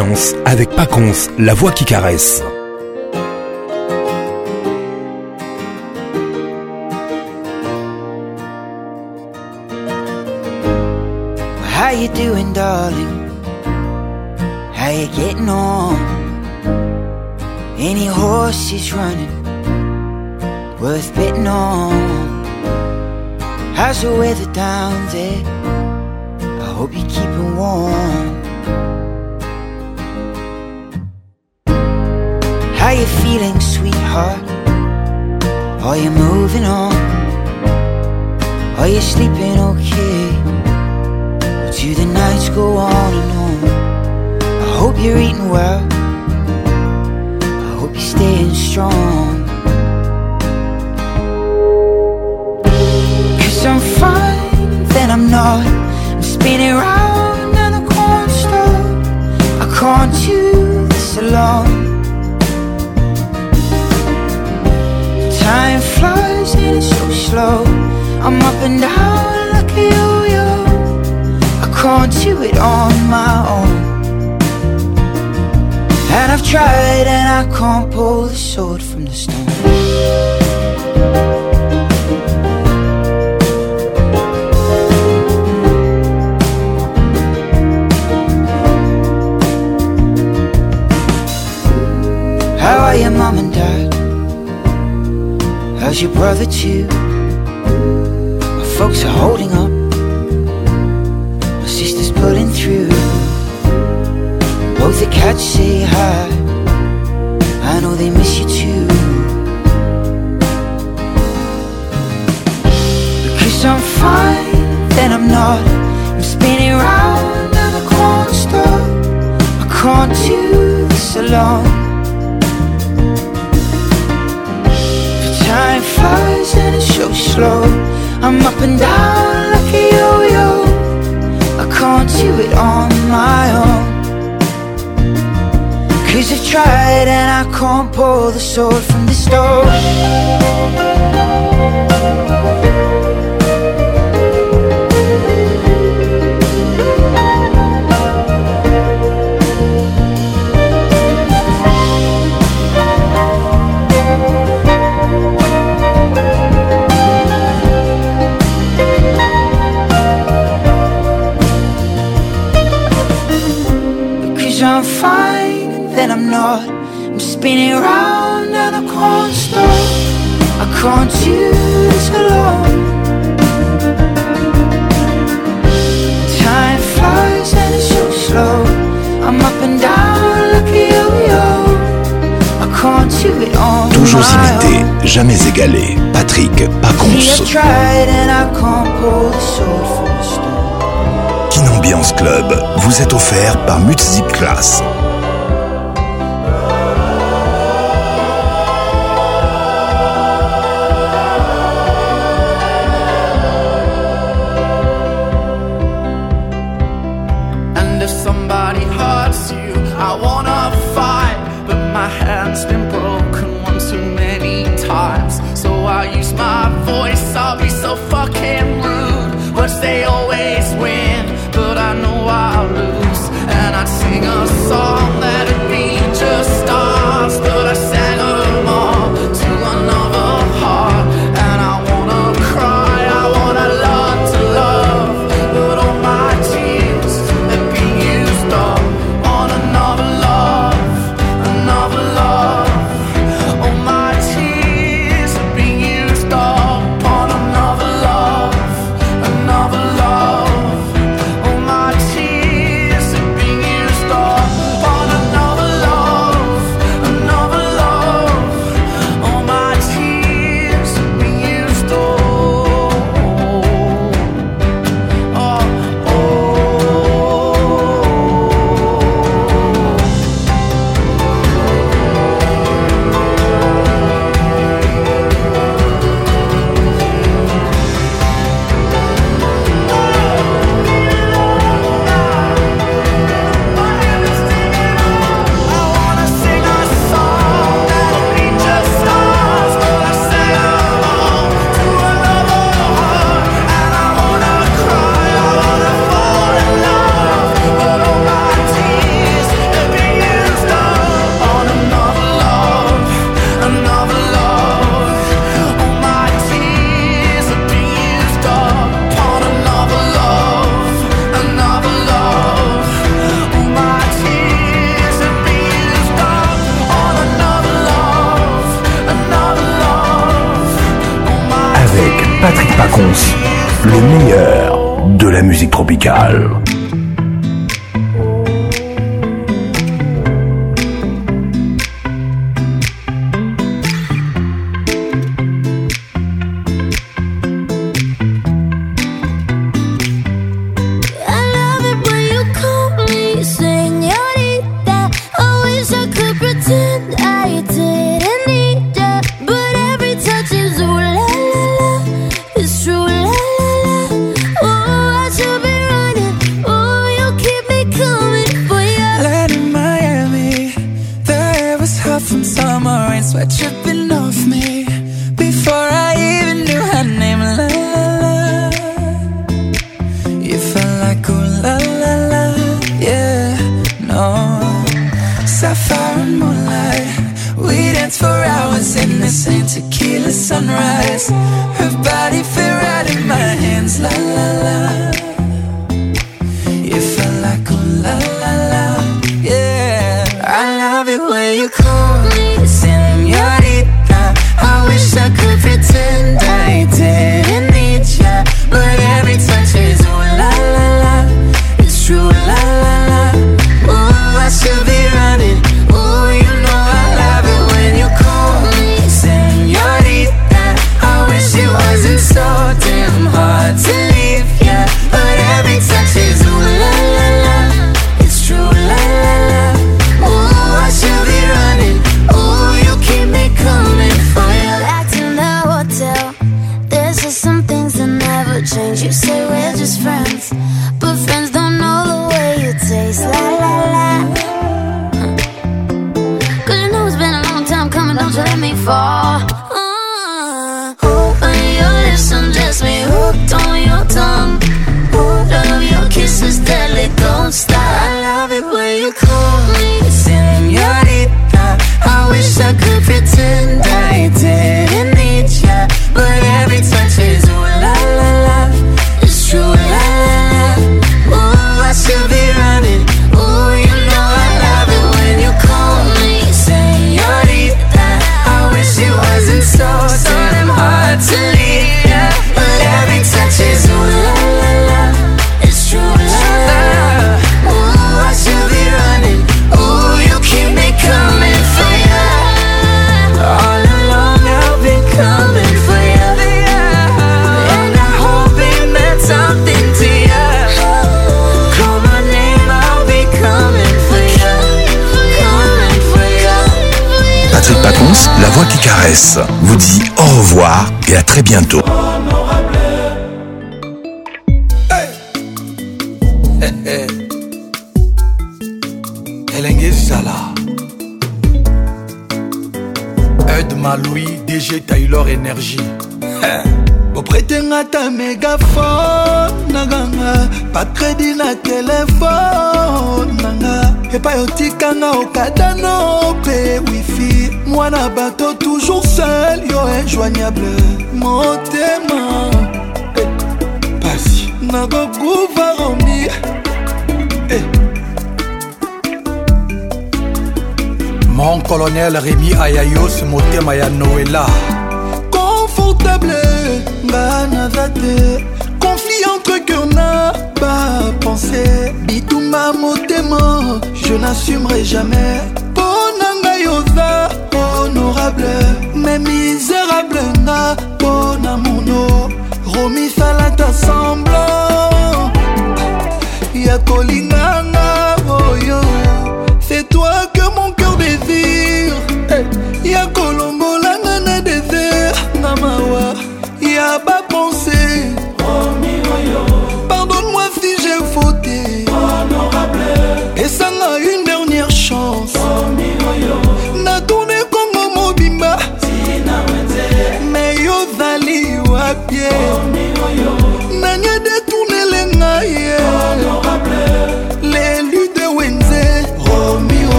ambiance avec Paconce, la voix qui caresse. How you doing, darling? How you getting on? Any horses running, worth betting on. How's the weather down there? I hope you're keeping warm. Are you feeling, sweetheart? Are you moving on? Are you sleeping okay? Or do the nights go on and on? I hope you're eating well. I hope you're staying strong. Cause I'm fine, then I'm not. I'm spinning round and I can't stop. I can't do this alone. Time flies and it's so slow. I'm up and down like a yo-yo. I can't do it on my own. And I've tried and I can't pull the sword from the stone. How How's your brother too? My folks are holding up My sister's pulling through Both the cats say hi I know they miss you too Because I'm fine, then I'm not I'm spinning round and I stop I can't do this alone and it's so slow. I'm up and down like a yo-yo. I can't do it on my own. Cause I've tried and I can't pull the sword from the stone. trying to find that I'm not. I'm spinning round and I can't stop. I can't choose alone. Time flies and it's so slow. I'm up and down like a yo-yo. I can't do it on Toujours imité, jamais égalé. Patrick pas tried and I can't pull the for vous êtes offert par Mutsip Class. tropicale.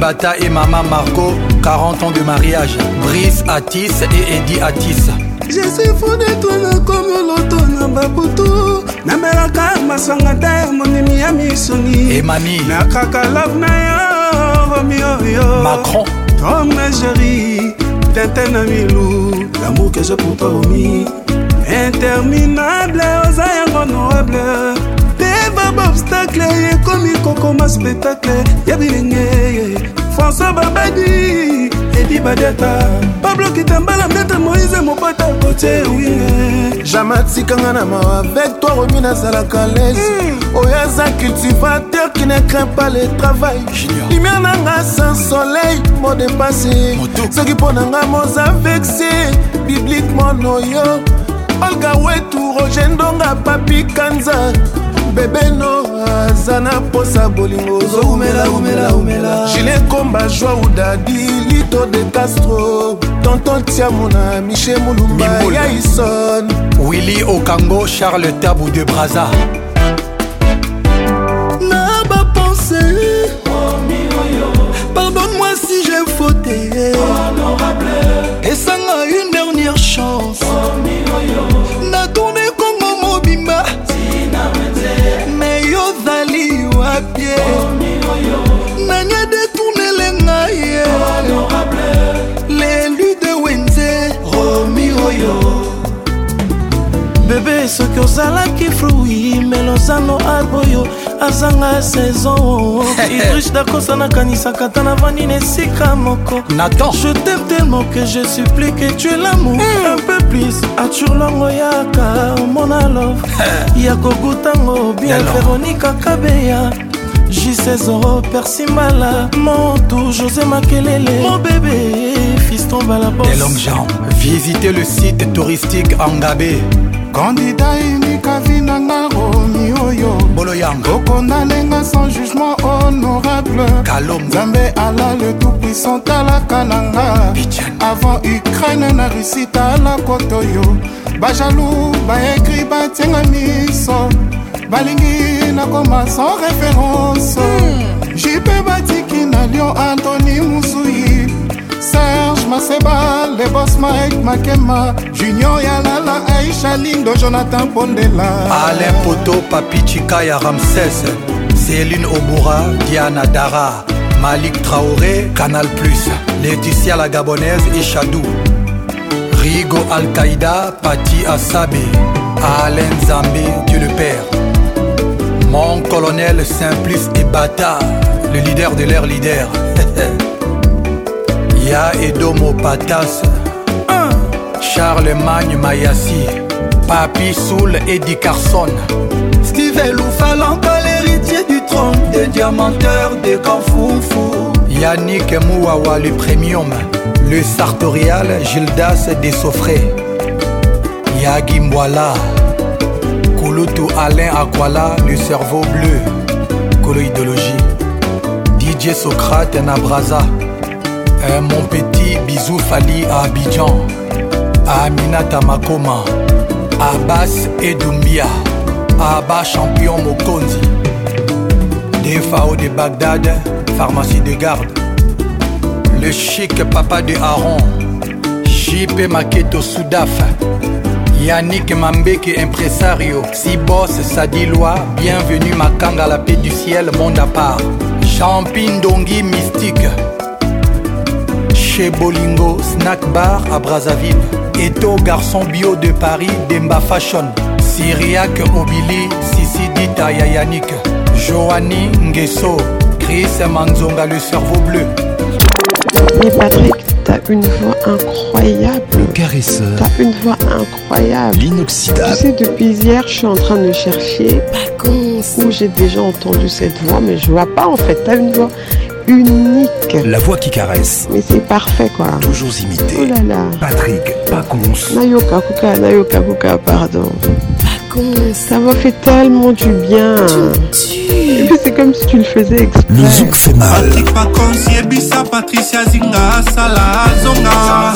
Bata et Maman Marco, 40 ans de mariage. Brice Atis et Eddie Atis. je suis fou de toi nakomi loto na babutu namelaka masanga ta ya monimi ya misoni emami nakaka love na oh, yo oh, romioyo oh, macron tom na géri tete na milu lamour que je pour toi omi interminable oza yango noble deva baobstacle ekomi kokoma spectacle ya bilenge françois babadi edi badeta pablo kitambala mbete moïse mopata kotie winge jamai atikanga na mawa avec toi romi nazalaka lese hmm. oyo aza cultivateur qui ne craint pas le travail lumière na nga sans soleil modepase soki mpo na nga moza vexe bibliquement noyo olga wetu roger ndonga papi kanza bebeno aza na mposa bolingo ozoumelaumelaumela jile komba joi udadi lito de castro tonton tiamona miche molumba yaison willi okango charles tabu de braza azalaki frui melozano arboyo azanga saison idrish dakosa nakanisaka ata navandi na esika moko natan je t'aime tellement que je supplie que tu es l'amour mm. un peu plus atur longo yaka omona love ya kogutango bien veronika kabeya jisezoro persimbala montu josé makelele mon bébé fiston balabos longues jambes visitez le site touristique angabé candidat vi nanga romi oyo okondalenga sans jugement honorable nzambe ala le tout puissant talaka nanga avant ukraine na russie tala kotoyo bajalou baekri batienga miso balingi nakoma sans référence hmm. jipe batiki na lion antony musui Serge Maseba, les boss Mike Makema, Junior Yalala, Aisha Lindo, Jonathan Pondela. Alain Poto, Papi Chikaya Ramsès, Céline Obura, Diana Dara, Malik Traoré, Canal Plus, Laetitia la Gabonaise, Ishadou, Rigo Al-Qaïda, Patti Asabe, Alain Zambé, Dieu le Père, mon colonel Simplice et le leader de l'air leader. Y'a Edomo Patas Charlemagne Mayassi Papi Soul Eddie Carson Steve Loufalanka l'héritier du trône Des diamanteurs des Kanfoufou Yannick Mouawa le premium Le sartorial Gildas des Soffrés Yagi Mwala Kouloutou Alain Aquala le cerveau bleu Colo Didier DJ Socrate Nabraza euh, mon petit bisou Fali à Abidjan, à Aminata Makoma, à Abbas Edumbia, à Abba Champion Mokonzi, DFAO de Bagdad, pharmacie de garde, le chic papa de Aaron, JP Maketo Soudaf, Yannick Mambeke Impresario, Sibos Sadiloa, bienvenue Makanga la paix du ciel, monde à part, Champin Dongi Mystique, Bolingo, Snack Bar à Brazzaville. Eto, garçon bio de Paris, Demba Fashion. Syriac Obili, Sissi Dita Yannick. Joanny Nguesso, Chris Manzonga, le cerveau bleu. Mais Patrick, t'as une voix incroyable. Le caresseur. T'as une voix incroyable. L'inoxydable. Tu sais, depuis hier, je suis en train de chercher. Pas Où j'ai déjà entendu cette voix, mais je vois pas en fait. T'as une voix unique. La voix qui caresse. Mais c'est parfait quoi. Toujours imité. Oh là là. Patrick Pacons. Nayoka Kuka, Nayoka Kuka, pardon. Paconce. Ça m'a fait tellement du bien. C'est comme si tu le faisais exprès. Le zouk fait mal. Patrick Patricia Zinga, Salazonga.